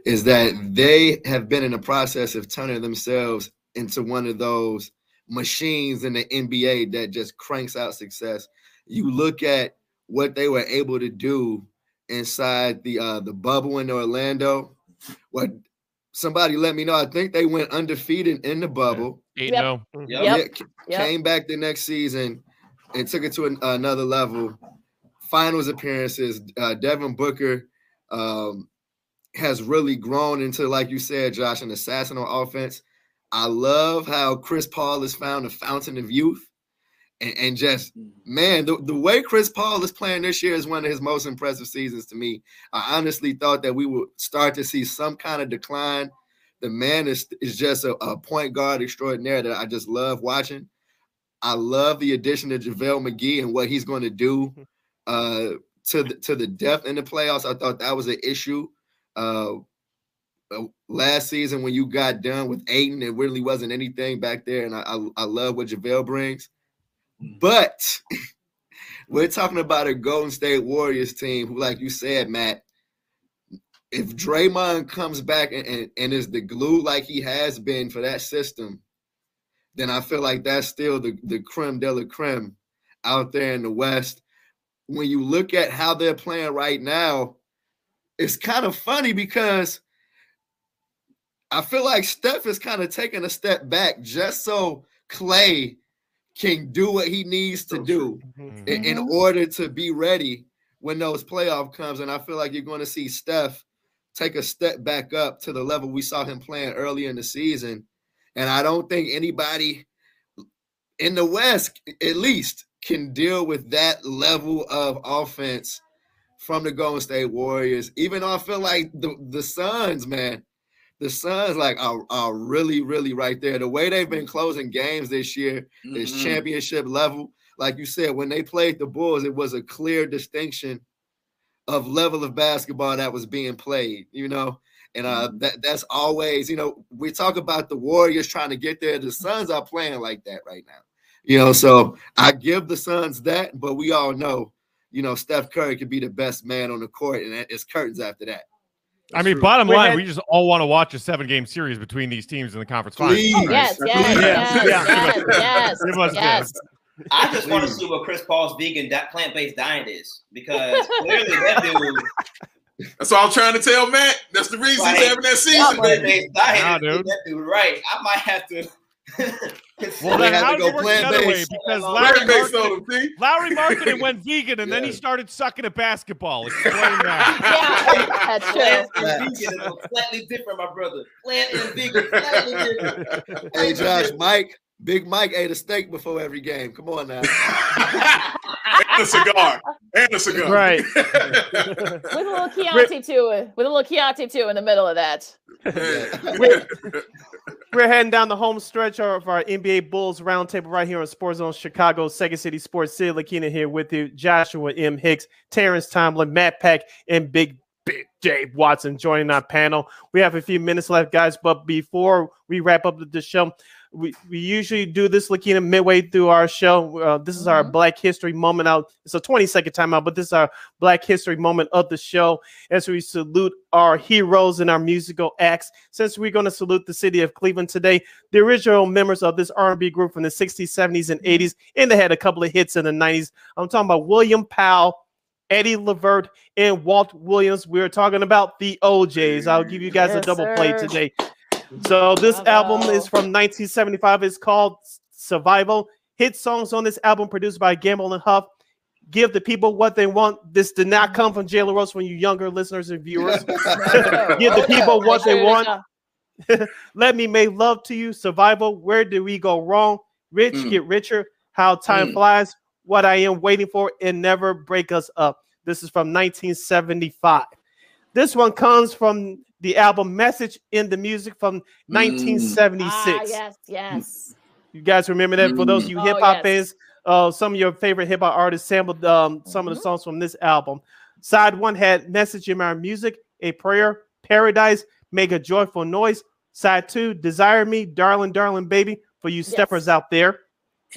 is that they have been in the process of turning themselves into one of those machines in the NBA that just cranks out success. You look at what they were able to do inside the uh, the bubble in Orlando. What somebody let me know. I think they went undefeated in the bubble. Eight yep. no. Yep. Yeah, came back the next season and took it to an, another level finals appearances, uh, Devin Booker um, has really grown into, like you said, Josh, an assassin on offense. I love how Chris Paul has found a fountain of youth. And, and just, mm-hmm. man, the, the way Chris Paul is playing this year is one of his most impressive seasons to me. I honestly thought that we would start to see some kind of decline. The man is, is just a, a point guard extraordinaire that I just love watching. I love the addition of JaVale McGee and what he's going to do uh, to the, to the depth in the playoffs. I thought that was an issue. Uh, uh, last season when you got done with Ayton, it really wasn't anything back there, and I I, I love what JaVale brings. Mm. But we're talking about a Golden State Warriors team who, like you said, Matt, if Draymond comes back and, and, and is the glue like he has been for that system, then I feel like that's still the, the creme de la creme out there in the West when you look at how they're playing right now, it's kind of funny because I feel like Steph is kind of taking a step back just so Klay can do what he needs to do mm-hmm. in, in, order to be ready when those playoff comes. And I feel like you're going to see Steph take a step back up to the level we saw him playing early in the season. And I don't think anybody in the West, at least, can deal with that level of offense from the Golden State Warriors. Even though I feel like the, the Suns, man, the Suns like are, are really, really right there. The way they've been closing games this year is Mhm. championship level. Like you said, when they played the Bulls, it was a clear distinction of level of basketball that was being played, you know. And uh that that's always, you know, we talk about the Warriors trying to get there. The Suns are playing like that right now. You know, so I give the Suns that, but we all know, you know, Steph Curry could be the best man on the court, and it's curtains after that. I mean, true. bottom line, head- we just all want to watch a seven-game series between these teams in the conference finals. Right? Oh, yes, yes, Yeah. yes, Yeah. yes, yes, Give us yes. I just want to see what Chris Paul's vegan di- plant-based diet is because clearly that dude That's what I'm trying to tell Matt. That's the reason like, he's having that season, baby. Nah, dude. That dude, right? I might have to. Well, They then how to did go it work the other way? plant-based. Because Lauri Plant-based Markkanen, on him, see? Lauri Markkanen went vegan, and then he started sucking at basketball. Explain that. Yeah, that's Plant true. and vegan is slightly different, my brother. Plant and vegan, slightly different. Hey Josh, Mike, Big Mike ate a steak before every game. Come on now. and a cigar. And a cigar. Right. With a little Chianti too. With a little Chianti too in the middle of that. We're, we're heading down the home stretch of our NBA Bulls roundtable right here on Sports Zone Chicago, Second City Sports. Sid Lakina here with you, Joshua M. Hicks, Terrence Tomlin, Matt Peck, and Big Big Dave Watson joining our panel. We have a few minutes left, guys, but before we wrap up the show, we, we usually do this Lakina midway through our show. Uh, this is our Black History moment out. It's a 20 second timeout, but this is our Black History moment of the show as we salute our heroes and our musical acts. Since we're going to salute the city of Cleveland today, the original members of this R&B group from the 60s, 70s, and 80s, and they had a couple of hits in the 90s. I'm talking about William Powell, Eddie Levert, and Walt Williams. We're talking about the O'Jays. I'll give you guys a Yes, double play today. So this album is from 1975. It's called Survival. Hit songs on this album produced by Gamble and Huff. Give the people what they want. This did not come from Jalen Rose when you younger listeners and viewers. Give the people what they want. Let me make love to you. Survival. Where did we go wrong? Rich Mm. get richer. How time Mm. flies. What I am waiting for and never break us up. This is from 1975. This one comes from the album Message in the Music from 1976. Ah, yes, yes. You guys remember that? For those of you Oh, hip hop yes. fans, uh, some of your favorite hip hop artists sampled um, some Mm-hmm. of the songs from this album. Side one had Message in My Music, A Prayer, Paradise, Make a Joyful Noise. Side two, Desire Me, Darling, Darling Baby, for you steppers out there.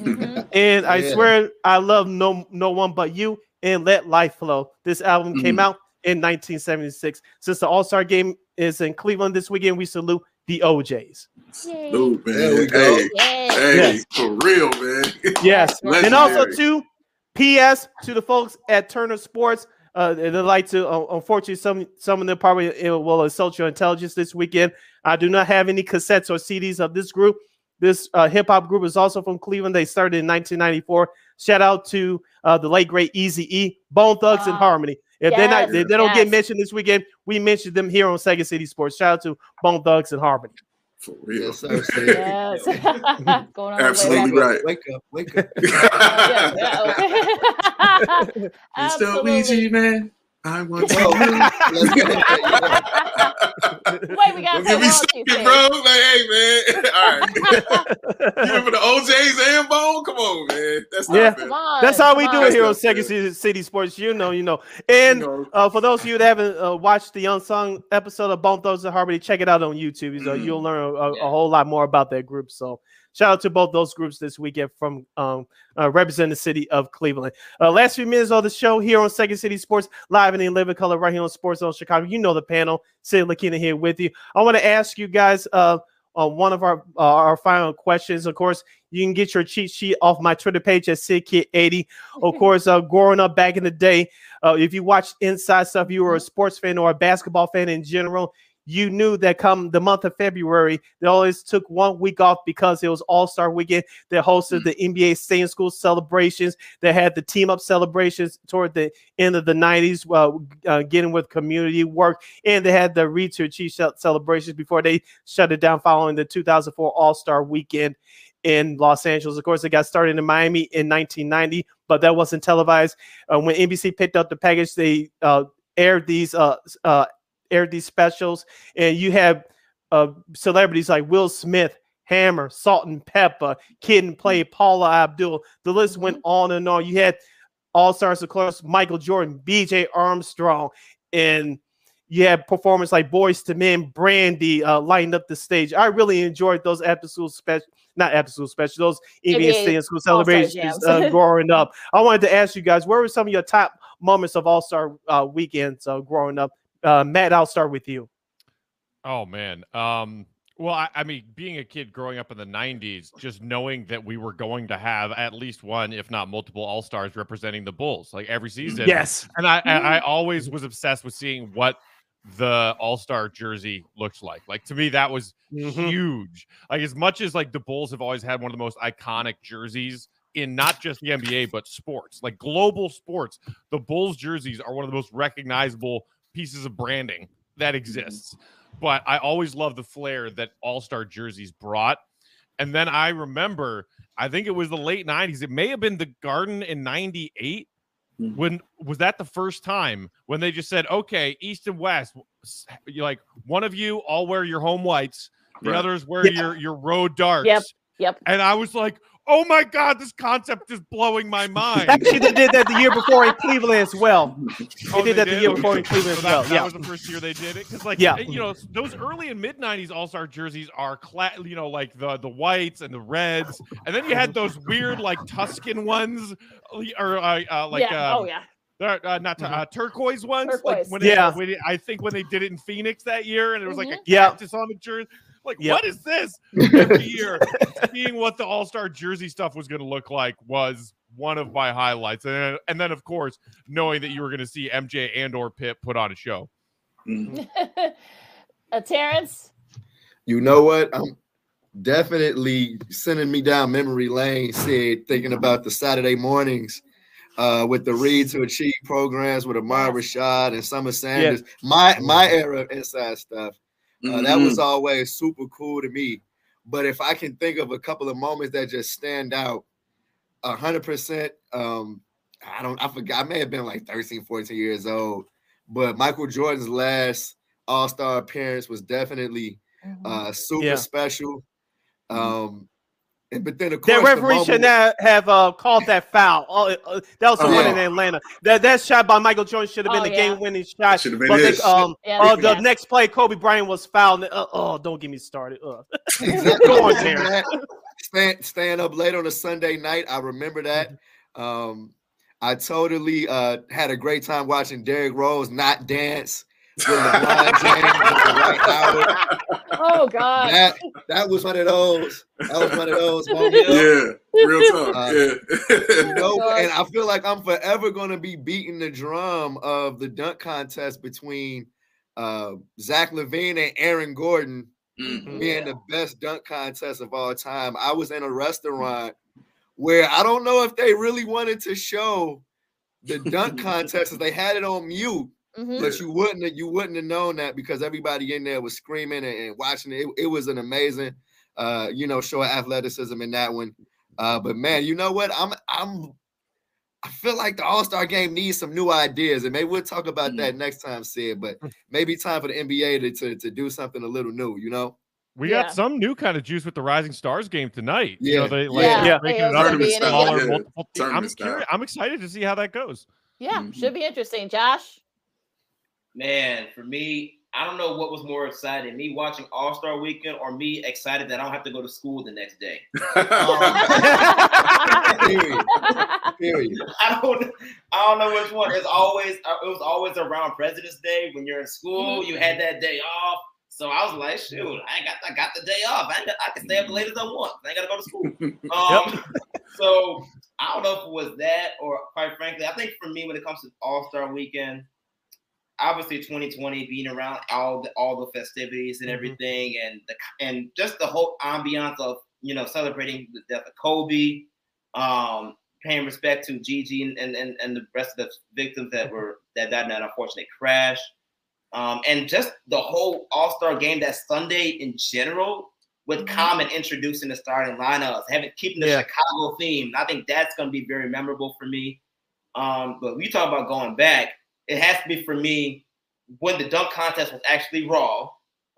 Mhm. And I Yeah. swear I love no no one but you and let life flow. This album came Mhm. out in 1976. Since the All Star game is in Cleveland this weekend, we salute the O'Jays. Yay. Dude, There we go. Hey, Yay. hey, Yes. for real, man. Yes, and also Legendary. too, P.S. to the folks at Turner Sports. Uh, they like to. Uh, unfortunately, some some of them probably will insult your intelligence this weekend. I do not have any cassettes or CDs of this group. This uh, hip hop group is also from Cleveland. They started in 1994. Shout out to uh, the late great Easy E, Bone Thugs-n-Harmony. If they're not, if they don't get mentioned this weekend, we mentioned them here on Second City Sports. Shout out to Bone Thugs-n-Harmony. For real. Yes, Yes. Going on Absolutely right. Wake up, wake up. Yeah, yeah, okay. Mr. Ouija, Absolutely. man. I want to. let's. Wait, we got Don't get me royalties sticking, bro. Like, hey, man. All right. Even for the O'Jays and Bone, come on, man. That's not Yeah. on. That's how we come do it here on Second fair. City, City Sports. You know, you know. And You know. uh, for those of you that haven't uh, watched the unsung episode of Bone Thugs-n-Harmony, check it out on YouTube. So Mhm. you'll learn a, a Yeah. whole lot more about that group. So shout out to both those groups this weekend from um, uh, representing the city of Cleveland. Uh, last few minutes of the show here on Second City Sports, live and in living color, right here on Sports Zone Chicago. You know the panel. Sid Lakina here with you. I want to ask you guys. Uh, on one of our uh, our final questions. Of course, you can get your cheat sheet off my Twitter page at SidKid80. Of course, uh, growing up back in the day, uh, if you watched Inside Stuff, you were a sports fan or a basketball fan in general. You knew that come the month of February, they always took one week off because it was All Star Weekend. They hosted the NBA Stay in School celebrations. They had the team up celebrations toward the end of the 90s, uh, uh, getting with community work. And they had the Read to Achieve celebrations before they shut it down following the 2004 All Star Weekend in Los Angeles. Of course, it got started in Miami in 1990, but that wasn't televised. Uh, when NBC picked up the package, they uh, aired these uh, uh, aired these specials, and you had uh, celebrities like Will Smith, Hammer, Salt-N-Pepa, Kid 'n Play, Paula Abdul. The list went on and on. You had all stars, of course, Michael Jordan, B.J. Armstrong, and you had performers like Boyz II Men, Brandy uh, lighting up the stage. I really enjoyed those episodes, special, not school special, those NBA School celebrations uh, growing up. I wanted to ask you guys, where were some of your top moments of All Star uh, weekends uh, growing up? Uh, Matt, I'll start with you. Oh man. Um well, I, I mean, being a kid growing up in the '90s, just knowing that we were going to have at least one, if not multiple, All Stars representing the Bulls, like every season. Yes. and I, and I always was obsessed with seeing what the All Star jersey looks like. Like to me, that was Mhm. huge. Like as much as like the Bulls have always had one of the most iconic jerseys in not just the NBA but sports, like global sports. The Bulls jerseys are one of the most recognizable pieces of branding that mm-hmm. exists. But I always love the flair that All Star jerseys brought. And then I remember, I think it was the late 90s. It may have been the Garden in 98. Mm. When was that the first time when they just said, okay, East and West, you like one of you all wear your home whites, the Right. others wear Yeah. your your road darks. Yep. Yep. And I was like, oh my God, this concept is blowing my mind. Actually, they did that the year before in Cleveland as well. They Oh, did that the year before in Cleveland So as that, well. that Yeah. was the first year they did it because, like, Yeah. you know, those early and mid '90s All Star jerseys are, cla- you know, like the the whites and the reds, and then you had those weird like Tuscan ones, or uh, uh, like, yeah. um, oh yeah. they're, uh, not tu- uh, turquoise ones. Like when they, Yeah. when it- I think when they did it in Phoenix that year, and it was like a Yeah. cactus on the jersey. Like, Yep. what is this? Every year, seeing what the All Star jersey stuff was going to look like was one of my highlights, and and then of course knowing that you were going to see MJ and or Pip put on a show. uh, Terrence. You know what? I'm definitely sending me down memory lane. Said thinking about the Saturday mornings uh, with the Read to Achieve programs with Ahmad Rashad and Summer Sanders. My my era of inside stuff. Uh, that was always super cool to me. But if I can think of a couple of moments that just stand out, a hundred percent. Um, I don't. I forgot. I may have been like 13, 14 years old. But Michael Jordan's last All Star appearance was definitely uh, super Yeah. special. Um, and but then of course the referee should not have uh, called that foul. Oh, uh, that was the Oh, one yeah. in Atlanta. That that shot by Michael Jordan should have been Oh, the yeah. game-winning shot. Should have been But they- um, Yeah, uh, the yeah. next play, Kobe Bryant was fouled. Uh, oh, don't get me started. Uh. Exactly. Go on, Remember Terrence. that? Staying, staying up late on a Sunday night. I remember that. Um, I totally uh, had a great time watching Derrick Rose not dance with LeBron James at the right hour. Oh God. That that was one of those. That was one of those moments. Yeah, real talk. Uh, yeah. You know, and I feel like I'm forever going to be beating the drum of the dunk contest between uh, Zach LaVine and Aaron Gordon Mhm. being the best dunk contest of all time. I was in a restaurant where I don't know if they really wanted to show the dunk contest, 'cause they had it on mute. Mhm. But you wouldn't have, you wouldn't have known that because everybody in there was screaming and, and watching it. it. was an amazing, uh, you know, show of athleticism in that one. Uh, but man, you know what? I'm I'm I feel like the All Star game needs some new ideas, and maybe we'll talk about Mm. that next time, Sid. But maybe time for the NBA to, to to do something a little new. You know? We Yeah. got some new kind of juice with the Rising Stars game tonight. You know, Yeah. they like Yeah. they're Yeah. breaking Yeah, it it's up gonna into be in a- smaller, yeah. multiple. teams. I'm curious. I'm excited to see how that goes. Yeah, Mhm. should be interesting. Josh. Man, for me, I don't know what was more exciting, me watching All Star Weekend or me excited that I don't have to go to school the next day. Period. Period. I don't, I don't know which one. It's always, uh, it was always around President's Day when you're in school. You had that day off, so I was like, shoot, I got, I got the day off. I, I can stay up as late as I want. I ain't gotta go to school. Um, so I don't know if it was that or, quite frankly, I think for me when it comes to All Star Weekend, obviously 2020 being around all the all the festivities and everything, and the and just the whole ambiance of you know celebrating the death of Kobe, um, paying respect to Gigi and, and, and, the rest of the victims that were that died in that unfortunate crash. Um, and just the whole All Star game that Sunday in general, with Common introducing the starting lineups, having keeping the Yeah. Chicago theme. I think that's going to be very memorable for me. Um, but we talk about going back, it has to be for me when the dunk contest was actually raw,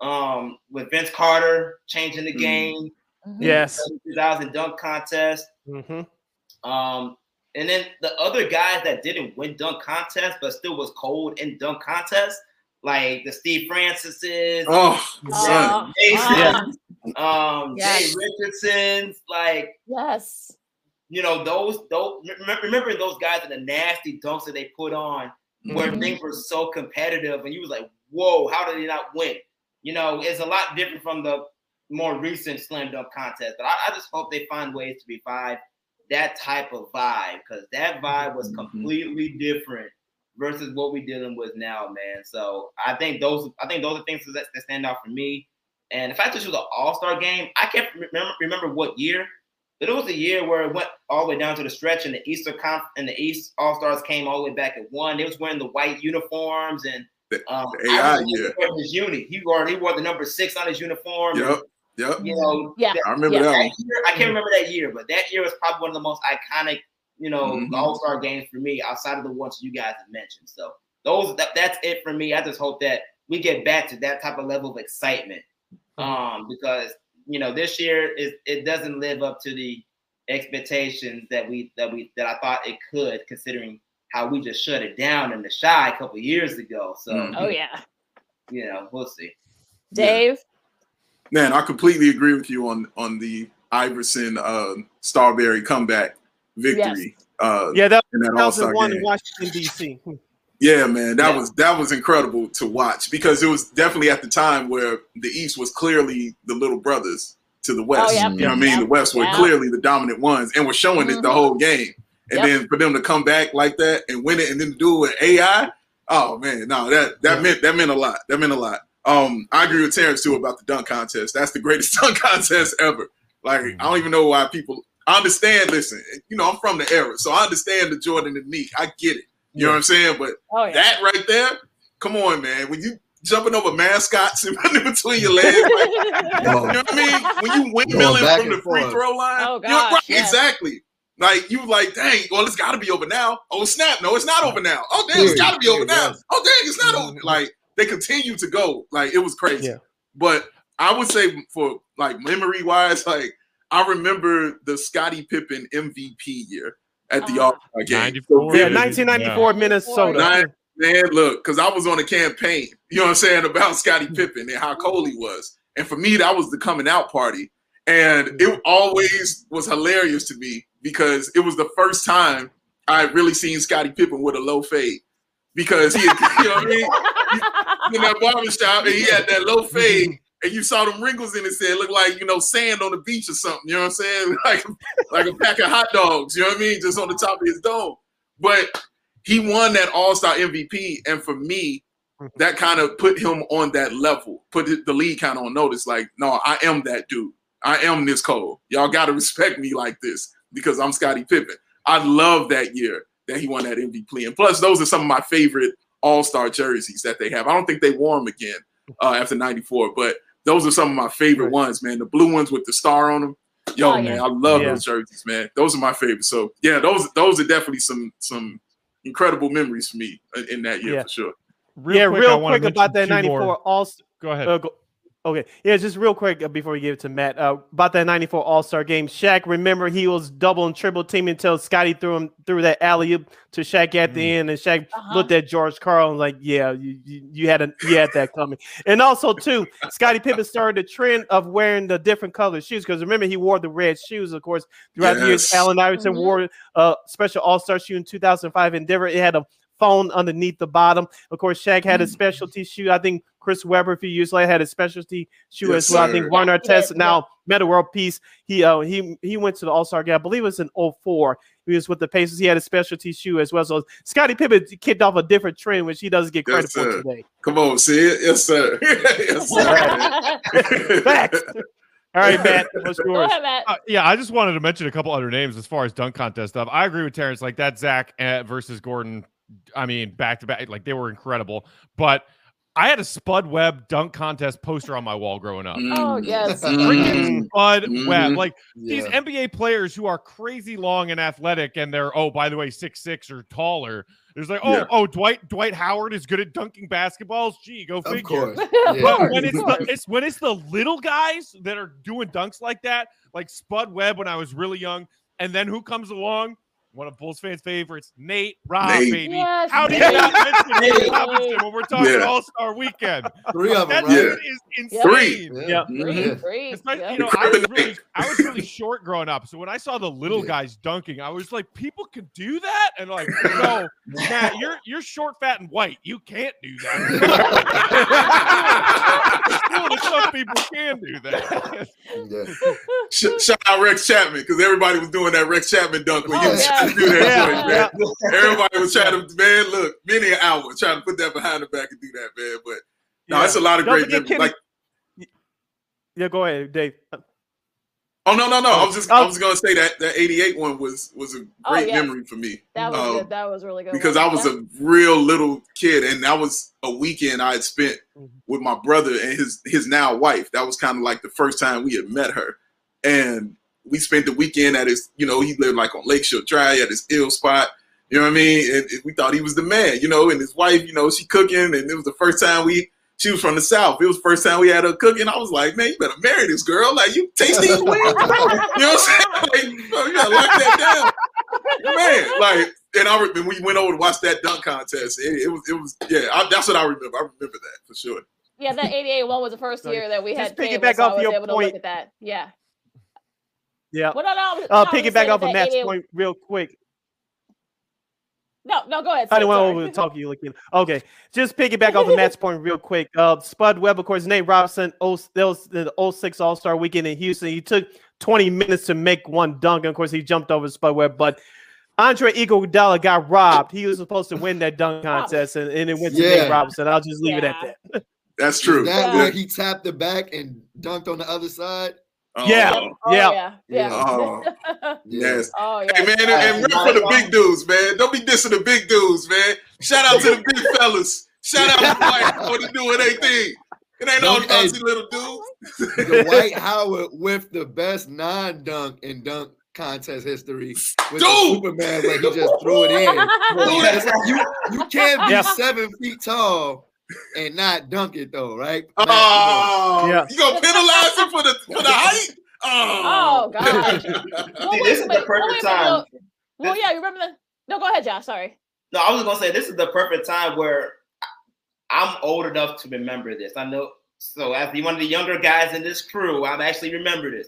um, with Vince Carter changing the Mm. game. Yes. 2000 dunk contest. Mm-hmm. Um, and then the other guys that didn't win dunk contest but still was cold in dunk contest, like the Steve Francis's, Oh, uh, son. Masons, um, Yes. Jay Richardson's, like Yes. you know those those remember, remember those guys and the nasty dunks that they put on where Mhm. things were so competitive and you was like, whoa, how did they not win? You know, it's a lot different from the more recent slam dunk contest. But I, I just hope they find ways to revive that type of vibe because that vibe was completely different versus what we're dealing with now, man. So I think those I think those are things that, that stand out for me. And the fact that it was an all-star game, I can't remember remember what year, it was a year where it went all the way down to the stretch, and the Easter Conf and the East All Stars came all the way back at one. They was wearing the white uniforms and um, the AI remember year. wearing his uni. He wore he wore the number six on his uniform. and, Yep. Yep. You know, Yeah. I remember that one. year, I can't remember that year, but that year was probably one of the most iconic, you know, Mhm. All Star games for me outside of the ones you guys have mentioned. So those that, that's it for me. I just hope that we get back to that type of level of excitement, um, because you know this year is it doesn't live up to the expectations that we that we that I thought it could, considering how we just shut it down in the Chi a couple years ago. So Mhm. Oh yeah. you know, we'll see. Dave. Man, I completely agree with you on on the Iverson uh, Starbury comeback victory. Uh, Yeah, that in that was All-Star 2001 game. in Washington D.C. Yeah, man, that Yeah. was that was incredible to watch because it was definitely at the time where the East was clearly the little brothers to the West. Oh, yeah. You know what I mean? Yeah. The West were clearly the dominant ones and were showing it the Mhm. whole game. And Yep. then for them to come back like that and win it and then do it with AI, oh man, no, that that meant that meant a lot. That meant a lot. Um, I agree with Terrence too about the dunk contest. That's the greatest dunk contest ever. Like I don't even know why people. I understand. Listen, you know I'm from the era, so I understand the Jordan and Nique. I get it. You know what I'm saying? But Oh yeah. that right there, come on, man. When you jumping over mascots and running between your legs, like, you know what I mean? When you windmilling from the free forth. throw line, Oh, you know, right, gosh, yes. exactly. Like you like, dang, well, it's got to be over now. Oh snap, no, it's not over now. Oh dang, it's got to be over now. Oh dang, it's not over. Like they continue to go. Like it was crazy. Yeah. But I would say for like memory wise, like I remember the Scottie Pippen MVP year at the Ah. All Star game. 94, So Yeah, vivid. 1994 Minnesota. Nine, man, look, because I was on a campaign, you know what I'm saying, about Scottie Pippen and how cold he was. And for me, that was the coming out party. And it always was hilarious to me because it was the first time I had really seen Scottie Pippen with a low fade. Because he, had, you know what I mean? He- in that barbershop and he had that low fade. And you saw them wrinkles in his head, look like you know sand on the beach or something. You know what I'm saying? Like like a pack of hot dogs. You know what I mean? Just on the top of his dome. But he won that All Star MVP, and for me, that kind of put him on that level, put the league kind of on notice. Like, no, I am that dude. I am this cold. Y'all got to respect me like this because I'm Scottie Pippen. I love that year that he won that MVP, and plus, those are some of my favorite All Star jerseys that they have. I don't think they wore them again uh, after '94, but those are some of my favorite ones, man. The blue ones with the star on them. Yo, Oh, yeah. man, I love Yeah. those jerseys, man. Those are my favorites. So yeah, those those are definitely some some incredible memories for me in, in that year Yeah. for sure. Real yeah, quick, real wanna quick about that mention two more- 94 All Go ahead. Uh, go- okay, yeah, just real quick uh, before we give it to Matt uh, about that '94 All Star game. Shaq, remember he was double and triple team until Scottie threw him through that alley oop to Shaq at the end, and Shaq Uh-huh. looked at George Karl and like, yeah, you, you, you had a, you had that coming. And also too, Scottie Pippen started the trend of wearing the different colored shoes because remember he wore the red shoes, of course, throughout the years. Yes. Allen Iverson Mhm. wore a special All Star shoe in 2005 Endeavor. It had a phone underneath the bottom. Of course, Shaq had a Mm. specialty shoe. I think Chris Webber a few years later had a specialty shoe Yes, as well. I sir. think Ron Yeah, he Artest did, now Meta World Peace. He uh he he went to the All Star game. I believe it was in 04. He was with the Pacers. He had a specialty shoe as well. So Scottie Pippen kicked off a different trend, which he doesn't get credit Yes, for sir. today. Come on, see it? Yes, sir. yes, sir. Facts. All right, Matt, what's Go yours? ahead, Matt. Uh, yeah, I just wanted to mention a couple other names as far as dunk contest stuff. I agree with Terrence. Like that Zach uh, versus Gordon. I mean, back to back, like they were incredible. But I had a Spud Webb dunk contest poster on my wall growing up. Oh yes. Freaking Spud Mhm. Webb. Like these NBA players who are crazy long and athletic, and they're oh by the way six six or taller. It's like, oh, Yeah. oh, Dwight Dwight Howard is good at dunking basketballs. Gee, go figure. course. But when it's the, it's when it's the little guys that are doing dunks like that, like Spud Webb when I was really young, and then who comes along? One of Bulls fans' favorites, Nate Rob, Nate. baby. Yes, How do you Nate. not mention Nate Nate. Robinson when we're talking Yeah. All Star Weekend? Three of them, That right? is insane. Three. Yeah. Mm-hmm. Three, three. Especially, yeah. you know, I was really, I was really short growing up, so when I saw the little guys dunking, I was like, "People can do that," and like, no, Matt, you're you're short, fat, and white. You can't do that. Cool some people can do that. Yeah. Shout out Rex Chapman because everybody was doing that Rex Chapman dunk when you Oh, was yeah. trying to do that Yeah. joint, man. Everybody was trying to, man, look, many an hour trying to put that behind the back and do that, man. But no, Yeah. it's a lot of Don't great forget memories. Kenny- Like, Yeah, go ahead, Dave. oh no, no, no. I was just, Oh. I was gonna say that that '88 one was was a Oh, great yes. memory for me. That was Um, good. That was really good. because one. I was Yeah. a real little kid, and that was a weekend I had spent Mm-hmm. with my brother and his his now wife. That was kind of like the first time we had met her, and we spent the weekend at his. You know, he lived like on Lakeshore Drive at his ill spot. You know what I mean? And, and we thought he was the man. You know, and his wife. You know, she cooking, and it was the first time we. She was from the south. It was the first time we had her cooking. I was like, man, you better marry this girl. Like, you taste these wings. you know what I'm saying? Like, bro, you gotta lock that down man, like, and I remember we went over to watch that dunk contest. It, it was, it was, yeah, I, that's what I remember. I remember that for sure. Yeah, that 88 one was the first year that we Just had piggyback cable, so off I was your able to point. look at that. Yeah. Yeah. Well, no, no. I was- Uh, no, piggyback off that of Matt's 88 point real quick. No, no, go ahead. I didn't want sorry. to talk to you, like, okay. Just piggyback off of Matt's point real quick. Uh, Spud Webb, of course, Nate Robinson, oh, that was the 06 All Star weekend in Houston. He took 20 minutes to make one dunk. And of course, he jumped over Spud Webb, but Andre Iguodala got robbed. He was supposed to win that dunk contest, and, and it went to Yeah. Nate Robinson. I'll just leave it at that. That's true. Is that Yeah. where he tapped the back and dunked on the other side? Oh, Yeah. Oh, Yeah. yeah. Yeah. Oh, yes. oh, yeah. Hey man, and, and rip for the big dudes, man. Don't be dissing the big dudes, man. Shout out to the big fellas. Shout out to White for to doing their thing. It ain't all Don't- about hey. you little dudes. The Dwight Howard with the best non-dunk in dunk contest history with the Dude! Superman where he just threw it in. Because you you can't be Yeah. seven feet tall and not dunk it though, right? Oh, Yeah. you gonna penalize him for the for the height? Oh, Oh, gosh. Well, See, this is the wait, perfect wait, wait, time. Well, well, yeah, you remember the. No, go ahead, Josh. Sorry. No, I was gonna say this is the perfect time where I'm old enough to remember this. I know. So as one of the younger guys in this crew, I've actually remember this.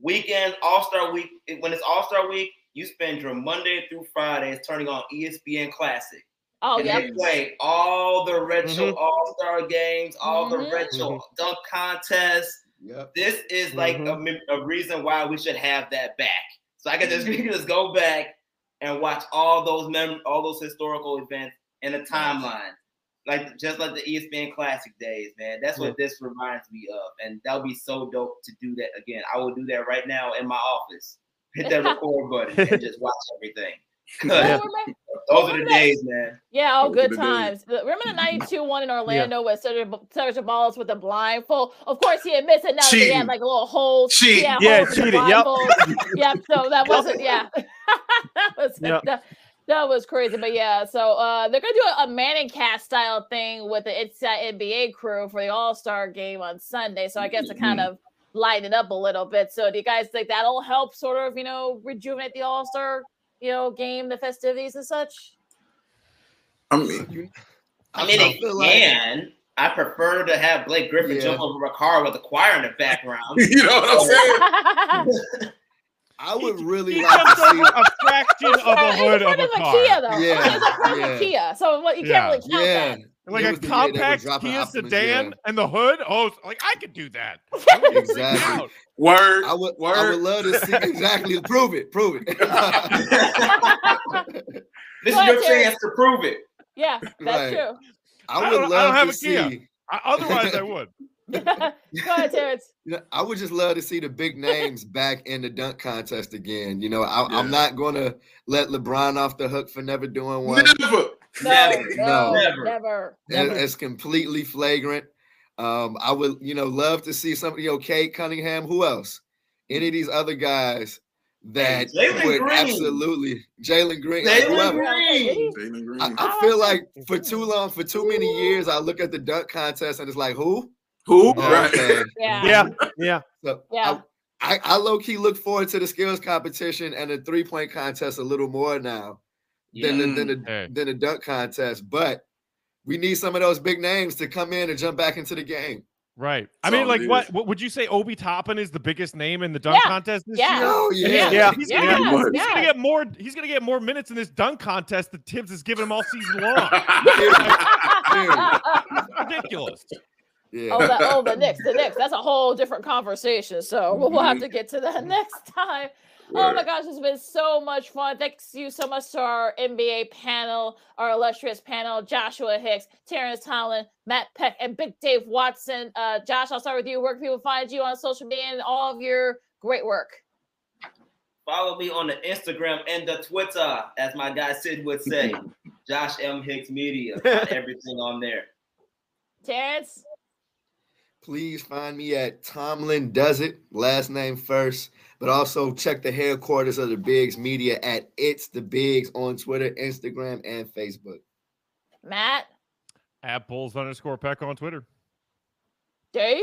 Weekend All Star Week. When it's All Star Week, you spend your Monday through Fridays turning on ESPN Classic. Oh, and yeah. they play all the retro Mhm. All Star games, all the Mhm. retro dunk contests. Yep. This is like a, Mhm. mem- a reason why we should have that back. So I can just, we can just go back and watch all those mem- all those historical events in a timeline, like just like the ESPN Classic days, man. That's what this reminds me of, and that would be so dope to do that again. I will do that right now in my office. Hit that record button and just watch everything. 'Cause Yeah. Remember- Those are the days, man. Yeah, oh, Those good the days. times. The- Remember the 92 one in Orlando with Cedric Cedric Ceballos with a blindfold? Of course, he admits it now. that He had like a little hole. Cheating. He had Yeah, holes in the cheating, yep. blindfold. yep. So that wasn't, yeah. that was, Yep. that, that was crazy. But yeah, so uh, they're going to do a, a Manning cast style thing with the It's That NBA crew for the All Star game on Sunday. So I guess to kind of lighten it up a little bit. So do you guys think that'll help sort of, you know, rejuvenate the All Star, you know, game, the festivities and such? I mean, I mean, they feel like- I prefer to have Blake Griffin Yeah. jump over a car with a choir in the background. you know what I'm saying? I would really He like to see over a fraction of a It's hood in of a of a car. Kia, though. Yeah, It's in front of yeah. a Kia. So what, you can't really count Yeah. Like a was the year they were compact dropping Kia sedan yeah. and the hood. Oh, like I could do that. Exactly. Word. I would, Word. I would love to see exactly. Prove it. Prove it. This Go is your Terry. chance to prove it. Yeah, that's Right. true. I I would don't- I love don't have to a Kia. see. I, otherwise, I would. Go ahead, Terrence. You know, I would just love to see the big names back in the dunk contest again. You know, I, Yeah. I'm not going to let LeBron off the hook for never doing one. Never. No, Never. no, Never. never, It- never. It's completely flagrant. Um, I would, you know, love to see somebody. You know, Cade Cunningham. Who else? Any of these other guys that Jalen would Green. absolutely Jalen Green. Jalen. Green. Jalen Green. I, I feel like for too long, for too many years, I look at the dunk contest and it's like, who? Who? Oh, Right. okay. Yeah. Yeah, yeah. So Yeah. I, I low key look forward to the skills competition and the three point contest a little more now than the, than mm. the Hey. than the dunk contest. But we need some of those big names to come in and jump back into the game. Right. I That's mean, like, it what, is. what would you say? Obi Toppin is the biggest name in the dunk Yeah. contest this Yeah. year. Oh, And yeah. he's, Yeah. he's gonna, get, Yes. he's gonna Yes. get more. He's gonna get more minutes in this dunk contest that Thibs has given him all season long. It's ridiculous. Yeah. Oh, the, oh, the Knicks, the Knicks. That's a whole different conversation. So we'll, we'll have mm-hmm. to get to that next time. Oh my gosh, it's been so much fun. Thanks you so much to our NBA panel, our illustrious panel, Joshua Hicks, Terrence Tomlin, Matt Peck, and Big Dave Watson. Uh, Josh, I'll start with you. Where can people find you on social media and all of your great work? Follow me on the Instagram and the Twitter, as my guy Sid would say. Josh M. Hicks Media. Find everything on there. Terrence? Please find me at Tomlin Does It, last name first, but also check the headquarters of the Bigs Media at It's the Bigs on Twitter, Instagram, and Facebook. Matt? At Bulls underscore Peck on Twitter. Dave?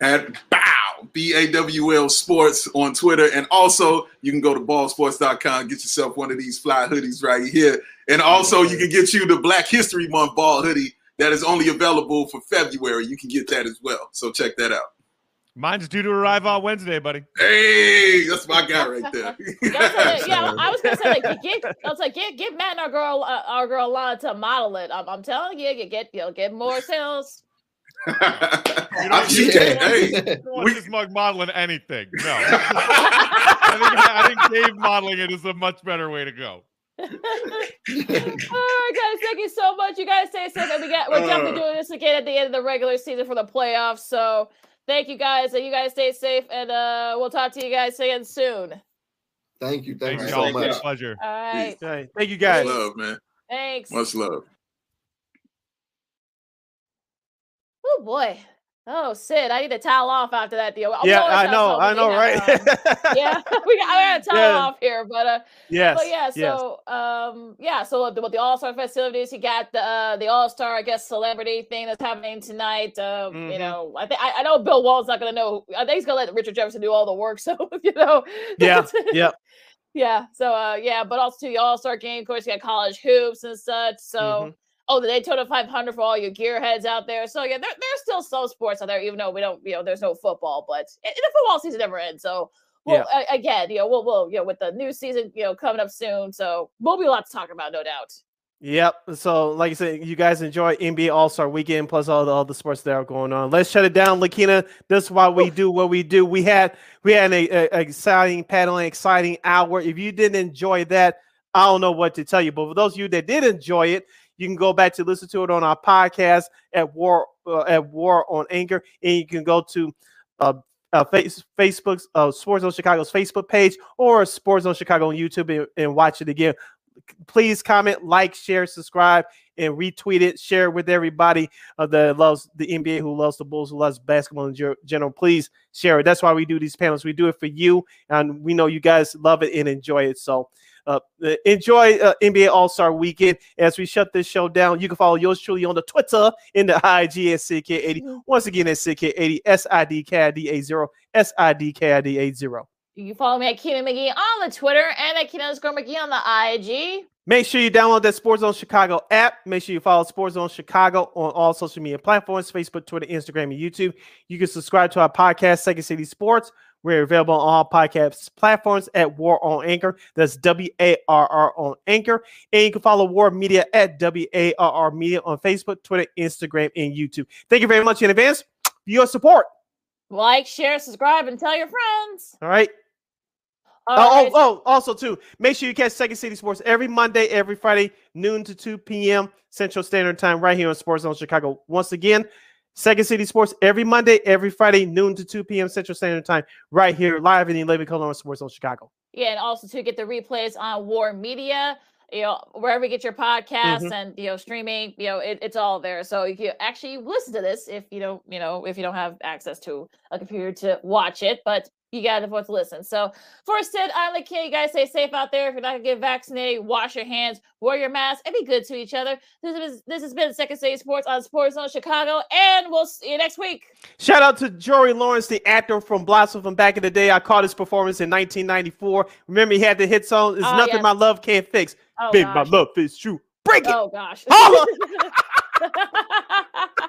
At Bow, B A W L Sports on Twitter. And also, you can go to bawlsports.com, get yourself one of these fly hoodies right here. And also, you can get you the Black History Month ball hoodie that is only available for February. You can get that as well. So check that out. Mine's due to arrive on Wednesday, buddy. Hey, that's my guy right there. Yeah, yeah, I was gonna say like get. I was like get get Matt and our girl uh, our girl Lana to model it. I'm, I'm telling you, get get you'll get more sales. I'm- she can- hey, I don't want this mug modeling anything. No. I, think, I think Dave modeling it is a much better way to go. All right, guys, thank you so much. You guys stay safe, we got we're definitely Uh. doing this again at the end of the regular season for the playoffs. So thank you guys, and you guys stay safe, and uh, we'll talk to you guys again soon. Thank you. Thank Thanks, you y'all. so much. Pleasure. All right, Hey, thank you Much guys. love, man. thanks. Much love. Oh boy. Oh, Sid, I need to towel off after that deal. I'm Yeah, I know, I know, right? um, yeah, we got, I got to towel Yeah. off here, but uh, Yes, but yeah, yes. so um, yeah, so with the, the All Star festivities, you got the uh, the All Star, I guess, celebrity thing that's happening tonight. Uh, You Mhm. know, I think I know Bill Wall's not gonna know. I think he's gonna let Richard Jefferson do all the work. So you know, Yeah, yeah. yeah. So uh, yeah, but also the All Star game, of course, you got college hoops and such. So. Mhm. Oh, the Daytona 500 for all you gearheads out there. So yeah, there, there's still some sports out there, even though we don't, you know, there's no football, but and the football season never ends. So well, a- again, you know, we'll, we'll, you know, with the new season, you know, coming up soon, so we'll be a lot to talk about, no doubt. Yep. So, like I said, you guys enjoy NBA All Star Weekend plus all the other sports that are going on. Let's shut it down, Lakina. This is why we do what we do. We had we had an exciting panel, an exciting hour. If you didn't enjoy that, I don't know what to tell you. But for those of you that did enjoy it, you can go back to listen to it on our podcast at WARR uh, at WARR on Anchor, and you can go to uh, uh, face, Facebook's uh, Sports Zone Chicago's Facebook page or Sports on Chicago on YouTube and, and watch it again. Please comment, like, share, subscribe, and retweet it. Share it with everybody uh, that loves the NBA, who loves the Bulls, who loves basketball in general. Please share it. That's why we do these panels. We do it for you, and we know you guys love it and enjoy it. So. Uh, enjoy uh, NBA All Star Weekend as we shut this show down. You can follow yours truly on the Twitter in the IG at CK80. Once again, at CK80, S I D K I D A 0, S I D K I D A 0. You can follow me at Keenan McGee on the Twitter and at Keenan underscore McGee on the IG. Make sure you download that Sports Zone Chicago app. Make sure you follow Sports Zone Chicago on all social media platforms Facebook, Twitter, Instagram, and YouTube. You can subscribe to our podcast, Second City Sports. We're available on all podcast platforms at WARR on Anchor. That's W A R R on Anchor. And you can follow WARR Media at W A R R Media on Facebook, Twitter, Instagram, and YouTube. Thank you very much in advance for your support. Like, share, subscribe, and tell your friends. All right. All oh, right. oh, oh, also too, make sure you catch Second City Sports every Monday, every Friday, noon to 2 p.m. Central Standard Time, right here on Sports Zone Chicago. Once again, Second City Sports every Monday, every Friday, noon to 2 p.m. Central Standard Time, right here, live in the 11 color Sports Zone Chicago. Yeah, and also to get the replays on WARR Media, you know, wherever you get your podcasts Mhm. and you know, streaming, you know, it, it's all there. So you can actually listen to this if you don't, you know, if you don't have access to a computer to watch it. But you gotta afford to listen. So for Sid, I'm the kid. You guys stay safe out there. If you're not gonna get vaccinated, wash your hands, wear your mask, and be good to each other. This is this has been Second City Sports on Sports Zone Chicago, and we'll see you next week. Shout out to Joey Lawrence, the actor from Blossom from back in the day. I caught his performance in 1994. Remember, he had the hit song, "It's Oh, Nothing. My Love Can't Fix. Oh, Baby, gosh. my love is true. Break it. Oh gosh.